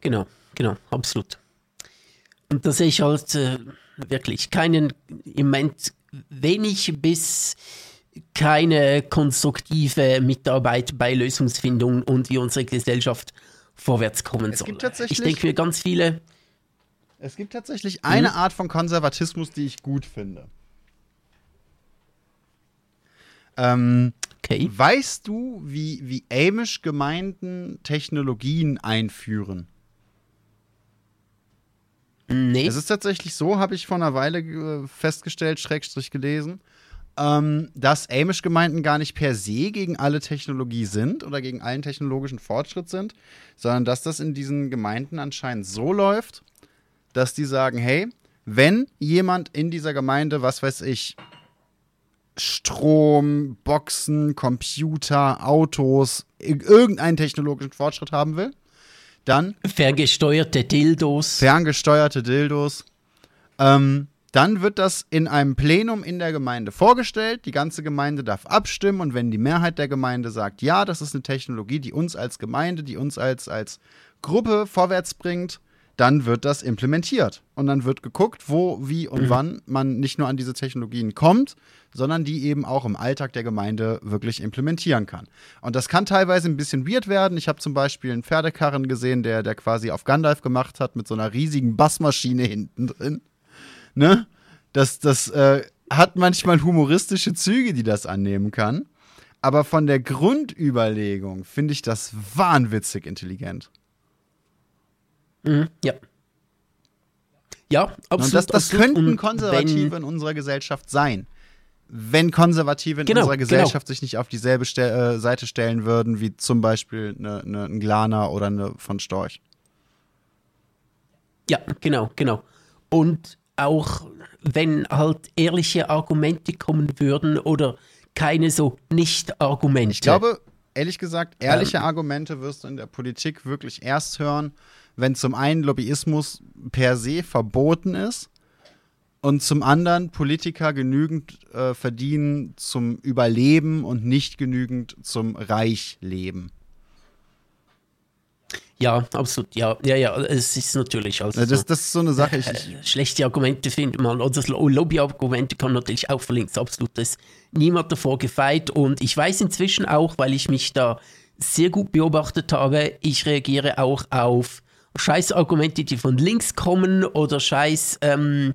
Genau, genau, absolut. Und da sehe ich halt äh, wirklich keinen, im Moment wenig bis keine konstruktive Mitarbeit bei Lösungsfindung und wie unsere Gesellschaft vorwärts kommen soll. ich denke mir ganz viele, Es gibt tatsächlich eine Art von Konservatismus, die ich gut finde. Ähm, okay, Weißt du, wie, wie Amish Gemeinden Technologien einführen? Nee, Es ist tatsächlich so, habe ich vor einer Weile äh, festgestellt, Schrägstrich gelesen, ähm, dass Amish Gemeinden gar nicht per se gegen alle Technologie sind oder gegen allen technologischen Fortschritt sind, sondern dass das in diesen Gemeinden anscheinend so läuft, dass die sagen, hey, wenn jemand in dieser Gemeinde, was weiß ich, Strom, Boxen, Computer, Autos, ir- irgendeinen technologischen Fortschritt haben will, dann ferngesteuerte Dildos. ferngesteuerte Dildos. Ähm, dann wird das in einem Plenum in der Gemeinde vorgestellt. Die ganze Gemeinde darf abstimmen und wenn die Mehrheit der Gemeinde sagt, ja, das ist eine Technologie, die uns als Gemeinde, die uns als, als Gruppe vorwärts bringt, dann wird das implementiert. Und dann wird geguckt, wo, wie und wann man nicht nur an diese Technologien kommt, sondern die eben auch im Alltag der Gemeinde wirklich implementieren kann. Und das kann teilweise ein bisschen weird werden. Ich habe zum Beispiel einen Pferdekarren gesehen, der, der quasi auf Gandalf gemacht hat mit so einer riesigen Bassmaschine hinten drin. Ne? Das, das äh, hat manchmal humoristische Züge, die das annehmen kann. Aber von der Grundüberlegung finde ich das wahnwitzig intelligent. Mhm, ja. Ja, absolut. Und das, das absolut. könnten Und Konservative in unserer Gesellschaft sein. Wenn Konservative in Genau, unserer genau. Gesellschaft sich nicht auf dieselbe Ste äh, Seite stellen würden, wie zum Beispiel eine, eine, ein Glaner oder eine von Storch. Ja, genau, genau. Und auch wenn halt ehrliche Argumente kommen würden oder keine so Nicht-Argumente. Ich glaube, ehrlich gesagt, ehrliche Argumente wirst du in der Politik wirklich erst hören, wenn zum einen Lobbyismus per se verboten ist und zum anderen Politiker genügend äh, verdienen zum Überleben und nicht genügend zum Reichleben. Ja, absolut. Ja, ja, ja. Es ist natürlich also Das, das ist so eine Sache. Ich, Äh, schlechte Argumente findet man, Lo- Lobbyargumente kann natürlich auch verlinkt, absolut. Das ist niemand davor gefeit und ich weiß inzwischen auch, weil ich mich da sehr gut beobachtet habe, ich reagiere auch auf Scheißargumente, die von links kommen oder Scheiß, ähm,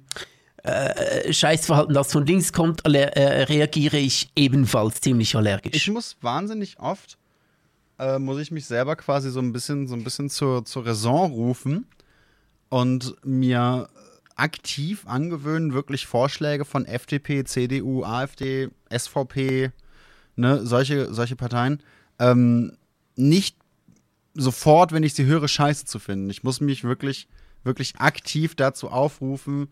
äh, Scheißverhalten, das von links kommt, äh, reagiere ich ebenfalls ziemlich allergisch. ich muss wahnsinnig oft, äh, muss ich mich selber quasi so ein bisschen, so ein bisschen zur, zur Raison rufen und mir aktiv angewöhnen, wirklich Vorschläge von FDP, CDU, AfD, SVP, ne, solche, solche Parteien, ähm, nicht sofort, wenn ich sie höre, scheiße zu finden. Ich muss mich wirklich, wirklich aktiv dazu aufrufen,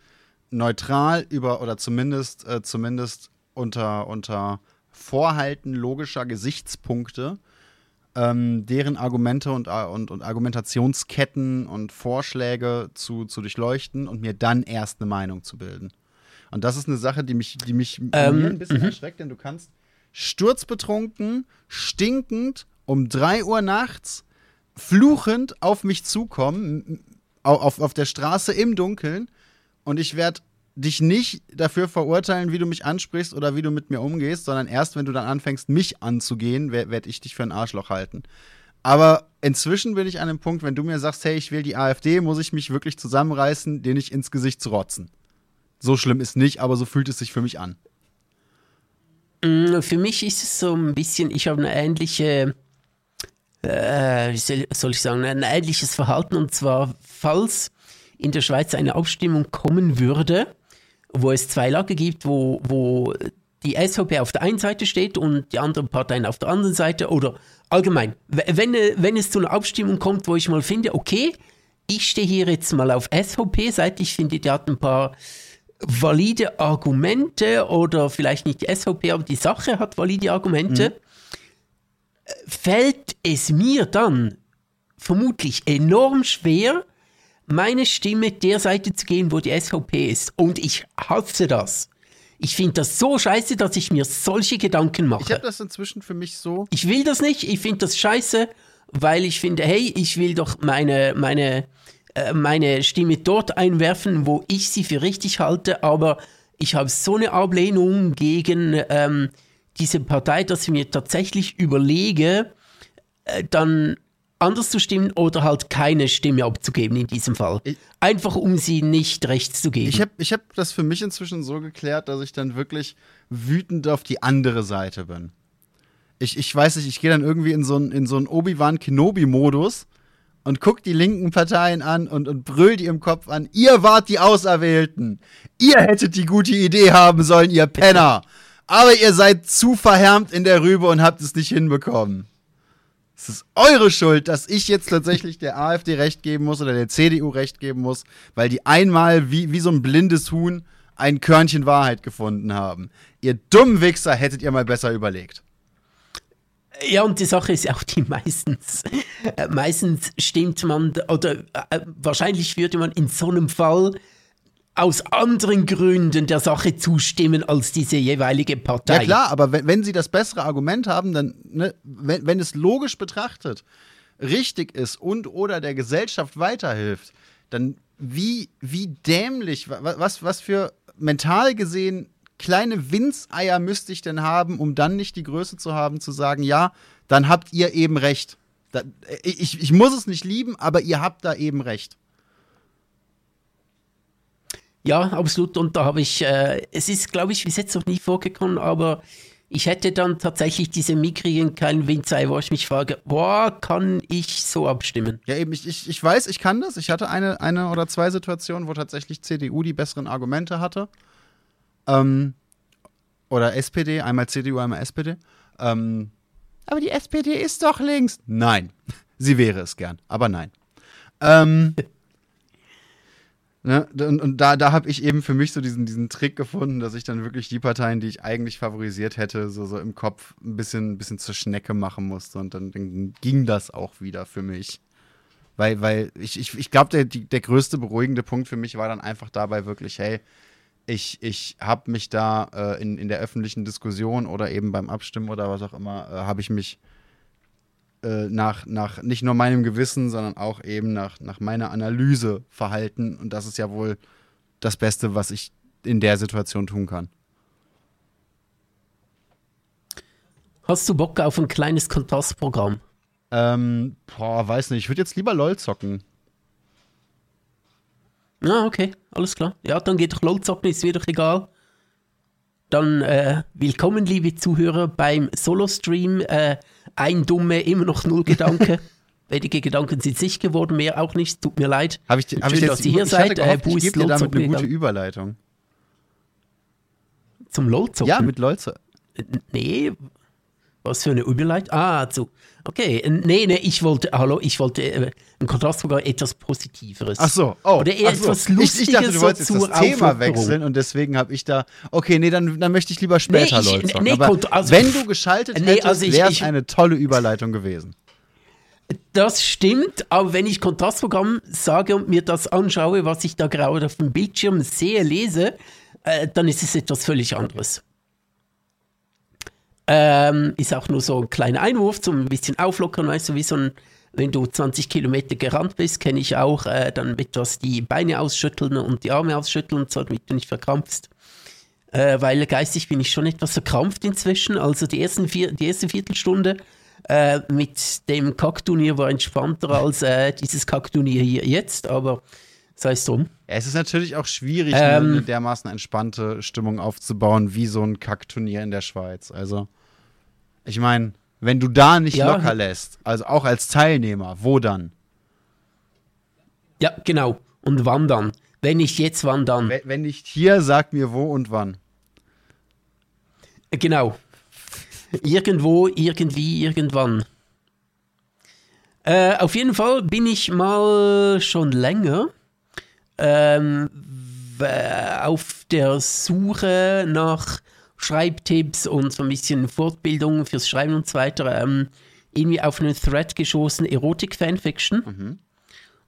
neutral über oder zumindest, äh, zumindest unter, unter Vorhalten logischer Gesichtspunkte ähm, deren Argumente und, äh, und, und Argumentationsketten und Vorschläge zu, zu durchleuchten und mir dann erst eine Meinung zu bilden. Und das ist eine Sache, die mich, die mich Ähm, ein bisschen erschreckt, denn du kannst sturzbetrunken, stinkend um 3 Uhr nachts fluchend auf mich zukommen, auf, auf der Straße im Dunkeln und ich werde dich nicht dafür verurteilen, wie du mich ansprichst oder wie du mit mir umgehst, sondern erst, wenn du dann anfängst, mich anzugehen, werde ich dich für ein Arschloch halten. Aber inzwischen bin ich an dem Punkt, wenn du mir sagst, hey, ich will die AfD, muss ich mich wirklich zusammenreißen, dir nicht ins Gesicht zu rotzen. So schlimm ist nicht, aber so fühlt es sich für mich an. Mm, Für mich ist es so ein bisschen, ich habe eine ähnliche, äh, wie soll ich sagen, ein ähnliches Verhalten. Und zwar, falls in der Schweiz eine Abstimmung kommen würde, wo es zwei Lager gibt, wo, wo die SVP auf der einen Seite steht und die anderen Parteien auf der anderen Seite oder allgemein, wenn, wenn es zu einer Abstimmung kommt, wo ich mal finde, okay, ich stehe hier jetzt mal auf SVP, seit ich finde, die hat ein paar valide Argumente oder vielleicht nicht die SVP, aber die Sache hat valide Argumente, mhm. Fällt es mir dann vermutlich enorm schwer, meine Stimme der Seite zu gehen, wo die SVP ist. Und ich hasse das. Ich finde das so scheiße, dass ich mir solche Gedanken mache. Ich habe das inzwischen für mich so. Ich will das nicht. Ich finde das scheiße, weil ich finde, hey, ich will doch meine, meine, äh, meine Stimme dort einwerfen, wo ich sie für richtig halte. Aber ich habe so eine Ablehnung gegen ähm, diese Partei, dass ich mir tatsächlich überlege, äh, dann anders zu stimmen oder halt keine Stimme abzugeben in diesem Fall. Einfach um sie nicht rechts zu geben. Ich habe ich hab das für mich inzwischen so geklärt, dass ich dann wirklich wütend auf die andere Seite bin. Ich, ich weiß nicht, ich gehe dann irgendwie in so einen so Obi-Wan Kenobi-Modus und guck die linken Parteien an und, und brüll die im Kopf an. Ihr wart die Auserwählten. Ihr hättet die gute Idee haben sollen, ihr Penner. Aber ihr seid zu verhärmt in der Rübe und habt es nicht hinbekommen. Es ist eure Schuld, dass ich jetzt tatsächlich der AfD recht geben muss oder der CDU recht geben muss, weil die einmal wie, wie so ein blindes Huhn ein Körnchen Wahrheit gefunden haben. Ihr dummen Wichser hättet ihr mal besser überlegt. Ja, und die Sache ist auch die meistens, äh, meistens stimmt man, oder äh, wahrscheinlich würde man in so einem Fall aus anderen Gründen der Sache zustimmen als diese jeweilige Partei. Ja klar, aber wenn, wenn sie das bessere Argument haben, dann, ne, wenn, wenn es logisch betrachtet richtig ist und oder der Gesellschaft weiterhilft, dann wie, wie dämlich, was, was für mental gesehen kleine Winzeier müsste ich denn haben, um dann nicht die Größe zu haben, zu sagen, ja, dann habt ihr eben recht. Da, ich, ich muss es nicht lieben, aber ihr habt da eben recht. Ja, absolut. Und da habe ich, äh, es ist, glaube ich, bis jetzt noch nie vorgekommen, aber ich hätte dann tatsächlich diese mickrigen kleinen Windzei, wo ich mich frage, boah, kann ich so abstimmen? Ja, eben, ich, ich, ich weiß, ich kann das. Ich hatte eine, eine oder zwei Situationen, wo tatsächlich CDU die besseren Argumente hatte. Ähm, oder SPD, einmal CDU, einmal SPD. Ähm, aber die SPD ist doch links. Nein, sie wäre es gern, aber nein. Ähm, Ne? Und, und, da, da habe ich eben für mich so diesen, diesen Trick gefunden, dass ich dann wirklich die Parteien, die ich eigentlich favorisiert hätte, so, so im Kopf ein bisschen, ein bisschen zur Schnecke machen musste. Und dann, dann ging das auch wieder für mich. Weil, weil ich, ich, ich glaube, der, der größte beruhigende Punkt für mich war dann einfach dabei wirklich, hey, ich, ich habe mich da äh, in, in der öffentlichen Diskussion oder eben beim Abstimmen oder was auch immer, äh, habe ich mich äh, nach, nach nicht nur meinem Gewissen, sondern auch eben nach, nach meiner Analyse verhalten. Und das ist ja wohl das Beste, was ich in der Situation tun kann. Hast du Bock auf ein kleines Kontrastprogramm? Ähm, boah, weiß nicht. Ich würde jetzt lieber LOL zocken. Ah, okay, alles klar. Ja, dann geht doch LOL zocken, ist mir doch egal. Dann äh, willkommen, liebe Zuhörer, beim Solo-Stream. Äh, ein Dumme, immer noch null Gedanke. Wenige Gedanken sind sich geworden, mehr auch nicht. Tut mir leid. Habe ich, hab Schön, ich jetzt, dass ihr hier seid. Äh, gehofft, äh, ich gebe dir damit eine gute Überleitung. Zum LOL-Zocken? Ja, mit LOL. Nee, was für eine Überleitung? Ah, zu. Okay, nee, nee, ich wollte, hallo, ich wollte äh, ein Kontrast sogar etwas Positiveres. Ach so, oh. Oder eher so. etwas Lustiges. Ich, ich dachte, du wolltest jetzt das Thema wechseln und deswegen habe ich da, okay, nee, dann, dann möchte ich lieber später nee, ich, nee, Aber also, wenn du geschaltet nee, hättest, also wäre es eine tolle Überleitung gewesen. Das stimmt, aber wenn ich Kontrastprogramm sage und mir das anschaue, was ich da gerade auf dem Bildschirm sehe, lese, äh, dann ist es etwas völlig anderes. Ähm, ist auch nur so ein kleiner Einwurf zum ein bisschen auflockern, weißt du, wie so ein, wenn du 20 Kilometer gerannt bist, kenne ich auch, äh, dann etwas die Beine ausschütteln und die Arme ausschütteln, so, damit du nicht verkrampfst. Äh, weil geistig bin ich schon etwas verkrampft inzwischen. Also die, ersten vier, die erste Viertelstunde äh, mit dem Kackturnier war entspannter als äh, dieses Kackturnier hier jetzt, aber sei es drum. Ja, es ist natürlich auch schwierig, ähm, eine dermaßen entspannte Stimmung aufzubauen, wie so ein Kackturnier in der Schweiz. Also. Ich meine, wenn du da nicht ja. locker lässt, also auch als Teilnehmer, wo dann? Ja, genau. Und wann dann? Wenn nicht jetzt, wann dann? Wenn, wenn nicht hier, sag mir wo und wann. Genau. Irgendwo, irgendwie, irgendwann. Äh, auf jeden Fall bin ich mal schon länger, ähm, äh, auf der Suche nach Schreibtipps und so ein bisschen Fortbildung fürs Schreiben und so weiter ähm, irgendwie auf einen Thread geschossen, Erotik-Fanfiction. Mhm.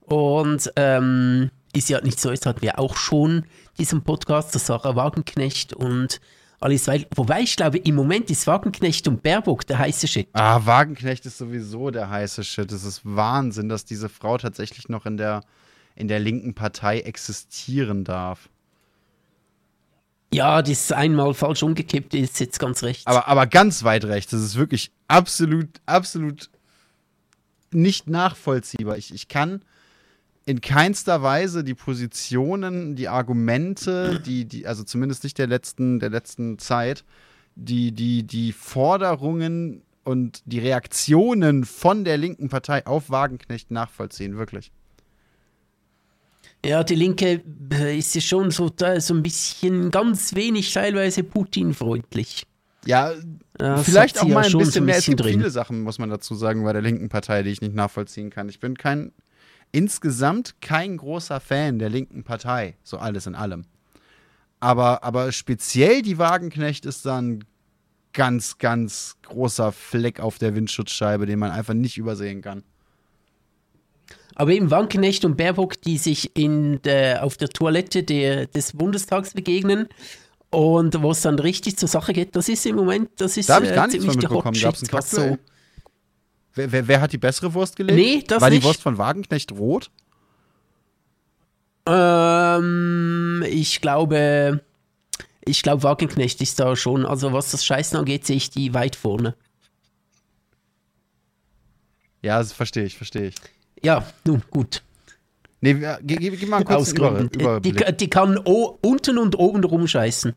Und ähm, ist ja nicht so, es hatten wir auch schon diesen Podcast, das Sarah Wagenknecht und alles, weil, wobei ich glaube, im Moment ist Wagenknecht und Baerbock der heiße Shit. Ah, Wagenknecht ist sowieso der heiße Shit. Es ist Wahnsinn, dass diese Frau tatsächlich noch in der, in der linken Partei existieren darf. Ja, das ist einmal falsch umgekippt, ist jetzt ganz recht. Aber, aber ganz weit rechts. Das ist wirklich absolut, absolut nicht nachvollziehbar. Ich, ich kann in keinster Weise die Positionen, die Argumente, die, die, also zumindest nicht der letzten, der letzten Zeit, die, die, die Forderungen und die Reaktionen von der linken Partei auf Wagenknecht nachvollziehen, wirklich. Ja, die Linke äh, ist ja schon so, da, so ein bisschen ganz wenig teilweise Putin-freundlich. Ja, Das vielleicht auch ja mal ein schon so bisschen ein mehr. Es bisschen gibt drin. viele Sachen, muss man dazu sagen, bei der linken Partei, die ich nicht nachvollziehen kann. Ich bin kein, insgesamt kein großer Fan der linken Partei, so alles in allem. Aber, aber speziell die Wagenknecht ist dann ganz, ganz großer Fleck auf der Windschutzscheibe, den man einfach nicht übersehen kann. Aber eben Wagenknecht und Baerbock, die sich in der, auf der Toilette der, des Bundestags begegnen und wo es dann richtig zur Sache geht, das ist im Moment, das ist Da habe ich äh, gar nichts ziemlich von der mitbekommen. Gab es ein Shit, was Kackduell? so. Wer, wer, wer hat die bessere Wurst gelegt? Nee, das War die nicht. Wurst von Wagenknecht rot? Ähm, ich glaube, ich glaube, Wagenknecht ist da schon, also was das Scheißen angeht, sehe ich die weit vorne. Ja, das verstehe ich, verstehe ich. Ja, nun gut. Nee, gib, gib, gib mal einen kurzen Über, Ausgründen. Die, die kann unten und oben rumscheißen.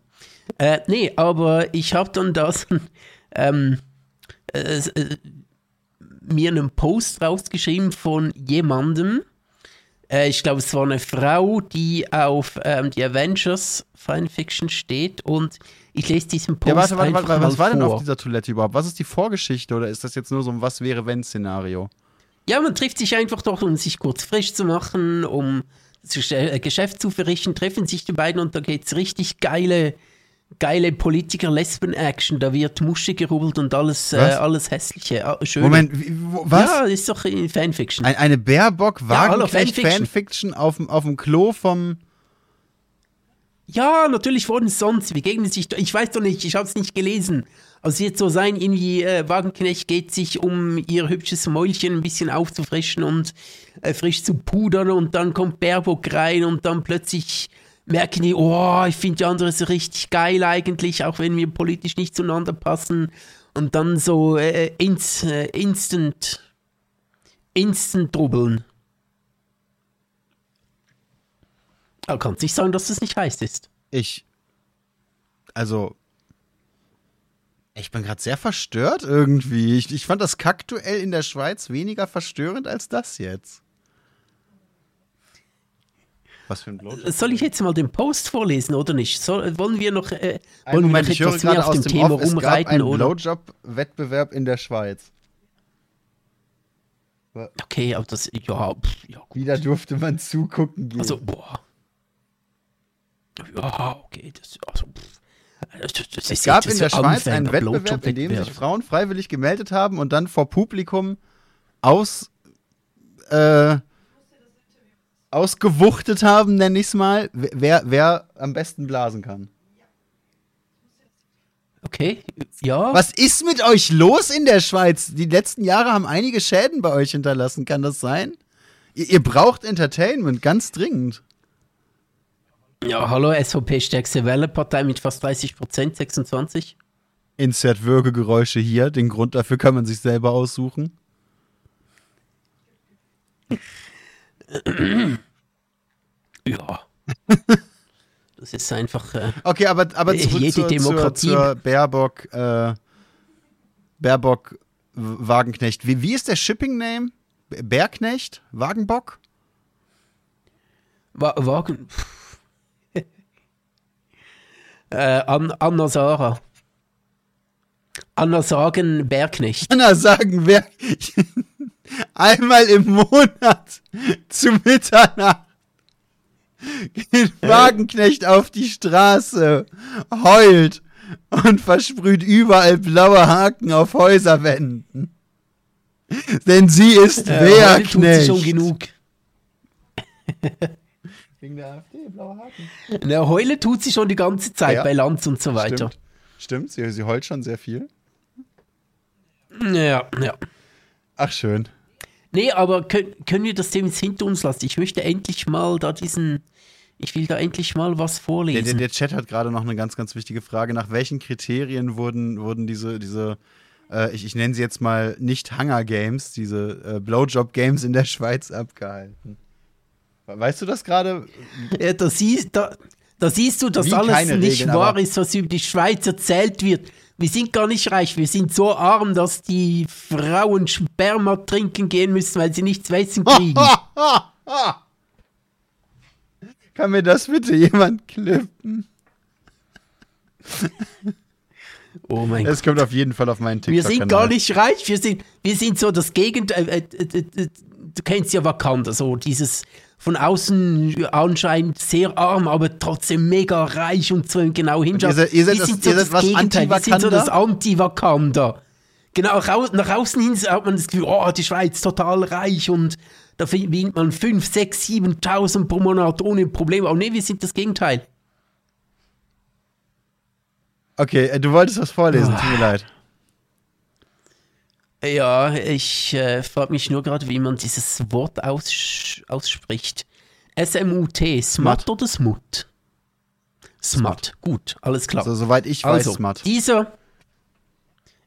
Äh, nee, aber ich habe dann das ähm, äh, äh, mir einen Post rausgeschrieben von jemandem. Äh, ich glaube, es war eine Frau, die auf ähm, die Avengers Fanfiction steht und ich lese diesen Post Ja, warte, warte, einfach warte, was war denn vor. auf dieser Toilette überhaupt? Was ist die Vorgeschichte oder ist das jetzt nur so ein Was wäre wenn Szenario? Ja, man trifft sich einfach doch, um sich kurz frisch zu machen, um äh, Geschäft zu verrichten, treffen sich die beiden und da geht's richtig geile, geile Politiker-Lesben-Action. Da wird Musche gerubbelt und alles, äh, alles hässliche. Ah, schön. Moment, wie, wo, was? Ja, das ist doch in Fanfiction. Ein, eine Baerbock Wagenknecht Fanfiction. Fanfiction auf dem auf dem Klo vom Ja, natürlich wurden sonst. Begegnen sich. Ich weiß doch nicht, ich habe es nicht gelesen. Also wird so sein, irgendwie äh, Wagenknecht geht sich, um ihr hübsches Mäulchen ein bisschen aufzufrischen und äh, frisch zu pudern und dann kommt Baerbock rein und dann plötzlich merken die, oh, ich finde die andere so richtig geil eigentlich, auch wenn wir politisch nicht zueinander passen. Und dann so äh, ins, äh, instant, instant drubbeln. Aber kannst nicht sagen, dass das nicht heiß ist. ich also ich bin gerade sehr verstört irgendwie. Ich, ich fand das Kackduell in der Schweiz weniger verstörend als das jetzt. Was für ein Blowjob. Soll ich jetzt mal den Post vorlesen oder nicht? Soll, wollen wir noch, äh, wollen wir Moment, noch ich höre etwas mehr auf aus dem dem Thema Off, es gab rumreiten? einen? Blowjob-Wettbewerb in der Schweiz. Okay, aber das, ja, pff, ja gut. Wieder durfte man zugucken gehen. Also, boah. Ja, okay, das, also, pff. Es gab in der Schweiz einen Wettbewerb, in dem sich. Frauen freiwillig gemeldet haben und dann vor Publikum aus, äh, ausgewuchtet haben, nenne ich es mal, wer, wer am besten blasen kann. Okay, ja. Was ist mit euch los in der Schweiz? Die letzten Jahre haben einige Schäden bei euch hinterlassen, kann das sein? Ihr, ihr braucht Entertainment, ganz dringend. Ja, hallo, SVP stärkste Wählerpartei mit fast 30 Prozent, 26. Insert Würgegeräusche hier, den Grund dafür kann man sich selber aussuchen. Ja. das ist einfach. Äh, Okay, aber, aber Äh, zurück jede zur, Demokratie- Zur, zur Baerbock, äh, Baerbock Wagenknecht. Wie, wie ist der Shipping-Name? Bergknecht? Wagenbock? Wa- Wagen. Äh, An Anna Sarah. Anna Sagen Bergknecht. Anna sagen, wer einmal im Monat zu Mitternacht geht Wagenknecht auf die Straße, heult und versprüht überall blaue Haken auf Häuserwänden. Denn sie ist Äh, heute tut sie Wehrknecht. schon genug. Wegen der AfD, blaue Haken. Na, heule tut sie schon die ganze Zeit Ja. bei Lanz und so weiter. Stimmt, Stimmt sie, sie heult schon sehr viel. Ja, ja. Ach, schön. Nee, aber können, können wir das Thema jetzt hinter uns lassen? Ich möchte endlich mal da diesen. Ich will da endlich mal was Der, vorlesen. der, der Chat hat gerade noch eine ganz, ganz wichtige Frage. Nach welchen Kriterien wurden, wurden diese, diese äh, ich, ich nenne sie jetzt mal nicht Hunger Games, diese äh, Blowjob Games in der Schweiz abgehalten? Weißt du das gerade? Ja, da, siehst, da, da siehst du, dass Wie alles nicht Regeln, wahr ist, was über die Schweiz erzählt wird. Wir sind gar nicht reich, wir sind so arm, dass die Frauen Sperma trinken gehen müssen, weil sie nichts essen kriegen. Kann mir das bitte jemand klippen? Oh mein Gott. Es kommt auf jeden Fall auf meinen Wir TikTok-Kanal. sind gar nicht reich, wir sind, wir sind so das Gegenteil. Äh, äh, äh, äh, du kennst ja Wakanda, so dieses von außen anscheinend sehr arm, aber trotzdem mega reich und so genau hinschaut. ihr ihr seid das- so ihr seid das was Gegenteil, wir sind so das Anti-Wakanda. Genau, nach außen hin hat man das Gefühl, oh, die Schweiz total reich und da verdient man 5, 6, 7.000 pro Monat ohne Probleme. Aber nee, wir sind das Gegenteil. Okay, äh, du wolltest was vorlesen, tut mir leid. Ja, ich äh, frage mich nur gerade, wie man dieses Wort aus, ausspricht. S-M-U-T, Smut Smut. oder Smut? Smut, gut, alles klar. Also, soweit ich weiß, also, Smart. dieser,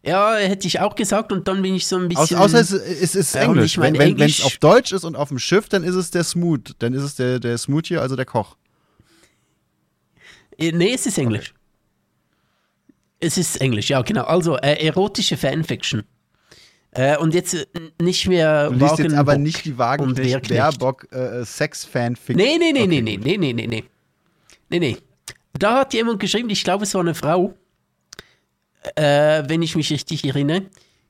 ja, hätte ich auch gesagt und dann bin ich so ein Aus, bisschen... außer es, es ist und Englisch. ich mein wenn es auf Deutsch ist und auf dem Schiff, dann ist es der Smooth. Dann ist es der, der Smooth hier, also der Koch. Äh, Nee, es ist Englisch. Es ist Englisch, ja, genau. Also, äh, erotische Fanfiction. Äh, und jetzt äh, nicht mehr Du liest jetzt aber nicht die und Wagenknecht. Baerbock äh, Sex-Fanfic. Nee, nee, nee, Okay, nee, nee, nee, nee, nee, nee. Nee. Da hat jemand geschrieben, ich glaube, es war eine Frau, äh, wenn ich mich richtig erinnere.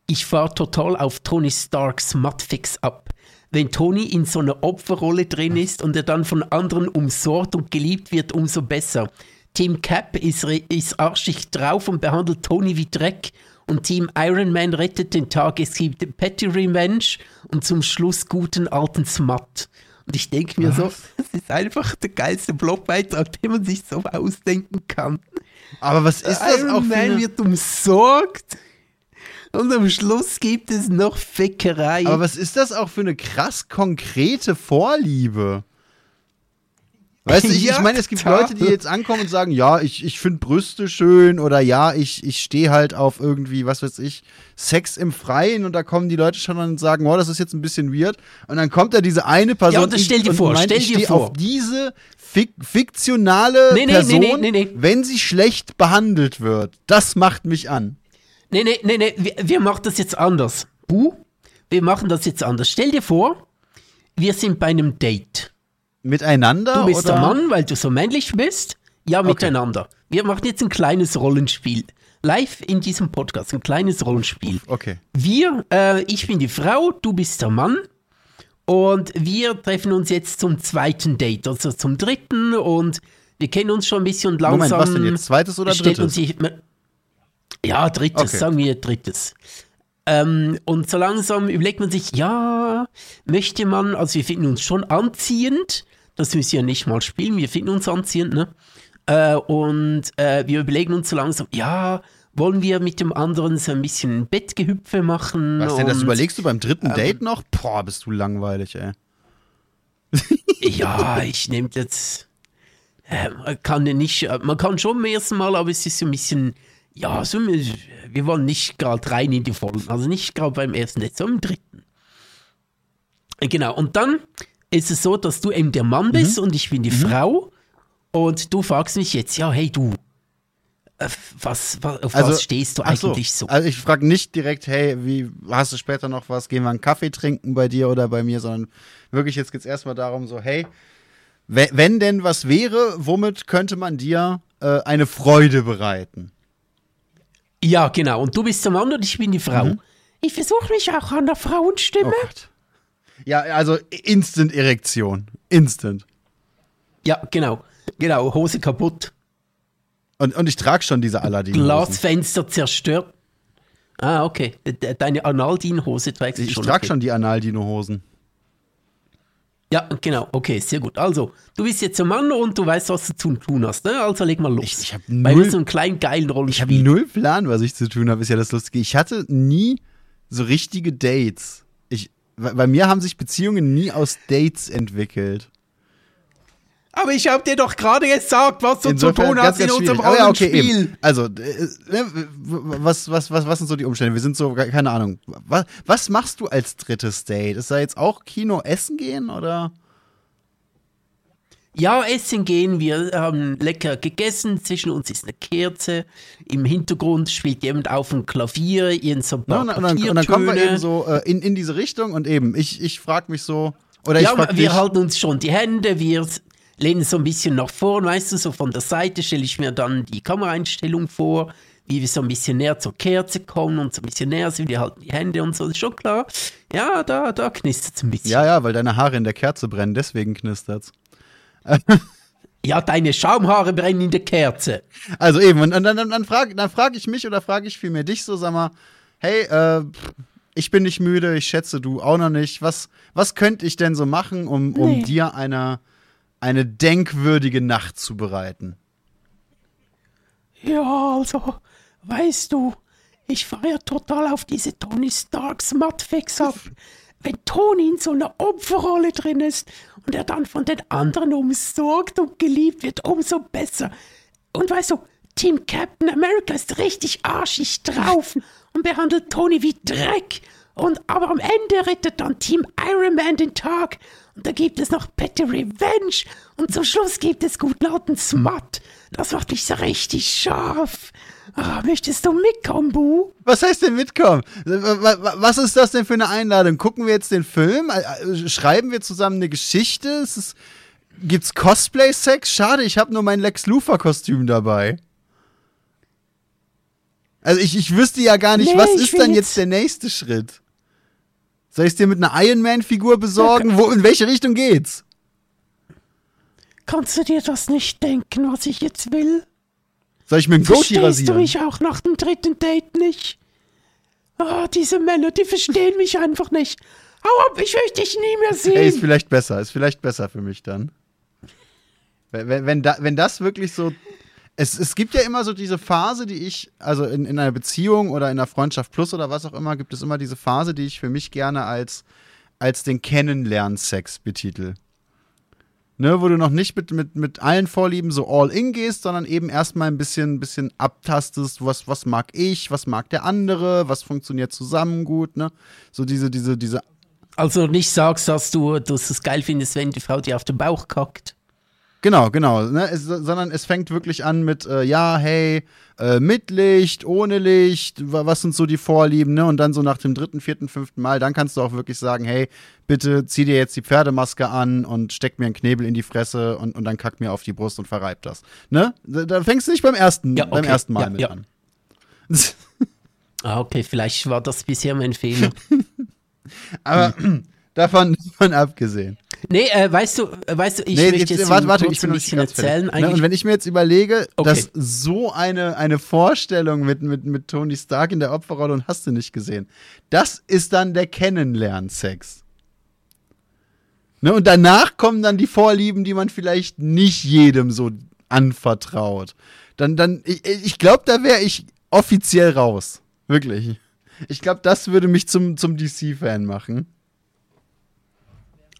Ich fahre total auf Tony Starks Mudfix ab. Wenn Tony in so einer Opferrolle drin ist und er dann von anderen umsorgt und geliebt wird, umso besser. Team Cap ist, ist arschig drauf und behandelt Tony wie Dreck. Und Team Iron Man rettet den Tag. Es gibt Petty Revenge und zum Schluss guten alten Smut. Und ich denke mir so, das ist einfach der geilste Blogbeitrag, den man sich so ausdenken kann. Aber was ist das Iron auch für Man eine, wird umsorgt und am Schluss gibt es noch Fickerei. Aber was ist das auch für eine krass konkrete Vorliebe? Weißt du, ich, Ja, ich meine, es gibt total. Leute, die jetzt ankommen und sagen, ja, ich, ich finde Brüste schön oder ja, ich, ich stehe halt auf irgendwie, was weiß ich, Sex im Freien und da kommen die Leute schon und sagen, oh, das ist jetzt ein bisschen weird. Und dann kommt da diese eine Person Ja, und das stell dir vor, meint, stell ich dir vor. auf diese fik fiktionale Nee, nee, Person, nee, nee, nee. wenn sie schlecht behandelt wird. Das macht mich an. Nee, nee, nee, nee, wir, wir machen das jetzt anders. Bu, wir machen das jetzt anders. Stell dir vor, wir sind bei einem Date. Miteinander Du bist oder? der Mann, weil du so männlich bist. Ja, miteinander. Wir machen jetzt ein kleines Rollenspiel. Live in diesem Podcast, ein kleines Rollenspiel. Okay. Wir, äh, ich bin die Frau, du bist der Mann. Und wir treffen uns jetzt zum zweiten Date, also zum dritten. Und wir kennen uns schon ein bisschen und langsam. Moment, was denn jetzt? Zweites oder drittes? ja, drittes, Okay. sagen wir drittes. Ähm, und so langsam überlegt man sich, ja, möchte man, also wir finden uns schon anziehend, das müssen wir ja nicht mal spielen, wir finden uns anziehend, ne? Äh, und äh, wir überlegen uns so langsam, ja, wollen wir mit dem anderen so ein bisschen Bettgehüpfe machen? Was denn, das überlegst du beim dritten ähm, Date noch? Boah, bist du langweilig, ey. Ja, ich nehme jetzt. Äh, man kann ja nicht, äh, man kann schon beim ersten Mal, aber es ist so ein bisschen, ja, so, wir wollen nicht gerade rein in die Vollen, also nicht gerade beim ersten Date, sondern im dritten. Äh, Genau, und dann ist es so, dass du eben der Mann bist und ich bin die Frau und du fragst mich jetzt, ja, hey du, äh, was, was, auf was stehst du eigentlich so? Also ich frage nicht direkt, hey, wie hast du später noch was? Gehen wir einen Kaffee trinken bei dir oder bei mir, sondern wirklich jetzt geht es erstmal darum, so, hey, we- wenn denn was wäre, womit könnte man dir äh, eine Freude bereiten? Ja, genau, und du bist der Mann und ich bin die Frau. Ich versuche mich auch an der Frauenstimme. Oh Gott. Ja, also Instant Erektion. Instant. Ja, genau. Genau, Hose kaputt. Und, und ich trage schon diese Aladdin-Hosen. Glasfenster zerstört. Ah, okay. De- Deine Analdin-Hose trägst du Ich schon. trage okay. schon die Analdino-Hosen. Ja, genau. Okay, sehr gut. Also, du bist jetzt ein Mann und du weißt, was du zu tun hast. Ne? Also leg mal los. Ich- ich hab Bei null- so einen kleinen geilen Ich habe null Plan, was ich zu tun habe, ist ja das Lustige. Ich hatte nie so richtige Dates. Bei mir haben sich Beziehungen nie aus Dates entwickelt. Aber ich habe dir doch gerade gesagt, was du zu tun hast in unserem. Aber ja, okay, eben. Also, äh, ne, was, was, was, was sind so die Umstände? Wir sind so, keine Ahnung. Was, was machst du als drittes Date? Ist da jetzt auch Kino essen gehen oder? Ja, essen gehen, wir haben lecker gegessen, zwischen uns ist eine Kerze, im Hintergrund spielt jemand auf dem Klavier, in so ein paar und, und, dann, und dann kommen wir eben so äh, in, in diese Richtung und eben, ich, ich frage mich so, oder Ja, ich frage wir dich, halten uns schon die Hände, wir lehnen so ein bisschen nach vorn, weißt du, so von der Seite stelle ich mir dann die Kameraeinstellung vor, wie wir so ein bisschen näher zur Kerze kommen und so ein bisschen näher sind, wir halten die Hände und so, ist schon klar. Ja, da, da knistert es ein bisschen. ja, ja, weil deine Haare in der Kerze brennen, deswegen knistert's. Ja, deine Schaumhaare brennen in der Kerze. Also eben, und, und dann, dann, dann frage dann frag ich mich oder frage ich vielmehr dich so, sag mal, hey, äh, ich bin nicht müde, ich schätze du auch noch nicht. Was, was könnte ich denn so machen, um, um Nee. dir eine, eine denkwürdige Nacht zu bereiten? Ja, also, weißt du, ich fahre ja total auf diese Tony Starks Mudfix ab. Wenn Tony in so einer Opferrolle drin ist und er dann von den anderen umsorgt und geliebt wird, umso besser. Und weißt du, Team Captain America ist richtig arschig drauf und behandelt Tony wie Dreck. Und aber am Ende rettet dann Team Iron Man den Tag. Und da gibt es noch Petty Revenge. Und zum Schluss gibt es gut lauten Smut. Das macht mich so richtig scharf. Ah, möchtest du mitkommen, Bu? Was heißt denn mitkommen? Wa- wa- Was ist das denn für eine Einladung? Gucken wir jetzt den Film? Äh, äh, Schreiben wir zusammen eine Geschichte? Ist es, gibt's Cosplay-Sex? Schade, ich habe nur mein Lex Luthor-Kostüm dabei. Also ich, ich wüsste ja gar nicht, Nee, was ist dann jetzt- jetzt der nächste Schritt? Soll ich es dir mit einer Iron Man-Figur besorgen? Wo, in welche Richtung geht's? Kannst du dir das nicht denken, was ich jetzt will? Soll ich mir einen Goatee Verstehst du rasieren? mich auch nach dem dritten Date nicht? Ah, diese Männer, die verstehen mich einfach nicht. Hau ab, ich möchte dich nie mehr sehen. Ey, ist vielleicht besser, ist vielleicht besser für mich dann. Wenn, wenn, wenn, da, wenn das wirklich so. Es, es gibt ja immer so diese Phase, die ich, also in, in einer Beziehung oder in einer Freundschaft plus oder was auch immer, gibt es immer diese Phase, die ich für mich gerne als, als den Kennenlernsex betitel. Ne, wo du noch nicht mit, mit, mit allen Vorlieben so all in gehst, sondern eben erstmal ein bisschen, bisschen abtastest, was, was mag ich, was mag der andere, was funktioniert zusammen gut, ne? So diese, diese, diese Also nicht sagst, dass du, dass du es geil findest, wenn die Frau dir auf den Bauch kackt. Genau, genau. Ne? Es, sondern es fängt wirklich an mit, äh, ja, hey, äh, mit Licht, ohne Licht, wa- was sind so die Vorlieben, ne? Und dann so nach dem dritten, vierten, fünften Mal, dann kannst du auch wirklich sagen, hey, bitte zieh dir jetzt die Pferdemaske an und steck mir einen Knebel in die Fresse und, und dann kack mir auf die Brust und verreib das. Ne? Da, fängst du nicht beim ersten, Ja, beim okay. ersten Mal Ja, mit ja. an. Ah, okay, vielleicht war das bisher mein Fehler. Aber davon, davon abgesehen. Nee, äh, weißt du, äh, weißt du, ich nee, möchte jetzt, warte, warte, ich bin ein bisschen erzählen. Ne, Eigentlich und wenn ich mir jetzt überlege, Okay. dass so eine, eine Vorstellung mit, mit, mit Tony Stark in der Opferrolle und hast du nicht gesehen, das ist dann der Kennenlernsex. Ne, und danach kommen dann die Vorlieben, die man vielleicht nicht jedem so anvertraut. Dann, dann, ich, ich glaube, da wäre ich offiziell raus. Wirklich. Ich glaube, das würde mich zum, zum DC-Fan machen.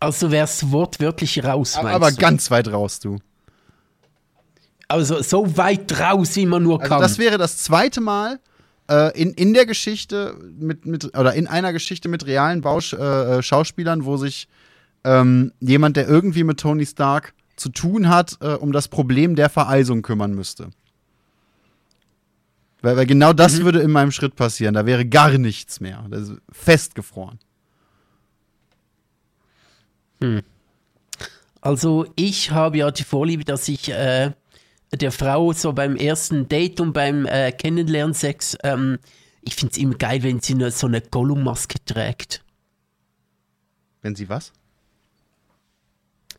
Also wär's wortwörtlich raus, Aber, meinst aber du? ganz weit raus, du. Also so weit raus, wie man nur Also kann. das wäre das zweite Mal äh, in, in der Geschichte mit, mit oder in einer Geschichte mit realen Bausch, äh, äh, Schauspielern, wo sich ähm, jemand, der irgendwie mit Tony Stark zu tun hat, äh, um das Problem der Vereisung kümmern müsste. Weil, weil genau das würde in meinem Schritt passieren. Da wäre gar nichts mehr. Das ist festgefroren. Also ich habe ja die Vorliebe, dass ich äh, der Frau so beim ersten Date und beim äh, Kennenlernsex, ähm, ich finde es immer geil, wenn sie eine, so eine Gollum-Maske trägt. Wenn sie was?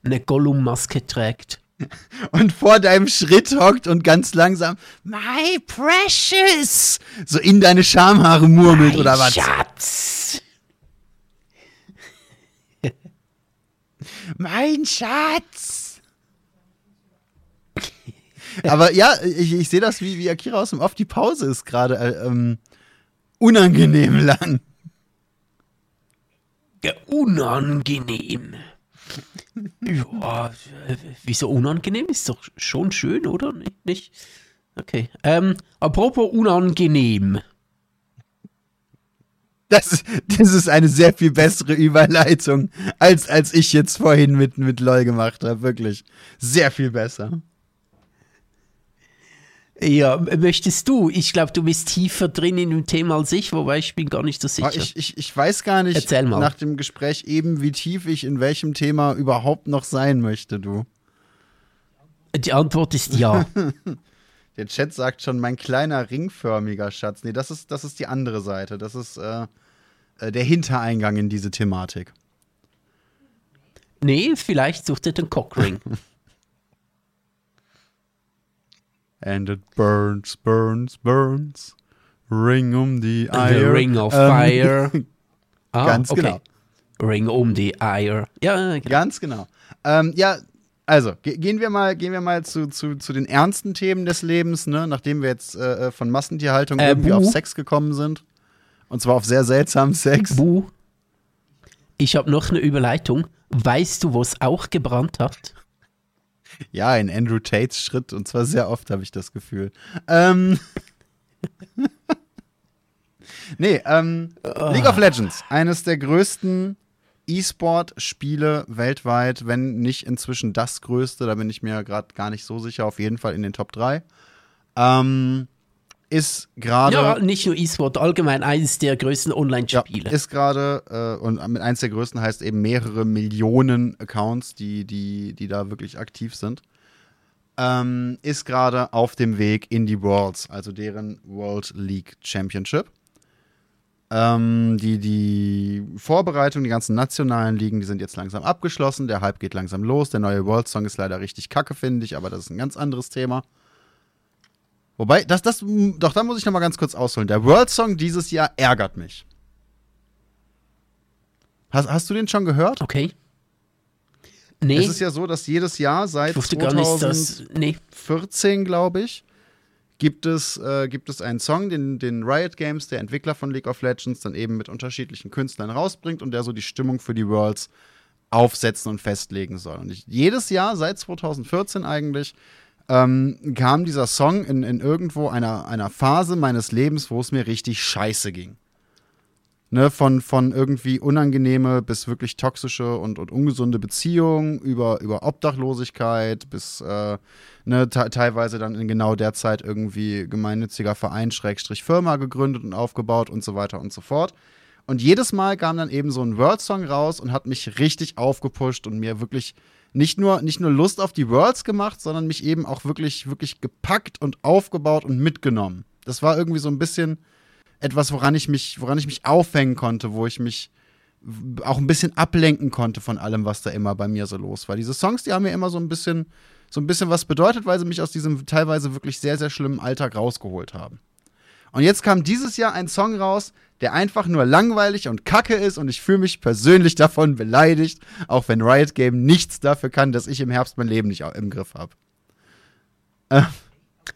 Eine Gollum-Maske trägt. und vor deinem Schritt hockt und ganz langsam My Precious so in deine Schamhaare murmelt Mein oder was? Schatz. Mein Schatz. Aber ja, ich, ich sehe das wie, wie Akira aus dem Off. Die Pause ist gerade äh, ähm, unangenehm lang. Ja, unangenehm. Ja, wieso unangenehm? Ist doch schon schön, oder? Nicht? nicht? Okay. Ähm, apropos unangenehm. Das, ist- das ist eine sehr viel bessere Überleitung, als, als ich jetzt vorhin mit, mit LOL gemacht habe. Wirklich. Sehr viel besser. Ja, möchtest du? Ich glaube, du bist tiefer drin in dem Thema als ich, wobei ich bin gar nicht so sicher. Ich, ich, ich weiß gar nicht nach dem Gespräch eben, wie tief ich in welchem Thema überhaupt noch sein möchte, du. Die Antwort ist ja. Der Chat sagt schon, mein kleiner ringförmiger Schatz. Nee, das ist, das ist die andere Seite. Das ist äh, äh, der Hintereingang in diese Thematik. nee, vielleicht sucht er den Cockring. And it burns, burns, burns. Ring um die The Eier. Ring of Ähm, Fire. Ah, ganz okay. genau. Ring um die Eier. Ja, genau. Ganz genau. Ähm, ja, also ge gehen wir mal, gehen wir mal zu, zu, zu den ernsten Themen des Lebens, ne? nachdem wir jetzt äh, äh, von Massentierhaltung Äh, irgendwie Buh. auf Sex gekommen sind. Und zwar auf sehr seltsamen Sex. Bu. Ich habe noch eine Überleitung. Weißt du, wo es auch gebrannt hat? Ja, in Andrew Tates Schritt und zwar sehr oft, habe ich das Gefühl. Ähm. nee, ähm, League of Legends, eines der größten E-Sport-Spiele weltweit, wenn nicht inzwischen das größte, da bin ich mir gerade gar nicht so sicher, auf jeden Fall in den Top 3. Ähm, ist gerade. Ja, nicht nur E-Sport, allgemein eines der größten Ja, Online-Spiele. ist gerade, äh, und mit eins der größten heißt eben mehrere Millionen Accounts, die, die, die da wirklich aktiv sind. Ähm, ist gerade auf dem Weg in die Worlds, also deren World League Championship. Ähm, die, die Vorbereitung, die ganzen nationalen Ligen, die sind jetzt langsam abgeschlossen. Der Hype geht langsam los. Der neue World Song ist leider richtig kacke, finde ich, aber das ist ein ganz anderes Thema. Wobei, das, das, doch, da muss ich noch mal ganz kurz ausholen. Der World Song dieses Jahr ärgert mich. Hast, hast du den schon gehört? Okay. Nee, Es ist ja so, dass jedes Jahr seit ich wusste gar nicht, dass. 2014, Nee. glaube ich, gibt es, äh, gibt es einen Song, den, den Riot Games, der Entwickler von League of Legends, dann eben mit unterschiedlichen Künstlern rausbringt und der so die Stimmung für die Worlds aufsetzen und festlegen soll. Und ich, jedes Jahr, seit 2014 eigentlich, ähm, kam dieser Song in, in irgendwo einer, einer Phase meines Lebens, wo es mir richtig scheiße ging. Ne, von, von irgendwie unangenehme bis wirklich toxische und, und ungesunde Beziehungen über, über Obdachlosigkeit bis äh, ne, te- teilweise dann in genau der Zeit irgendwie gemeinnütziger Verein Schrägstrich Firma gegründet und aufgebaut und so weiter und so fort. Und jedes Mal kam dann eben so ein World-Song raus und hat mich richtig aufgepusht und mir wirklich nicht nur, nicht nur Lust auf die Worlds gemacht, sondern mich eben auch wirklich, wirklich gepackt und aufgebaut und mitgenommen. Das war irgendwie so ein bisschen etwas, woran ich mich, woran ich mich aufhängen konnte, wo ich mich auch ein bisschen ablenken konnte von allem, was da immer bei mir so los war. Diese Songs, die haben mir immer so ein bisschen, so ein bisschen was bedeutet, weil sie mich aus diesem teilweise wirklich sehr, sehr schlimmen Alltag rausgeholt haben. Und jetzt kam dieses Jahr ein Song raus, der einfach nur langweilig und kacke ist und ich fühle mich persönlich davon beleidigt, auch wenn Riot Game nichts dafür kann, dass ich im Herbst mein Leben nicht im Griff habe.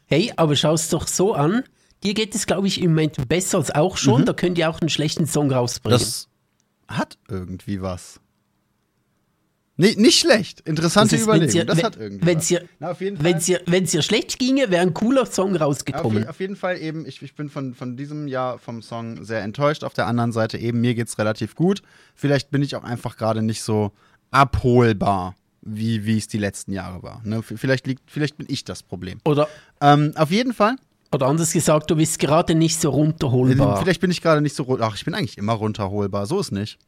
Hey, aber schau es doch so an. Dir geht es, glaube ich, im Moment besser als auch schon. Da könnt ihr auch einen schlechten Song rausbringen. Mhm. Das hat irgendwie was. Nee, nicht schlecht. Interessante ist, Überlegung. ihr- das wenn- hat irgendwie auf. Wenn es ihr, schlecht ginge, wäre ein cooler Song auf, rausgekommen. je- auf jeden Fall eben, ich, ich bin von, von diesem Jahr vom Song sehr enttäuscht. Auf der anderen Seite eben, mir geht's relativ gut. Vielleicht bin ich auch einfach gerade nicht so abholbar, wie, es die letzten Jahre war. Ne? Vielleicht, liegt, vielleicht bin ich das Problem. Oder, Ähm, auf jeden Fall. Oder anders gesagt, du bist gerade nicht so runterholbar. Vielleicht bin ich gerade nicht so. Ach, ich bin eigentlich immer runterholbar. So ist nicht.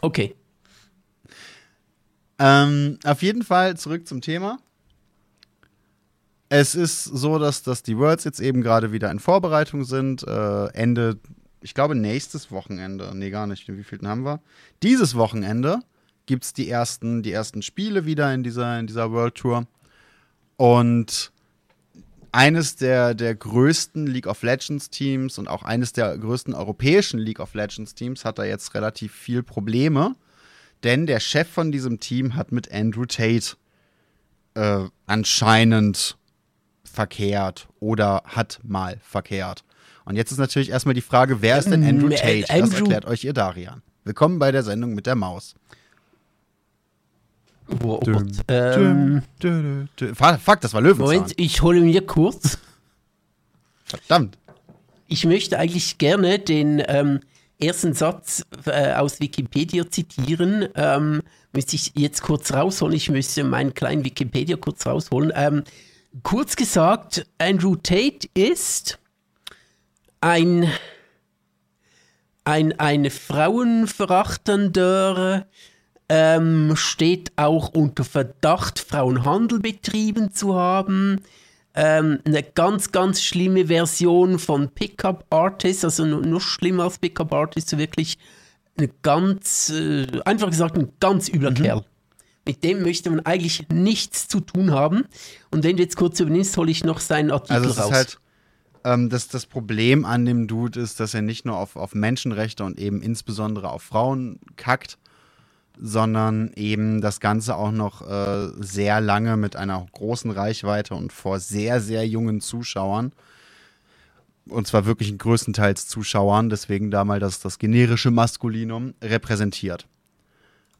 Okay. Ähm, auf jeden Fall zurück zum Thema. Es ist so, dass, dass die Worlds jetzt eben gerade wieder in Vorbereitung sind. Äh, Ende, ich glaube, nächstes Wochenende. Nee, gar nicht. Wie viel haben wir? Dieses Wochenende gibt es die ersten, die ersten Spiele wieder in dieser, in dieser World Tour. Und eines der, der größten League of Legends Teams und auch eines der größten europäischen League of Legends Teams hat da jetzt relativ viel Probleme, denn der Chef von diesem Team hat mit Andrew Tate äh, anscheinend verkehrt oder hat mal verkehrt. Und jetzt ist natürlich erstmal die Frage, wer ist denn Andrew Tate? Das erklärt euch ihr Darian. Willkommen bei der Sendung mit der Maus. Oh, oh Gott. Ähm, dö. Fuck, fuck, das war Löwenzahn. Moment, ich hole mir kurz. Verdammt. Ich möchte eigentlich gerne den ähm, ersten Satz äh, aus Wikipedia zitieren. Ähm, müsste ich jetzt kurz rausholen. Ich müsste meinen kleinen Wikipedia kurz rausholen. Ähm, kurz gesagt, Andrew Tate ist ein, ein, ein frauenverachtender, ähm, steht auch unter Verdacht, Frauenhandel betrieben zu haben. Ähm, eine ganz, ganz schlimme Version von Pickup Artist, also noch, noch schlimmer als Pickup Artist, so wirklich eine ganz, äh, einfach gesagt, ein ganz übler Kerl. Mit dem möchte man eigentlich nichts zu tun haben. Und wenn du jetzt kurz übernimmst, hole ich noch seinen Artikel Also es raus. ist halt, ähm, das, das Problem an dem Dude ist, dass er nicht nur auf, auf Menschenrechte und eben insbesondere auf Frauen kackt, sondern eben das Ganze auch noch äh, sehr lange mit einer großen Reichweite und vor sehr, sehr jungen Zuschauern, und zwar wirklich größtenteils Zuschauern, deswegen da mal das, das generische Maskulinum, repräsentiert.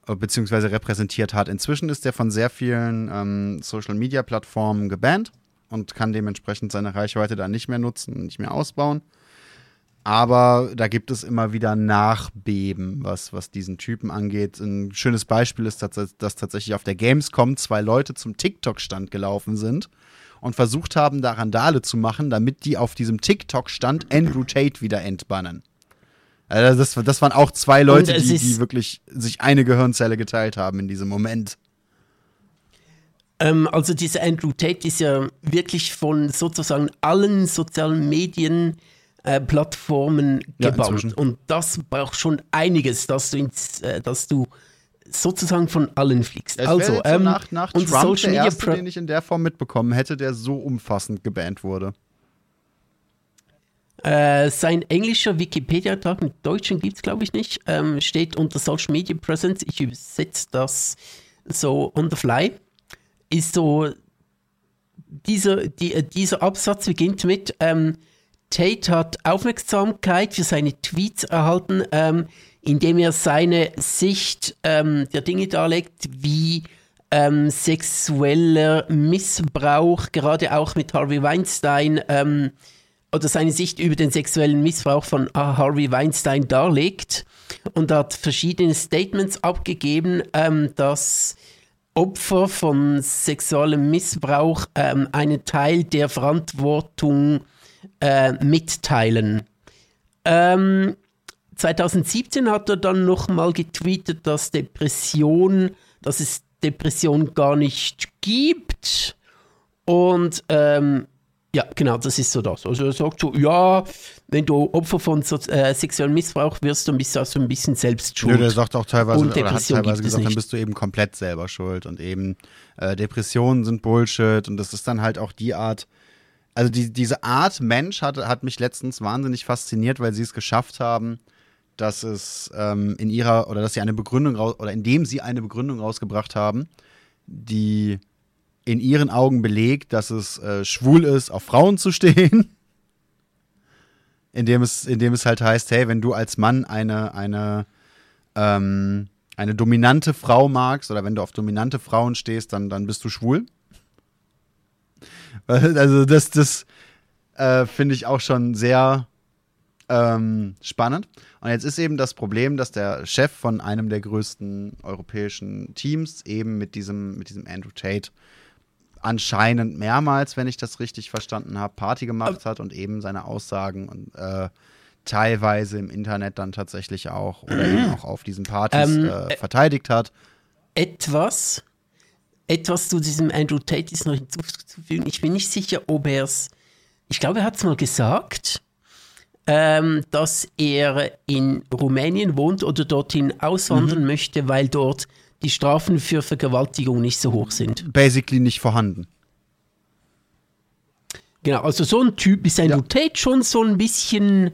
Äh, Beziehungsweise repräsentiert hat. Inzwischen ist er von sehr vielen ähm, Social-Media-Plattformen gebannt und kann dementsprechend seine Reichweite da nicht mehr nutzen, nicht mehr ausbauen. Aber da gibt es immer wieder Nachbeben, was, was diesen Typen angeht. Ein schönes Beispiel ist, dass, dass tatsächlich auf der Gamescom zwei Leute zum TikTok-Stand gelaufen sind und versucht haben, da Randale zu machen, damit die auf diesem TikTok-Stand Andrew Tate wieder entbannen. Also das, das waren auch zwei Leute, die, die wirklich sich eine Gehirnzelle geteilt haben in diesem Moment. Ähm, also dieser Andrew Tate ist ja wirklich von sozusagen allen sozialen Medien äh, Plattformen Ja, gebannt. inzwischen. und das braucht schon einiges, dass du, ins, äh, dass du sozusagen von allen fliegst. Es also, jetzt so ähm, nach, nach unser Trump Social der Media erste, Pro- den ich in der Form mitbekommen hätte, der so umfassend gebannt wurde. Äh, sein englischer Wikipedia-Tag mit Deutschen gibt es, glaube ich, nicht. Ähm, steht unter Social Media Presence. Ich übersetze das so on the fly. Ist so, dieser, die, äh, dieser Absatz beginnt mit, ähm, Tate hat Aufmerksamkeit für seine Tweets erhalten, ähm, indem er seine Sicht ähm, der Dinge darlegt, wie ähm, sexueller Missbrauch, gerade auch mit Harvey Weinstein, ähm, oder seine Sicht über den sexuellen Missbrauch von ah, Harvey Weinstein darlegt. Und hat verschiedene Statements abgegeben, ähm, dass Opfer von sexuellem Missbrauch ähm, einen Teil der Verantwortung äh, mitteilen. Ähm, 2017 hat er dann nochmal getweetet, dass Depression, dass es Depression gar nicht gibt. Und ähm, ja, genau, das ist so das. Also er sagt so, ja, wenn du Opfer von so, äh, sexuellem Missbrauch wirst, dann bist du also ein bisschen selbst schuld. Nö, der sagt auch teilweise, Und oder hat teilweise gesagt, dann bist du eben komplett selber schuld und eben äh, Depressionen sind Bullshit und das ist dann halt auch die Art, also die, diese Art Mensch hat, hat mich letztens wahnsinnig fasziniert, weil sie es geschafft haben, dass es ähm, in ihrer, oder dass sie eine Begründung raus, oder indem sie eine Begründung rausgebracht haben, die in ihren Augen belegt, dass es äh, schwul ist, auf Frauen zu stehen. Indem es, indem es halt heißt, hey, wenn du als Mann eine, eine, ähm, eine dominante Frau magst oder wenn du auf dominante Frauen stehst, dann, dann bist du schwul. Also das, das äh, finde ich auch schon sehr ähm, spannend. Und jetzt ist eben das Problem, dass der Chef von einem der größten europäischen Teams eben mit diesem, mit diesem Andrew Tate anscheinend mehrmals, wenn ich das richtig verstanden habe, Party gemacht hat und eben seine Aussagen und äh, teilweise im Internet dann tatsächlich auch oder eben auch auf diesen Partys Ähm, äh, verteidigt hat. etwas, etwas zu diesem Andrew Tate ist noch hinzuzufügen. Ich bin nicht sicher, ob er es, ich glaube, er hat es mal gesagt, ähm, dass er in Rumänien wohnt oder dorthin auswandern möchte, weil dort die Strafen für Vergewaltigung nicht so hoch sind. Basically nicht vorhanden. Genau, also so ein Typ ist Andrew Tate schon so ein bisschen,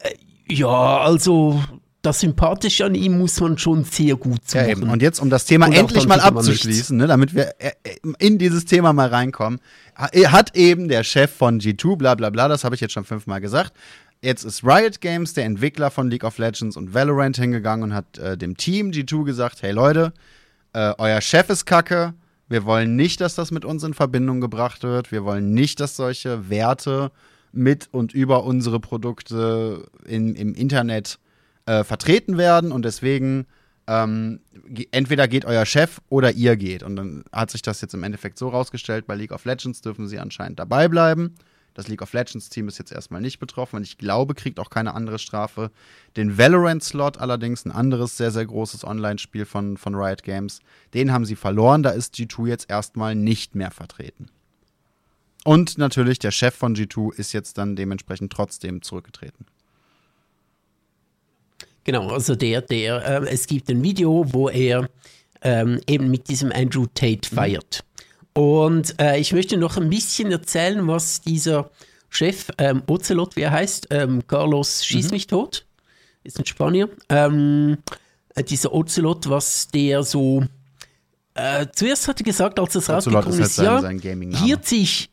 äh, ja, also das Sympathische an ihm muss man schon sehr gut Ja, suchen. eben. Und jetzt, um das Thema Und endlich mal abzuschließen, ne, damit wir äh, äh, in dieses Thema mal reinkommen, ha- hat eben der Chef von G2, bla bla bla, das habe ich jetzt schon fünfmal gesagt. Jetzt ist Riot Games, der Entwickler von League of Legends und Valorant, hingegangen und hat äh, dem Team G2 gesagt: Hey Leute, äh, euer Chef ist kacke. Wir wollen nicht, dass das mit uns in Verbindung gebracht wird. Wir wollen nicht, dass solche Werte mit und über unsere Produkte in, im Internet äh, vertreten werden. Und deswegen ähm, entweder geht euer Chef oder ihr geht. Und dann hat sich das jetzt im Endeffekt so rausgestellt, bei League of Legends dürfen sie anscheinend dabei bleiben. Das League of Legends Team ist jetzt erstmal nicht betroffen und ich glaube, kriegt auch keine andere Strafe. Den Valorant-Slot allerdings, ein anderes sehr, sehr großes Online-Spiel von, von Riot Games, den haben sie verloren. Da ist G2 jetzt erstmal nicht mehr vertreten. Und natürlich der Chef von G2 ist jetzt dann dementsprechend trotzdem zurückgetreten. Genau, also der, der, äh, es gibt ein Video, wo er ähm, eben mit diesem Andrew Tate feiert. Und äh, ich möchte noch ein bisschen erzählen, was dieser Chef, ähm, Ocelot, wie er heißt, ähm, Carlos Schieß mich tot, ist ein Spanier, ähm, äh, dieser Ocelot, was der so, äh, zuerst hat er gesagt, als das Ocelot rausgekommen ist halt sein- ja, sein Gaming-Name. hier ziehe ich,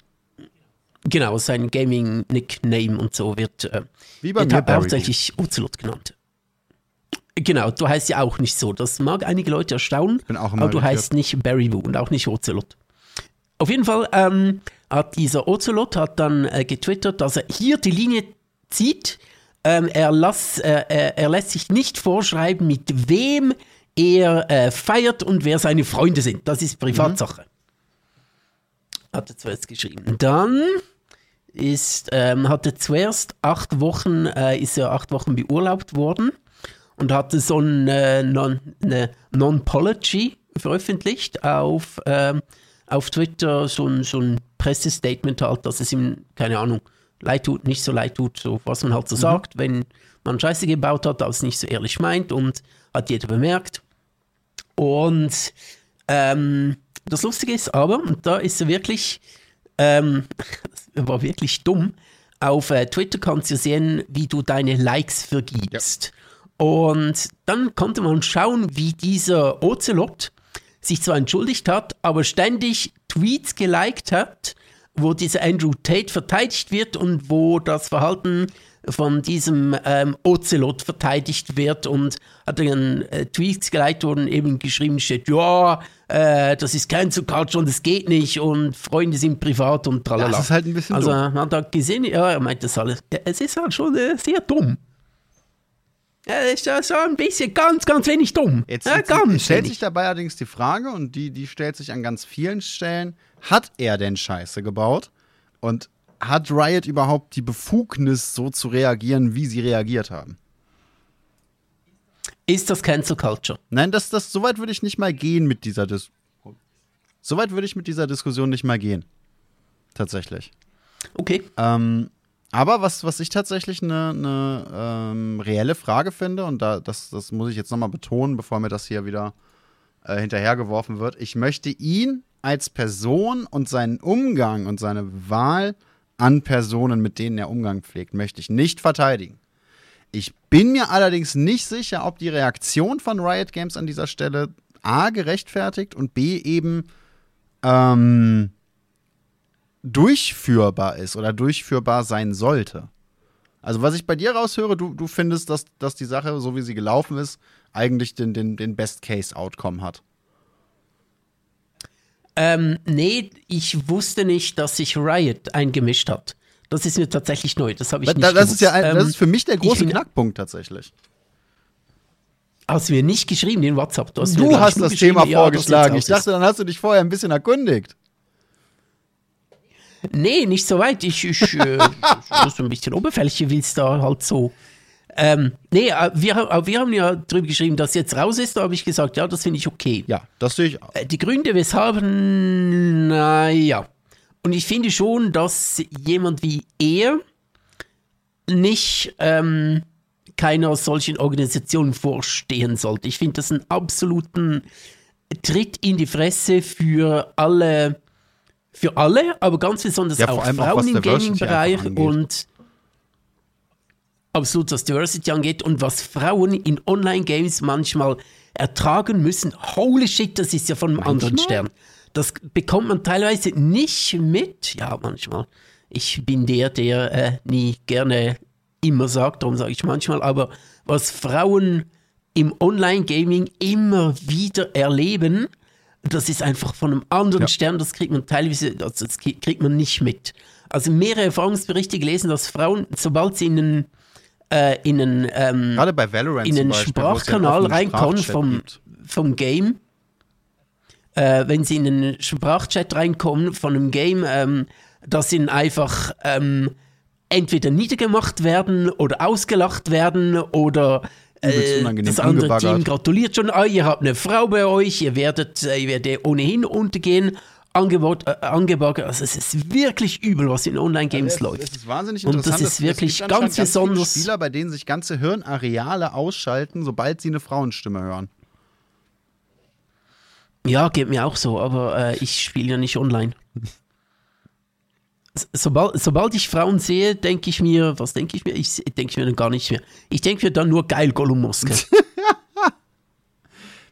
genau, sein Gaming-Nickname und so wird äh, wird hauptsächlich Ocelot genannt. Genau, du heißt ja auch nicht so. Das mag einige Leute erstaunen, bin auch aber du heißt nicht Barry Woo und auch nicht Ocelot. Auf jeden Fall ähm, hat dieser Ocelot hat dann äh, getwittert, dass er hier die Linie zieht. Ähm, er, lass, äh, er, er lässt sich nicht vorschreiben, mit wem er äh, feiert und wer seine Freunde sind. Das ist Privatsache. Hat er zuerst geschrieben. Dann ist, ähm, hatte zuerst acht Wochen, äh, ist er acht Wochen beurlaubt worden und hatte so ein, äh, non, eine Non-Pology veröffentlicht auf, ähm, auf Twitter, so ein, so ein Pressestatement halt, dass es ihm, keine Ahnung, leid tut, nicht so leid tut, so was man halt so sagt, wenn man Scheiße gebaut hat, das nicht so ehrlich meint und hat jeder bemerkt. Und ähm, das Lustige ist aber, und da ist er wirklich, ähm, war wirklich dumm, auf äh, Twitter kannst du sehen, wie du deine Likes vergibst. Und dann konnte man schauen, wie dieser Ocelot sich zwar entschuldigt hat, aber ständig Tweets geliked hat, wo dieser Andrew Tate verteidigt wird und wo das Verhalten von diesem ähm, Ocelot verteidigt wird und hat dann äh, Tweets geliked worden, eben geschrieben steht, ja, äh, das ist kein Culture und es geht nicht und Freunde sind privat und tralala. Das ist halt ein bisschen Also dumm. man hat da gesehen, ja, er meint das alles. Ja, Es ist halt schon äh, sehr dumm. Ja, es ist ja so ein bisschen ganz, ganz wenig dumm. Jetzt, ja, jetzt ganz stellt wenig. sich dabei allerdings die Frage, und die, die stellt sich an ganz vielen Stellen, hat er denn Scheiße gebaut? Und hat Riot überhaupt die Befugnis, so zu reagieren, wie sie reagiert haben? Ist das Cancel Culture? Nein, das, das, so weit würde ich nicht mal gehen mit dieser Dis So weit würde ich mit dieser Diskussion nicht mal gehen. Tatsächlich. Okay. Ähm, aber was, was ich tatsächlich eine, eine ähm, reelle Frage finde, und da, das, das muss ich jetzt nochmal betonen, bevor mir das hier wieder äh, hinterhergeworfen wird, ich möchte ihn als Person und seinen Umgang und seine Wahl an Personen, mit denen er Umgang pflegt, möchte ich nicht verteidigen. Ich bin mir allerdings nicht sicher, ob die Reaktion von Riot Games an dieser Stelle A gerechtfertigt und B eben ähm, durchführbar ist oder durchführbar sein sollte. Also was ich bei dir raushöre, du, du findest, dass, dass die Sache, so wie sie gelaufen ist, eigentlich den, den, den Best-Case-Outcome hat. Ähm, nee, ich wusste nicht, dass sich Riot eingemischt hat. Das ist mir tatsächlich neu. Das habe ich Das, nicht das, gewusst. ist ja ein, das Ähm, ist für mich der große finde- Knackpunkt tatsächlich. Hast du mir nicht geschrieben in WhatsApp? Du, hast Du ich, hast das Thema ja, vorgeschlagen. jetzt Ich dachte, dann hast du dich vorher ein bisschen erkundigt. Nee, nicht so weit. Ich, ich, äh, ich so ein bisschen oberflächlich willst da halt so. Ähm, nee, äh, wir, äh, wir haben ja drüber geschrieben, dass jetzt raus ist. Da habe ich gesagt, ja, das finde ich okay. Ja, das sehe ich auch. Äh, Die Gründe, weshalb, naja. Und ich finde schon, dass jemand wie er nicht ähm, keiner solchen Organisation vorstehen sollte. Ich finde das einen absoluten Tritt in die Fresse für alle, für alle, aber ganz besonders Ja, auch Frauen im Gaming-Bereich und absolut was Diversity angeht und was Frauen in Online-Games manchmal ertragen müssen. Holy shit, das ist ja von einem anderen Stern. Das bekommt man teilweise nicht mit. Ja, manchmal. Ich bin der, der äh, nie gerne immer sagt, darum sage ich manchmal, aber was Frauen im Online-Gaming immer wieder erleben, das ist einfach von einem anderen Ja. Stern, das kriegt man teilweise, also das kriegt man nicht mit. Also mehrere Erfahrungsberichte gelesen, dass Frauen, sobald sie in einen, äh, in einen, ähm, Gerade bei Valorant in einen Beispiel, Sprachkanal reinkommen vom, vom Game, äh, wenn sie in einen Sprachchat reinkommen von einem Game, ähm, dass ihnen einfach ähm, entweder niedergemacht werden oder ausgelacht werden oder äh, das andere. Team gratuliert schon, ah, ihr habt eine Frau bei euch, ihr werdet, äh, ihr werdet ohnehin untergehen, angebaut, äh, angebaggert. Also es ist wirklich übel, was in Online-Games Es- läuft. Es ist wahnsinnig Und das ist wirklich gibt ganz ganz besonders- Spieler, bei denen sich ganze Hirnareale ausschalten, sobald sie eine Frauenstimme hören. Ja, geht mir auch so, aber äh, ich spiele ja nicht online. Sobald, sobald ich Frauen sehe, denke ich mir, was denke ich mir? Ich denke mir dann gar nicht mehr. Ich denke mir dann nur geil Gollum Moske.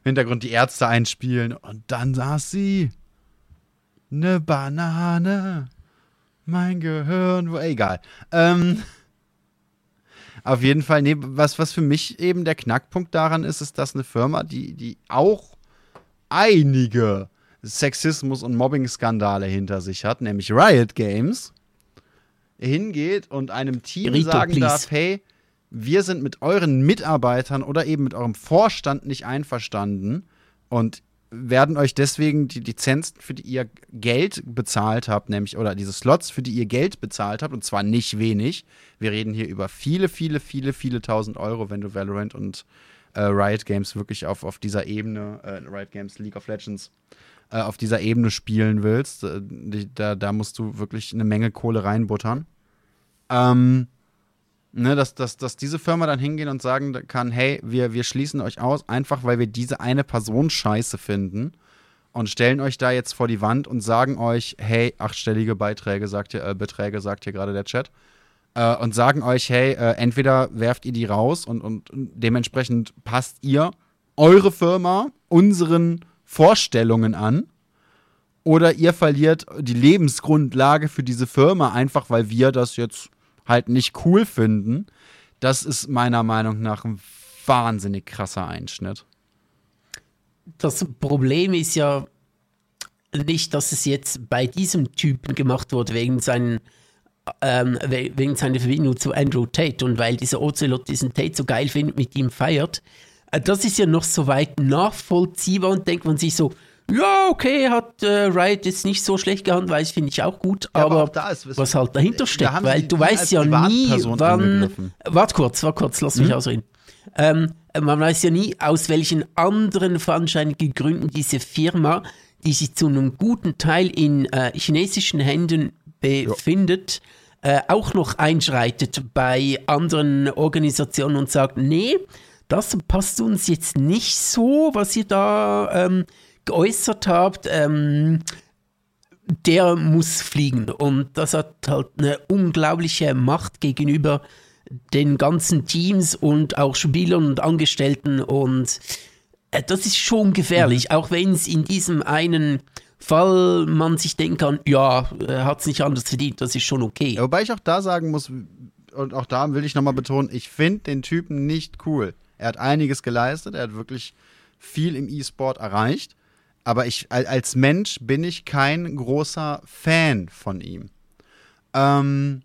Im Hintergrund die Ärzte einspielen und dann saß sie. Ne Banane. Mein Gehirn. Wo, egal. Ähm, auf jeden Fall, nee, was, was für mich eben der Knackpunkt daran ist, ist, dass eine Firma, die, die auch einige Sexismus- und Mobbing-Skandale hinter sich hat, nämlich Riot Games, hingeht und einem Team Rito, sagen please. darf, hey, wir sind mit euren Mitarbeitern oder eben mit eurem Vorstand nicht einverstanden und werden euch deswegen die Lizenzen, für die ihr Geld bezahlt habt, nämlich, oder diese Slots, für die ihr Geld bezahlt habt, und zwar nicht wenig. Wir reden hier über viele, viele, viele, viele tausend Euro, wenn du Valorant und äh, Riot Games wirklich auf, auf dieser Ebene, äh, Riot Games, League of Legends, äh, auf dieser Ebene spielen willst. Äh, da, da musst du wirklich eine Menge Kohle reinbuttern. Ähm, ne, dass, dass, dass diese Firma dann hingehen und sagen kann, hey, wir, wir schließen euch aus, einfach weil wir diese eine Person scheiße finden und stellen euch da jetzt vor die Wand und sagen euch, hey, achtstellige Beiträge, sagt ihr, äh, Beträge, sagt hier gerade der Chat, äh, und sagen euch, hey, äh, entweder werft ihr die raus und, und dementsprechend passt ihr eure Firma unseren Vorstellungen an oder ihr verliert die Lebensgrundlage für diese Firma einfach, weil wir das jetzt halt nicht cool finden. Das ist meiner Meinung nach ein wahnsinnig krasser Einschnitt. Das Problem ist ja nicht, dass es jetzt bei diesem Typen gemacht wurde, wegen, seinen, ähm, we- wegen seiner Verbindung zu Andrew Tate und weil dieser Ocelot diesen Tate so geil findet, mit ihm feiert. Äh, Das ist ja noch so weit nachvollziehbar und denkt man sich so, ja, okay, hat äh, Riot jetzt nicht so schlecht gehandelt, weil finde ich auch gut, Ja, aber aber, auch da ist- was halt dahinter da steckt, haben weil du weißt ja nie, wann. angegriffen. Wart kurz, wart kurz, lass mich ausreden. Ähm, man weiß ja nie, aus welchen anderen veranscheinlichen Gründen diese Firma, die sich zu einem guten Teil in äh, chinesischen Händen befindet, äh, auch noch einschreitet bei anderen Organisationen und sagt, nee, das passt uns jetzt nicht so, was ihr da ähm, geäußert habt. Ähm, der muss fliegen. Und das hat halt eine unglaubliche Macht gegenüber den ganzen Teams und auch Spielern und Angestellten. Und äh, das ist schon gefährlich, auch wenn es in diesem einen Fall man sich denken kann, ja, er hat es nicht anders verdient, das ist schon okay. Ja, wobei ich auch da sagen muss, und auch da will ich nochmal betonen, ich finde den Typen nicht cool. Er hat einiges geleistet, er hat wirklich viel im E-Sport erreicht, aber ich al- als Mensch bin ich kein großer Fan von ihm. Ähm,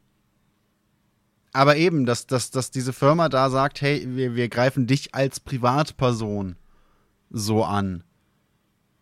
aber eben, dass, dass, dass diese Firma da sagt, hey, wir, wir greifen dich als Privatperson so an.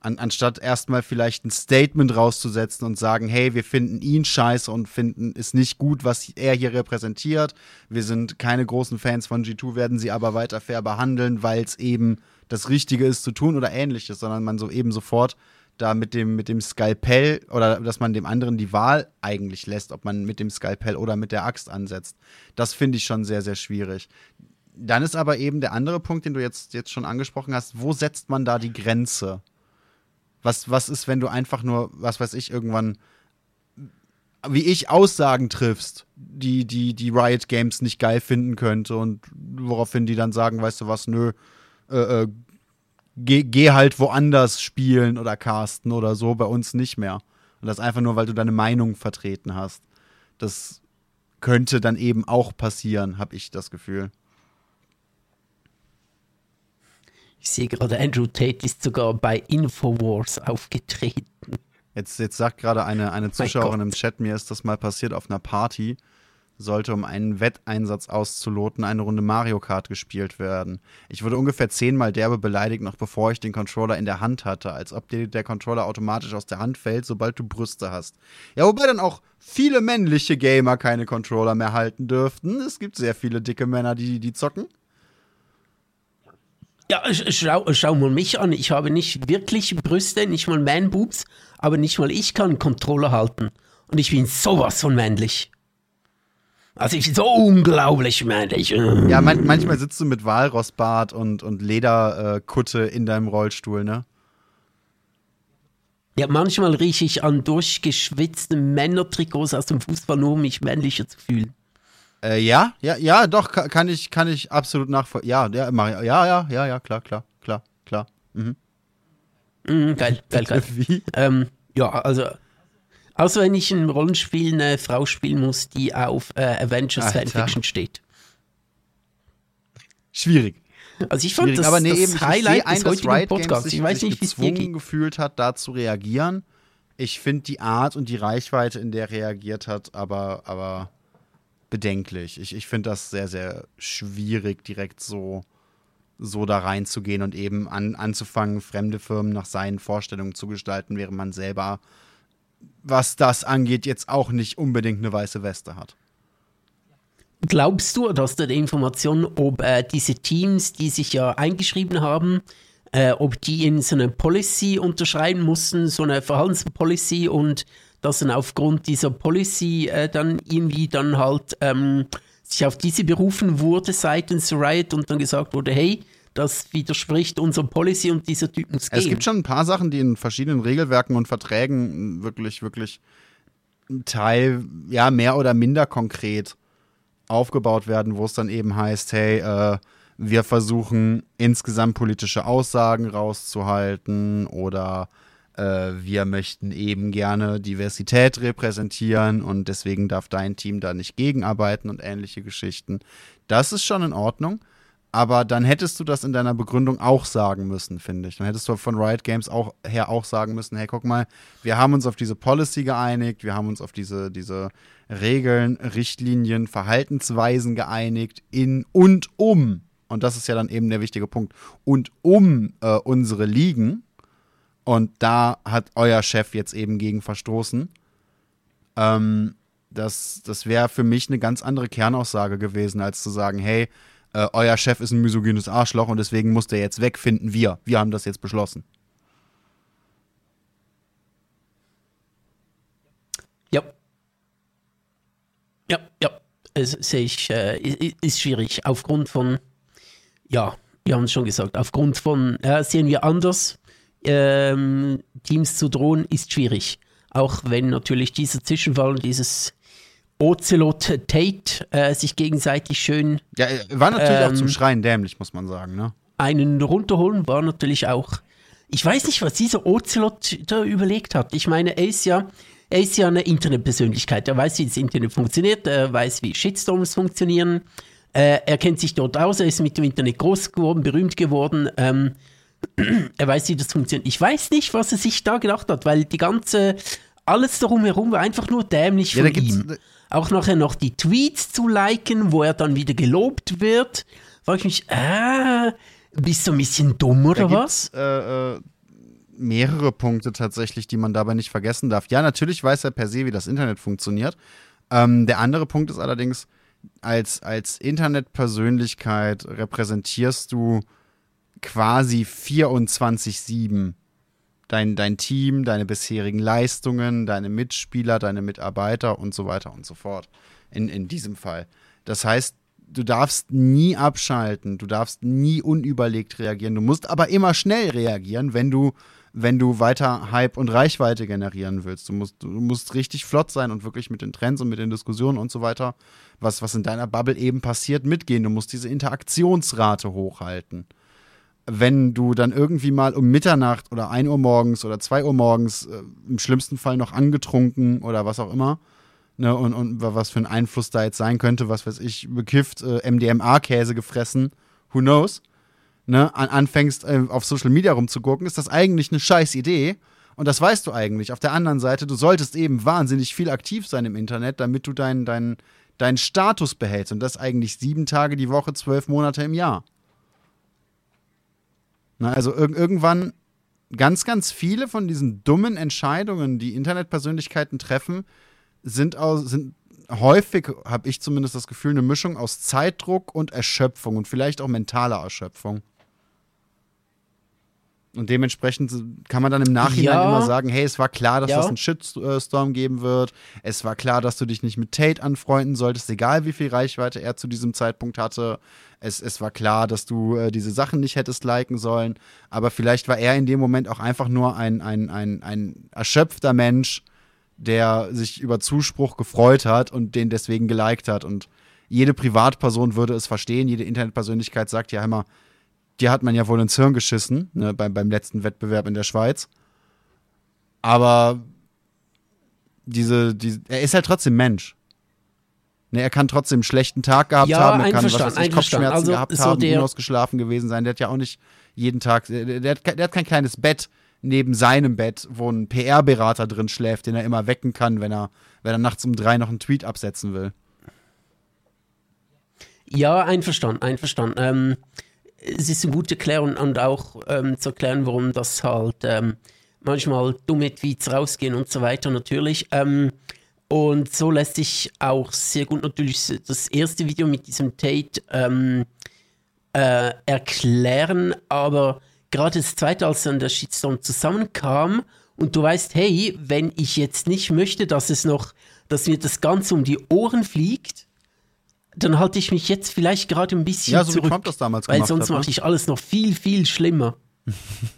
An, anstatt erstmal vielleicht ein Statement rauszusetzen und sagen, hey, wir finden ihn scheiße und finden es nicht gut, was er hier repräsentiert. Wir sind keine großen Fans von G2, werden sie aber weiter fair behandeln, weil es eben das Richtige ist zu tun oder ähnliches, sondern man so eben sofort da mit dem, mit dem Skalpell oder dass man dem anderen die Wahl eigentlich lässt, ob man mit dem Skalpell oder mit der Axt ansetzt. Das finde ich schon sehr, sehr schwierig dann ist aber eben der andere Punkt, den du jetzt, jetzt schon angesprochen hast, wo setzt man da die Grenze? Was, was ist, wenn du einfach nur, was weiß ich, irgendwann, wie ich, Aussagen triffst, die, die, die Riot Games nicht geil finden könnte und woraufhin die dann sagen, weißt du was, nö, äh, äh, geh, geh halt woanders spielen oder casten oder so, bei uns nicht mehr. Und das einfach nur, weil du deine Meinung vertreten hast. Das könnte dann eben auch passieren, habe ich das Gefühl. Ich sehe gerade, Andrew Tate ist sogar bei Infowars aufgetreten. Jetzt, jetzt sagt gerade eine, eine Zuschauerin im Chat, mir ist das mal passiert auf einer Party. Sollte, um einen Wetteinsatz auszuloten, eine Runde Mario Kart gespielt werden. Ich wurde ungefähr zehnmal derbe beleidigt, noch bevor ich den Controller in der Hand hatte, als ob dir der Controller automatisch aus der Hand fällt, sobald du Brüste hast. Ja, wobei dann auch viele männliche Gamer keine Controller mehr halten dürften. Es gibt sehr viele dicke Männer, die die zocken. Ja, schau, schau mal mich an. Ich habe nicht wirklich Brüste, nicht mal Man-Boobs, aber nicht mal ich kann Controller halten. Und ich bin sowas von männlich. Also ich bin so unglaublich männlich. Ja, man, manchmal sitzt du mit Walrossbart und, und Lederkutte äh, in deinem Rollstuhl, ne? Ja, manchmal rieche ich an durchgeschwitzten Männertrikots aus dem Fußball, nur um mich männlicher zu fühlen. Äh, ja, ja, ja, doch, kann ich, kann ich absolut nachvollziehen. Ja, ja, ja, ja, ja, ja, klar, klar, klar, klar. Mhm. Mhm, geil, geil, geil. Wie? Ähm, ja, also, außer wenn ich ein Rollenspiel eine Frau spielen muss, die auf äh, Avengers Fanfiction steht. Schwierig. Also ich fand Schwierig. das, Aber nee, das eben, Highlight ich des heutigen Riot Podcasts. Ich weiß nicht, wie es dir geht. gefühlt hat, da zu reagieren. Ich finde die Art und die Reichweite, in der reagiert hat, aber, aber bedenklich. Ich, ich finde das sehr, sehr schwierig, direkt so, so da reinzugehen und eben an, anzufangen, fremde Firmen nach seinen Vorstellungen zu gestalten, während man selber, was das angeht, jetzt auch nicht unbedingt eine weiße Weste hat. Glaubst du, dass du die Information, ob äh, diese Teams, die sich ja eingeschrieben haben, äh, ob die in so eine Policy unterschreiben mussten, so eine Verhaltenspolicy und dass dann aufgrund dieser Policy äh, dann irgendwie dann halt ähm, sich auf diese berufen wurde seitens Riot und dann gesagt wurde, hey, das widerspricht unserer Policy und dieser Typ muss gehen. Es gibt schon ein paar Sachen, die in verschiedenen Regelwerken und Verträgen wirklich, wirklich Teil, ja, mehr oder minder konkret aufgebaut werden, wo es dann eben heißt, hey, äh, wir versuchen insgesamt politische Aussagen rauszuhalten oder wir möchten eben gerne Diversität repräsentieren und deswegen darf dein Team da nicht gegenarbeiten und ähnliche Geschichten. Das ist schon in Ordnung. Aber dann hättest du das in deiner Begründung auch sagen müssen, finde ich. Dann hättest du von Riot Games auch her auch sagen müssen, hey, guck mal, wir haben uns auf diese Policy geeinigt, wir haben uns auf diese, diese Regeln, Richtlinien, Verhaltensweisen geeinigt in und um, und das ist ja dann eben der wichtige Punkt, und um äh, unsere Ligen. Und da hat euer Chef jetzt eben gegen verstoßen. Ähm, das das wäre für mich eine ganz andere Kernaussage gewesen, als zu sagen, hey, äh, euer Chef ist ein misogynes Arschloch und deswegen muss der jetzt weg, finden wir. Wir haben das jetzt beschlossen. Ja. Ja, ja. Das sehe ich, äh, ist, ist schwierig. Aufgrund von, ja, wir haben es schon gesagt, aufgrund von, äh, sehen wir anders, ähm, Teams zu drohen, ist schwierig. Auch wenn natürlich dieser Zwischenfall und dieses Ocelot Tate äh, sich gegenseitig schön Ja, äh, war natürlich auch Ähm, zum Schreien dämlich, muss man sagen, ne? einen runterholen, war natürlich auch. Ich weiß nicht, was dieser Ocelot da überlegt hat. Ich meine, er ist ja, er ist ja eine Internetpersönlichkeit. Er weiß, wie das Internet funktioniert, er weiß, wie Shitstorms funktionieren. Äh, er kennt sich dort aus, er ist mit dem Internet groß geworden, berühmt geworden. Ähm, er weiß, wie das funktioniert. Ich weiß nicht, was er sich da gedacht hat, weil die ganze, alles darum herum war einfach nur dämlich Ja, von ihm. Auch nachher noch die Tweets zu liken, wo er dann wieder gelobt wird. Frag ich mich, ah, bist du ein bisschen dumm oder Da was? äh, äh, mehrere Punkte tatsächlich, die man dabei nicht vergessen darf. Ja, natürlich weiß er per se, wie das Internet funktioniert. Ähm, der andere Punkt ist allerdings, als, als Internetpersönlichkeit repräsentierst du quasi 24-7 dein, dein Team, deine bisherigen Leistungen, deine Mitspieler, deine Mitarbeiter und so weiter und so fort. In, in diesem Fall. Das heißt, du darfst nie abschalten, du darfst nie unüberlegt reagieren. Du musst aber immer schnell reagieren, wenn du, wenn du weiter Hype und Reichweite generieren willst. Du musst, du musst richtig flott sein und wirklich mit den Trends und mit den Diskussionen und so weiter, was, was in deiner Bubble eben passiert, mitgehen. Du musst diese Interaktionsrate hochhalten. Wenn du dann irgendwie mal um Mitternacht oder 1 Uhr morgens oder 2 Uhr morgens äh, im schlimmsten Fall noch angetrunken oder was auch immer, ne, und, und was für ein Einfluss da jetzt sein könnte, was weiß ich, bekifft, äh, MDMA-Käse gefressen, who knows, ne, an, anfängst äh, auf Social Media rumzugucken, ist das eigentlich eine scheiß Idee. Und das weißt du eigentlich. Auf der anderen Seite, du solltest eben wahnsinnig viel aktiv sein im Internet, damit du deinen dein, dein Status behältst. Und das eigentlich sieben Tage die Woche, zwölf Monate im Jahr. Na, also ir irgendwann ganz, ganz viele von diesen dummen Entscheidungen, die Internetpersönlichkeiten treffen, sind, aus, sind häufig, habe ich zumindest das Gefühl, eine Mischung aus Zeitdruck und Erschöpfung und vielleicht auch mentaler Erschöpfung. Und dementsprechend kann man dann im Nachhinein ja. immer sagen, hey, es war klar, dass ja. das einen Shitstorm geben wird. Es war klar, dass du dich nicht mit Tate anfreunden solltest, egal wie viel Reichweite er zu diesem Zeitpunkt hatte. Es, es war klar, dass du äh, diese Sachen nicht hättest liken sollen. Aber vielleicht war er in dem Moment auch einfach nur ein, ein, ein, ein erschöpfter Mensch, der sich über Zuspruch gefreut hat und den deswegen geliked hat. Und jede Privatperson würde es verstehen, jede Internetpersönlichkeit sagt ja immer, dir hat man ja wohl ins Hirn geschissen, ne, beim, beim letzten Wettbewerb in der Schweiz. Aber diese, diese, er ist halt trotzdem Mensch. Ne, er kann trotzdem einen schlechten Tag gehabt ja, haben, er kann was weiß ich, Kopfschmerzen also, gehabt so haben, unausgeschlafen gewesen sein. Der hat ja auch nicht jeden Tag, der, der, hat, der hat kein kleines Bett neben seinem Bett, wo ein PR-Berater drin schläft, den er immer wecken kann, wenn er, wenn er nachts um drei noch einen Tweet absetzen will. Ja, einverstanden, einverstanden. Ähm, es ist eine gute Erklärung und auch ähm, zu erklären, warum das halt ähm, manchmal dumme Tweets rausgehen und so weiter, natürlich. Ähm, und so lässt sich auch sehr gut natürlich das erste Video mit diesem Tate ähm, äh, erklären, aber gerade das zweite, als dann der Shitstorm zusammenkam und du weißt, hey, wenn ich jetzt nicht möchte, dass es noch, dass mir das Ganze um die Ohren fliegt, dann halte ich mich jetzt vielleicht gerade ein bisschen ja, so zurück, wie Trump das damals weil sonst mache ne? ich alles noch viel, viel schlimmer.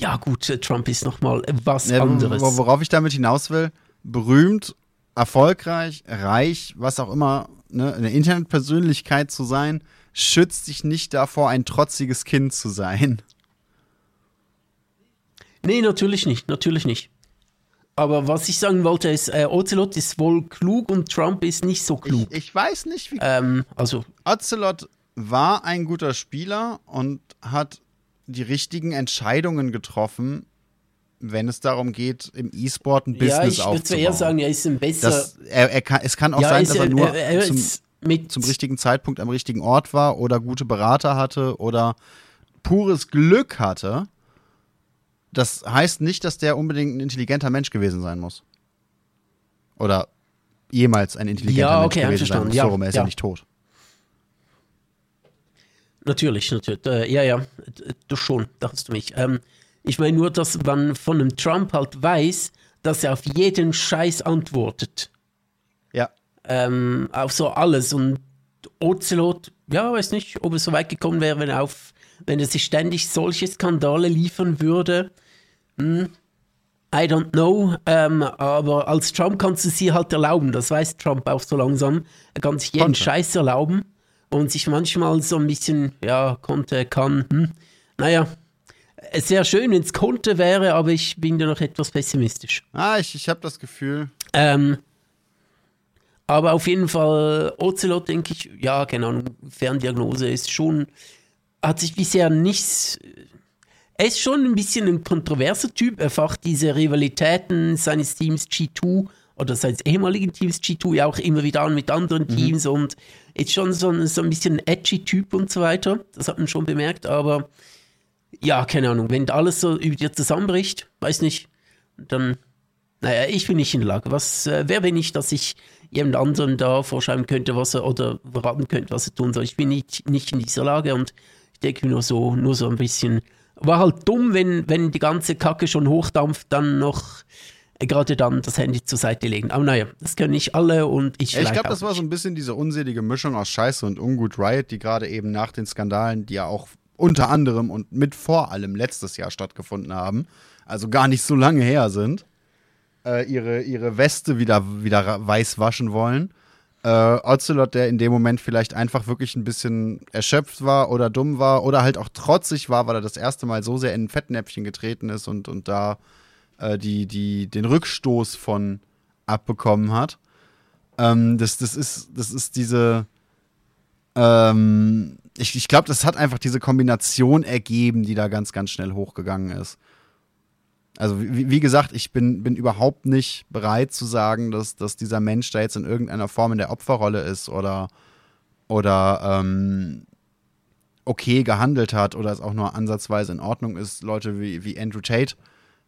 ja gut, äh, Trump ist noch mal was ja, anderes. Worauf ich damit hinaus will, berühmt, erfolgreich, reich, was auch immer, ne, eine Internetpersönlichkeit zu sein, schützt dich nicht davor, ein trotziges Kind zu sein. Nee, natürlich nicht, natürlich nicht. Aber was ich sagen wollte, ist, äh, Ocelot ist wohl klug und Trump ist nicht so klug. Ich, ich weiß nicht, wie. Ähm, also. Ocelot war ein guter Spieler und hat die richtigen Entscheidungen getroffen, wenn es darum geht, im E-Sport ein Business aufzubauen. Ja, ich würde eher sagen, er ist ein besser. Das, er, er kann, es kann auch ja, sein, dass er, er nur er, zum, zum richtigen Zeitpunkt am richtigen Ort war oder gute Berater hatte oder pures Glück hatte, das heißt nicht, dass der unbedingt ein intelligenter Mensch gewesen sein muss. Oder jemals ein intelligenter ja, okay, Mensch gewesen sein muss. Ja, so rum, er ist ja. ja nicht tot. Natürlich, natürlich. Äh, ja, ja, du schon, dachtest du mich. Ähm, ich meine nur, dass man von einem Trump halt weiß, dass er auf jeden Scheiß antwortet ähm, auf so alles. Und Ocelot, ja, weiß nicht, ob es so weit gekommen wäre, wenn er, auf, wenn er sich ständig solche Skandale liefern würde. Hm, I don't know, ähm, aber als Trump kannst du sie halt erlauben, das weiß Trump auch so langsam. Er kann sich jeden. Scheiß erlauben und sich manchmal so ein bisschen, ja, konnte, kann, hm, naja, sehr schön, wenn es konnte wäre, aber ich bin da noch etwas pessimistisch. Ah, ich, ich habe das Gefühl. Ähm, aber auf jeden Fall, Ocelot, denke ich, ja, keine Ahnung, Ferndiagnose ist schon, hat sich bisher nichts. Er ist schon ein bisschen ein kontroverser Typ, einfach diese Rivalitäten seines Teams G2 oder seines ehemaligen Teams G2 ja auch immer wieder an mit anderen mhm. Teams und ist schon so ein, so ein bisschen edgy Typ und so weiter. Das hat man schon bemerkt, aber ja, keine Ahnung, wenn alles so über dir zusammenbricht, weiß nicht, dann, naja, ich bin nicht in der Lage. Was, äh, wer bin ich, dass ich jemand anderen da vorschreiben könnte, was er oder raten könnte, was er tun soll. Ich bin nicht, nicht in dieser Lage und ich denke nur so, nur so ein bisschen. War halt dumm, wenn, wenn die ganze Kacke schon hochdampft, dann noch gerade dann das Handy zur Seite legen. Aber naja, das können nicht alle und ich ich glaube, das war so ein bisschen diese unselige Mischung aus Scheiße und Ungut Riot, die gerade eben nach den Skandalen, die ja auch unter anderem und mit vor allem letztes Jahr stattgefunden haben, also gar nicht so lange her sind, äh, ihre, ihre Weste wieder, wieder weiß waschen wollen. Äh, Ocelot, der in dem Moment vielleicht einfach wirklich ein bisschen erschöpft war oder dumm war oder halt auch trotzig war, weil er das erste Mal so sehr in ein Fettnäpfchen getreten ist und, und da äh, die, die, den Rückstoß von abbekommen hat. Ähm, das, das, ist, das ist diese. Ähm, ich ich glaube, das hat einfach diese Kombination ergeben, die da ganz, ganz schnell hochgegangen ist. Also, wie, wie gesagt, ich bin, bin überhaupt nicht bereit zu sagen, dass, dass dieser Mensch da jetzt in irgendeiner Form in der Opferrolle ist oder, oder ähm, okay gehandelt hat oder es auch nur ansatzweise in Ordnung ist, Leute wie, wie Andrew Tate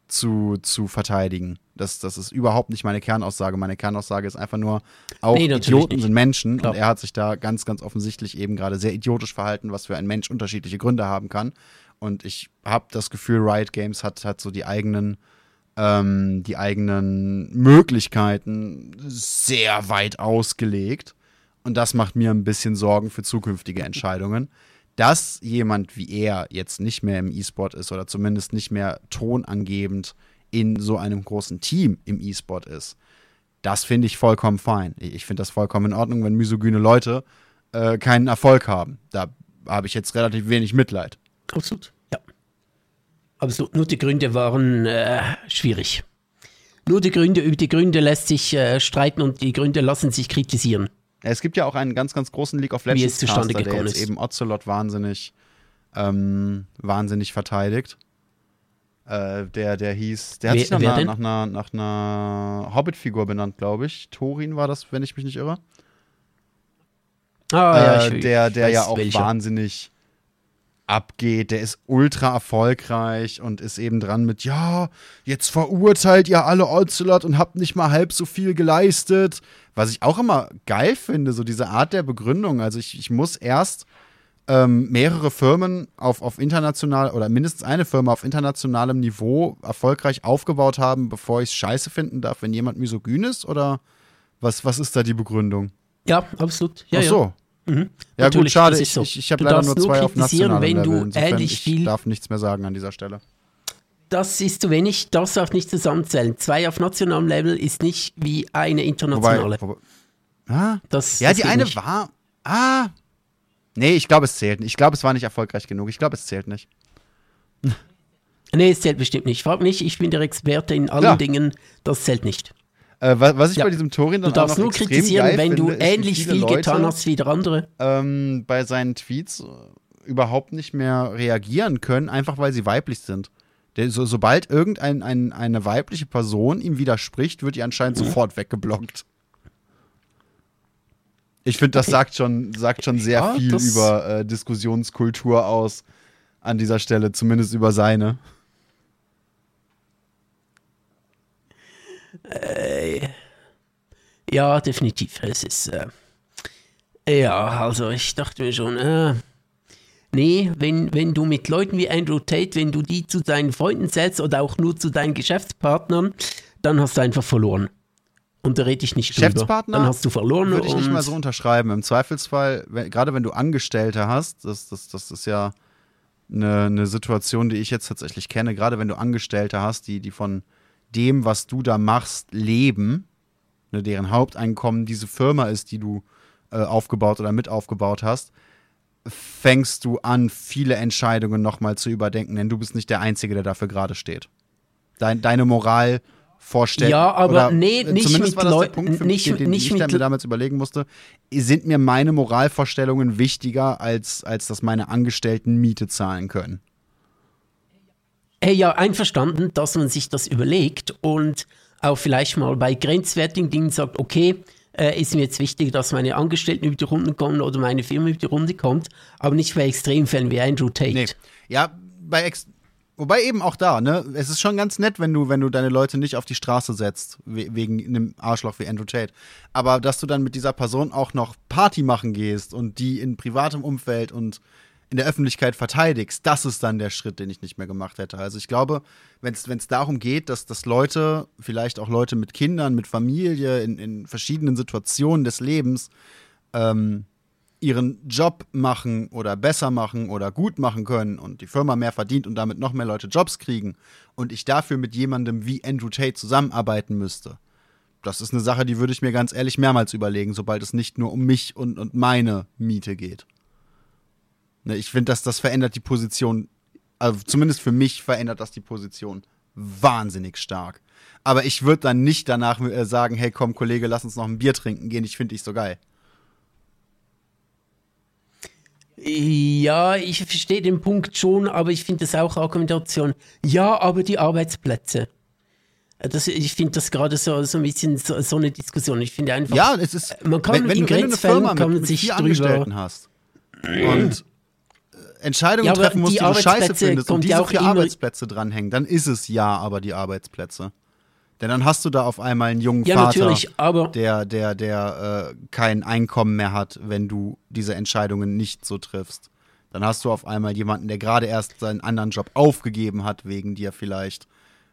zu, zu verteidigen. Das, das ist überhaupt nicht meine Kernaussage. Meine Kernaussage ist einfach nur, auch Nee, Idioten nicht. sind Menschen Klar. und er hat sich da ganz, ganz offensichtlich eben gerade sehr idiotisch verhalten, was für ein Mensch unterschiedliche Gründe haben kann. Und ich habe das Gefühl, Riot Games hat, hat so die eigenen, ähm, die eigenen Möglichkeiten sehr weit ausgelegt. Und das macht mir ein bisschen Sorgen für zukünftige Entscheidungen. Dass jemand wie er jetzt nicht mehr im E-Sport ist oder zumindest nicht mehr tonangebend in so einem großen Team im E-Sport ist, das finde ich vollkommen fein. Ich finde das vollkommen in Ordnung, wenn misogyne Leute äh, keinen Erfolg haben. Da habe ich jetzt relativ wenig Mitleid. Absolut, ja. Absolut. Nur die Gründe waren äh, schwierig. Nur die Gründe, über die Gründe lässt sich äh, streiten und die Gründe lassen sich kritisieren. Es gibt ja auch einen ganz, ganz großen League of Wie es Legends zustande Caster, der jetzt ist. eben Ocelot wahnsinnig, ähm, wahnsinnig verteidigt. Äh, der, der hieß, der hat Wer- sich nach einer, nach einer, nach einer Hobbit-Figur benannt, glaube ich. Thorin war das, wenn ich mich nicht irre. Ah, äh, der, der weiß ja auch welcher. wahnsinnig abgeht, der ist ultra erfolgreich und ist eben dran mit, ja, jetzt verurteilt ihr alle Ocelot und habt nicht mal halb so viel geleistet. Was ich auch immer geil finde, so diese Art der Begründung. Also ich, ich muss erst ähm, mehrere Firmen auf, auf international oder mindestens eine Firma auf internationalem Niveau erfolgreich aufgebaut haben, bevor ich es scheiße finden darf, wenn jemand misogyn ist? Oder was, was ist da die Begründung? Ja, absolut. Ja, Ach so. Ja, mhm. Ja, gut, Natürlich, schade. Ich, ist so. ich, ich habe leider nur nur zwei auf nationalem wenn du Level. Insofern, ähnlich ich viel- darf nichts mehr sagen an dieser Stelle. Das ist zu wenig, das darf nicht zusammenzählen. Zwei auf nationalem Level ist nicht wie eine Wobei, internationale. wobei ah, das, ja, das die eine nicht. war. Ah. Nee, ich glaube, es zählt nicht. Ich glaube, es war nicht erfolgreich genug. Ich glaube, es zählt nicht. Nee, es zählt bestimmt nicht. Frag mich, ich bin der Experte in allen Ja. Dingen, das zählt nicht. Äh, was, was ich Ja. bei diesem Torin Du dann auch darfst noch nur kritisieren, wenn du finde, wie ähnlich viel Leute, getan hast wie der andere. Ähm, bei seinen Tweets äh, überhaupt nicht mehr reagieren können, einfach weil sie weiblich sind. Der, so, sobald irgendeine ein, eine weibliche Person ihm widerspricht, wird die anscheinend Mhm. sofort weggeblockt. Ich finde, das Okay. sagt schon, sagt schon sehr Ja, viel über äh, Diskussionskultur aus an dieser Stelle, zumindest über seine. Ja, definitiv. Es ist. Äh, ja, also ich dachte mir schon, äh, nee, wenn, wenn du mit Leuten wie Andrew Tate, wenn du die zu deinen Freunden setzt oder auch nur zu deinen Geschäftspartnern, dann hast du einfach verloren. Und da rede ich nicht drüber. Geschäftspartner Dann hast du verloren. Würde ich nicht mal so unterschreiben. Im Zweifelsfall, wenn, gerade wenn du Angestellte hast, das, das, das ist ja eine, eine Situation, die ich jetzt tatsächlich kenne, gerade wenn du Angestellte hast, die, die von dem, was du da machst, leben, ne, deren Haupteinkommen diese Firma ist, die du äh, aufgebaut oder mit aufgebaut hast, fängst du an, viele Entscheidungen nochmal zu überdenken, denn du bist nicht der Einzige, der dafür gerade steht. Dein, deine Moral vorstellen. Ja, aber oder, nee, nicht zumindest mit war das der Punkt, für nicht- mich, den, den nicht ich mir damals überlegen musste, sind mir meine Moralvorstellungen wichtiger, als, als dass meine Angestellten Miete zahlen können. Hey, ja, einverstanden, dass man sich das überlegt und auch vielleicht mal bei grenzwertigen Dingen sagt, okay, äh, ist mir jetzt wichtig, dass meine Angestellten über die Runden kommen oder meine Firma über die Runde kommt, aber nicht bei Extremfällen wie Andrew Tate. Nee. Ja, bei Ex Wobei eben auch da, ne? Es ist schon ganz nett, wenn du, wenn du deine Leute nicht auf die Straße setzt, we wegen einem Arschloch wie Andrew Tate. Aber dass du dann mit dieser Person auch noch Party machen gehst und die in privatem Umfeld und in der Öffentlichkeit verteidigst, das ist dann der Schritt, den ich nicht mehr gemacht hätte. Also ich glaube, wenn es darum geht, dass, dass Leute, vielleicht auch Leute mit Kindern, mit Familie, in, in verschiedenen Situationen des Lebens, ähm, ihren Job machen oder besser machen oder gut machen können und die Firma mehr verdient und damit noch mehr Leute Jobs kriegen und ich dafür mit jemandem wie Andrew Tate zusammenarbeiten müsste. Das ist eine Sache, die würde ich mir ganz ehrlich mehrmals überlegen, sobald es nicht nur um mich und, und meine Miete geht. Ne, ich finde, dass das verändert die Position, also zumindest für mich verändert das die Position wahnsinnig stark. Aber ich würde dann nicht danach äh, sagen, hey komm Kollege, lass uns noch ein Bier trinken gehen, ich finde dich so geil. Ja, ich verstehe den Punkt schon, aber ich finde das auch Argumentation. Ja, aber die Arbeitsplätze. Das, ich finde das gerade so, so ein bisschen so, so, eine Diskussion. Ich finde einfach. Ja, es ist. Man kann wenn, wenn, in wenn du eine Firma mit, mit vier Angestellten hast und äh, Entscheidungen ja, treffen musst, die, die du scheiße findest und diese vier Arbeitsplätze dranhängen, dann ist es ja aber die Arbeitsplätze. Denn dann hast du da auf einmal einen jungen ja, Vater, der, der, der äh, kein Einkommen mehr hat, wenn du diese Entscheidungen nicht so triffst. Dann hast du auf einmal jemanden, der gerade erst seinen anderen Job aufgegeben hat, wegen dir vielleicht,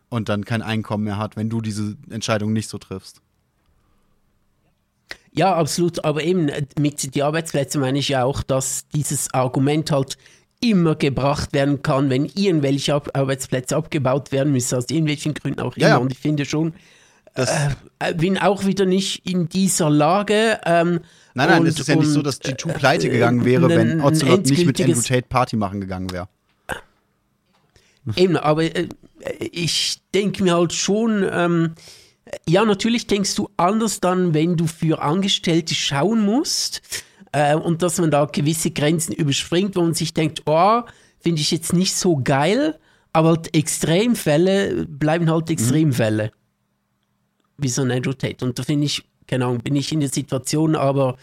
und dann kein Einkommen mehr hat, wenn du diese Entscheidung nicht so triffst. Ja, absolut. Aber eben äh, mit den Arbeitsplätzen meine ich ja auch, dass dieses Argument halt immer gebracht werden kann, wenn irgendwelche Arbeitsplätze abgebaut werden müssen, aus irgendwelchen Gründen auch immer. Ja. Und ich finde schon, das äh, äh, bin auch wieder nicht in dieser Lage. Ähm, nein, nein, und, es ist ja nicht so, dass G2 äh, pleite gegangen wäre, wenn Ocelot nicht mit Andrew Tate Party machen gegangen wäre. Eben, aber äh, ich denke mir halt schon, ähm, ja, natürlich denkst du anders dann, wenn du für Angestellte schauen musst äh, und dass man da gewisse Grenzen überspringt, wo man sich denkt, oh, finde ich jetzt nicht so geil, aber halt Extremfälle bleiben halt mhm. Extremfälle. Mhm. Wie so ein Andrew Tate. Und da finde ich, keine Ahnung, bin ich in der Situation, aber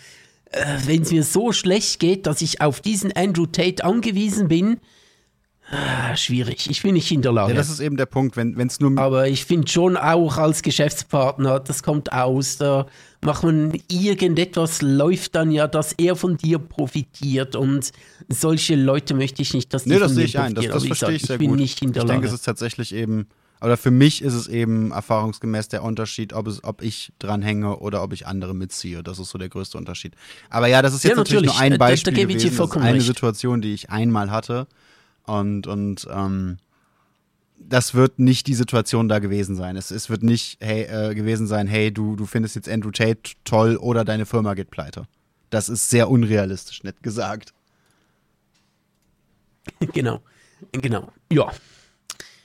äh, wenn es mir so schlecht geht, dass ich auf diesen Andrew Tate angewiesen bin, Ah, schwierig. Ich bin nicht in der Lage. Ja, das ist eben der Punkt, wenn es nur. Aber ich finde schon auch als Geschäftspartner, das kommt aus, da macht man irgendetwas, läuft dann ja, dass er von dir profitiert und solche Leute möchte ich nicht, dass die Nee, das sehe ich ein, das, das verstehe ich sehr ich bin gut. Nicht in der ich Lage. denke, es ist tatsächlich eben, oder für mich ist es eben erfahrungsgemäß der Unterschied, ob, es, ob ich dranhänge oder ob ich andere mitziehe. Das ist so der größte Unterschied. Aber ja, das ist jetzt ja, natürlich. natürlich nur ein Beispiel da, da gewesen. Das ist eine recht. Situation, die ich einmal hatte und, und ähm, das wird nicht die Situation da gewesen sein. Es, es wird nicht hey, äh, gewesen sein, hey, du, du findest jetzt Andrew Tate toll oder deine Firma geht pleite. Das ist sehr unrealistisch, nett gesagt. Genau, genau, ja.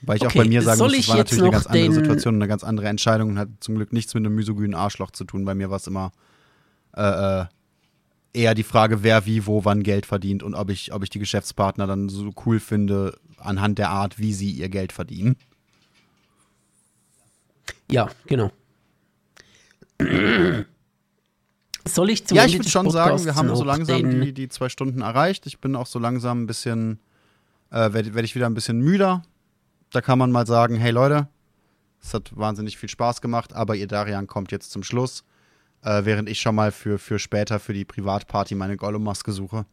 Weil ich okay. auch bei mir sagen muss, es war natürlich eine ganz andere Situation, eine ganz andere Entscheidung und hat zum Glück nichts mit einem misogynen Arschloch zu tun. Bei mir war es immer äh, äh, eher die Frage, wer wie, wo, wann Geld verdient und ob ich, ob ich die Geschäftspartner dann so cool finde, anhand der Art, wie sie ihr Geld verdienen. Ja, genau. Soll ich zum Ja, ich würde schon sagen, wir haben so langsam die, die zwei Stunden erreicht. Ich bin auch so langsam ein bisschen, äh, werde werd ich wieder ein bisschen müder. Da kann man mal sagen, hey Leute, es hat wahnsinnig viel Spaß gemacht, aber ihr Darian kommt jetzt zum Schluss äh, während ich schon mal für, für später für die Privatparty meine Gollum-Maske suche.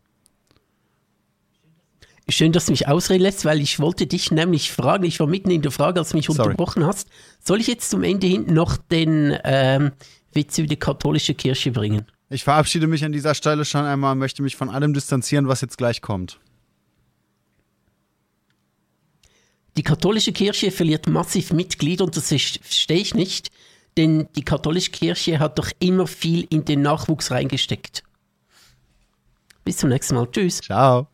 Schön, dass du mich ausreden lässt, weil ich wollte dich nämlich fragen, ich war mitten in der Frage, als du mich Sorry. unterbrochen hast. Soll ich jetzt zum Ende hin noch den ähm, Witz über die katholische Kirche bringen? Ich verabschiede mich an dieser Stelle schon einmal und möchte mich von allem distanzieren, was jetzt gleich kommt. Die katholische Kirche verliert massiv Mitglieder und das verstehe ich nicht. Denn die katholische Kirche hat doch immer viel in den Nachwuchs reingesteckt. Bis zum nächsten Mal. Tschüss. Ciao.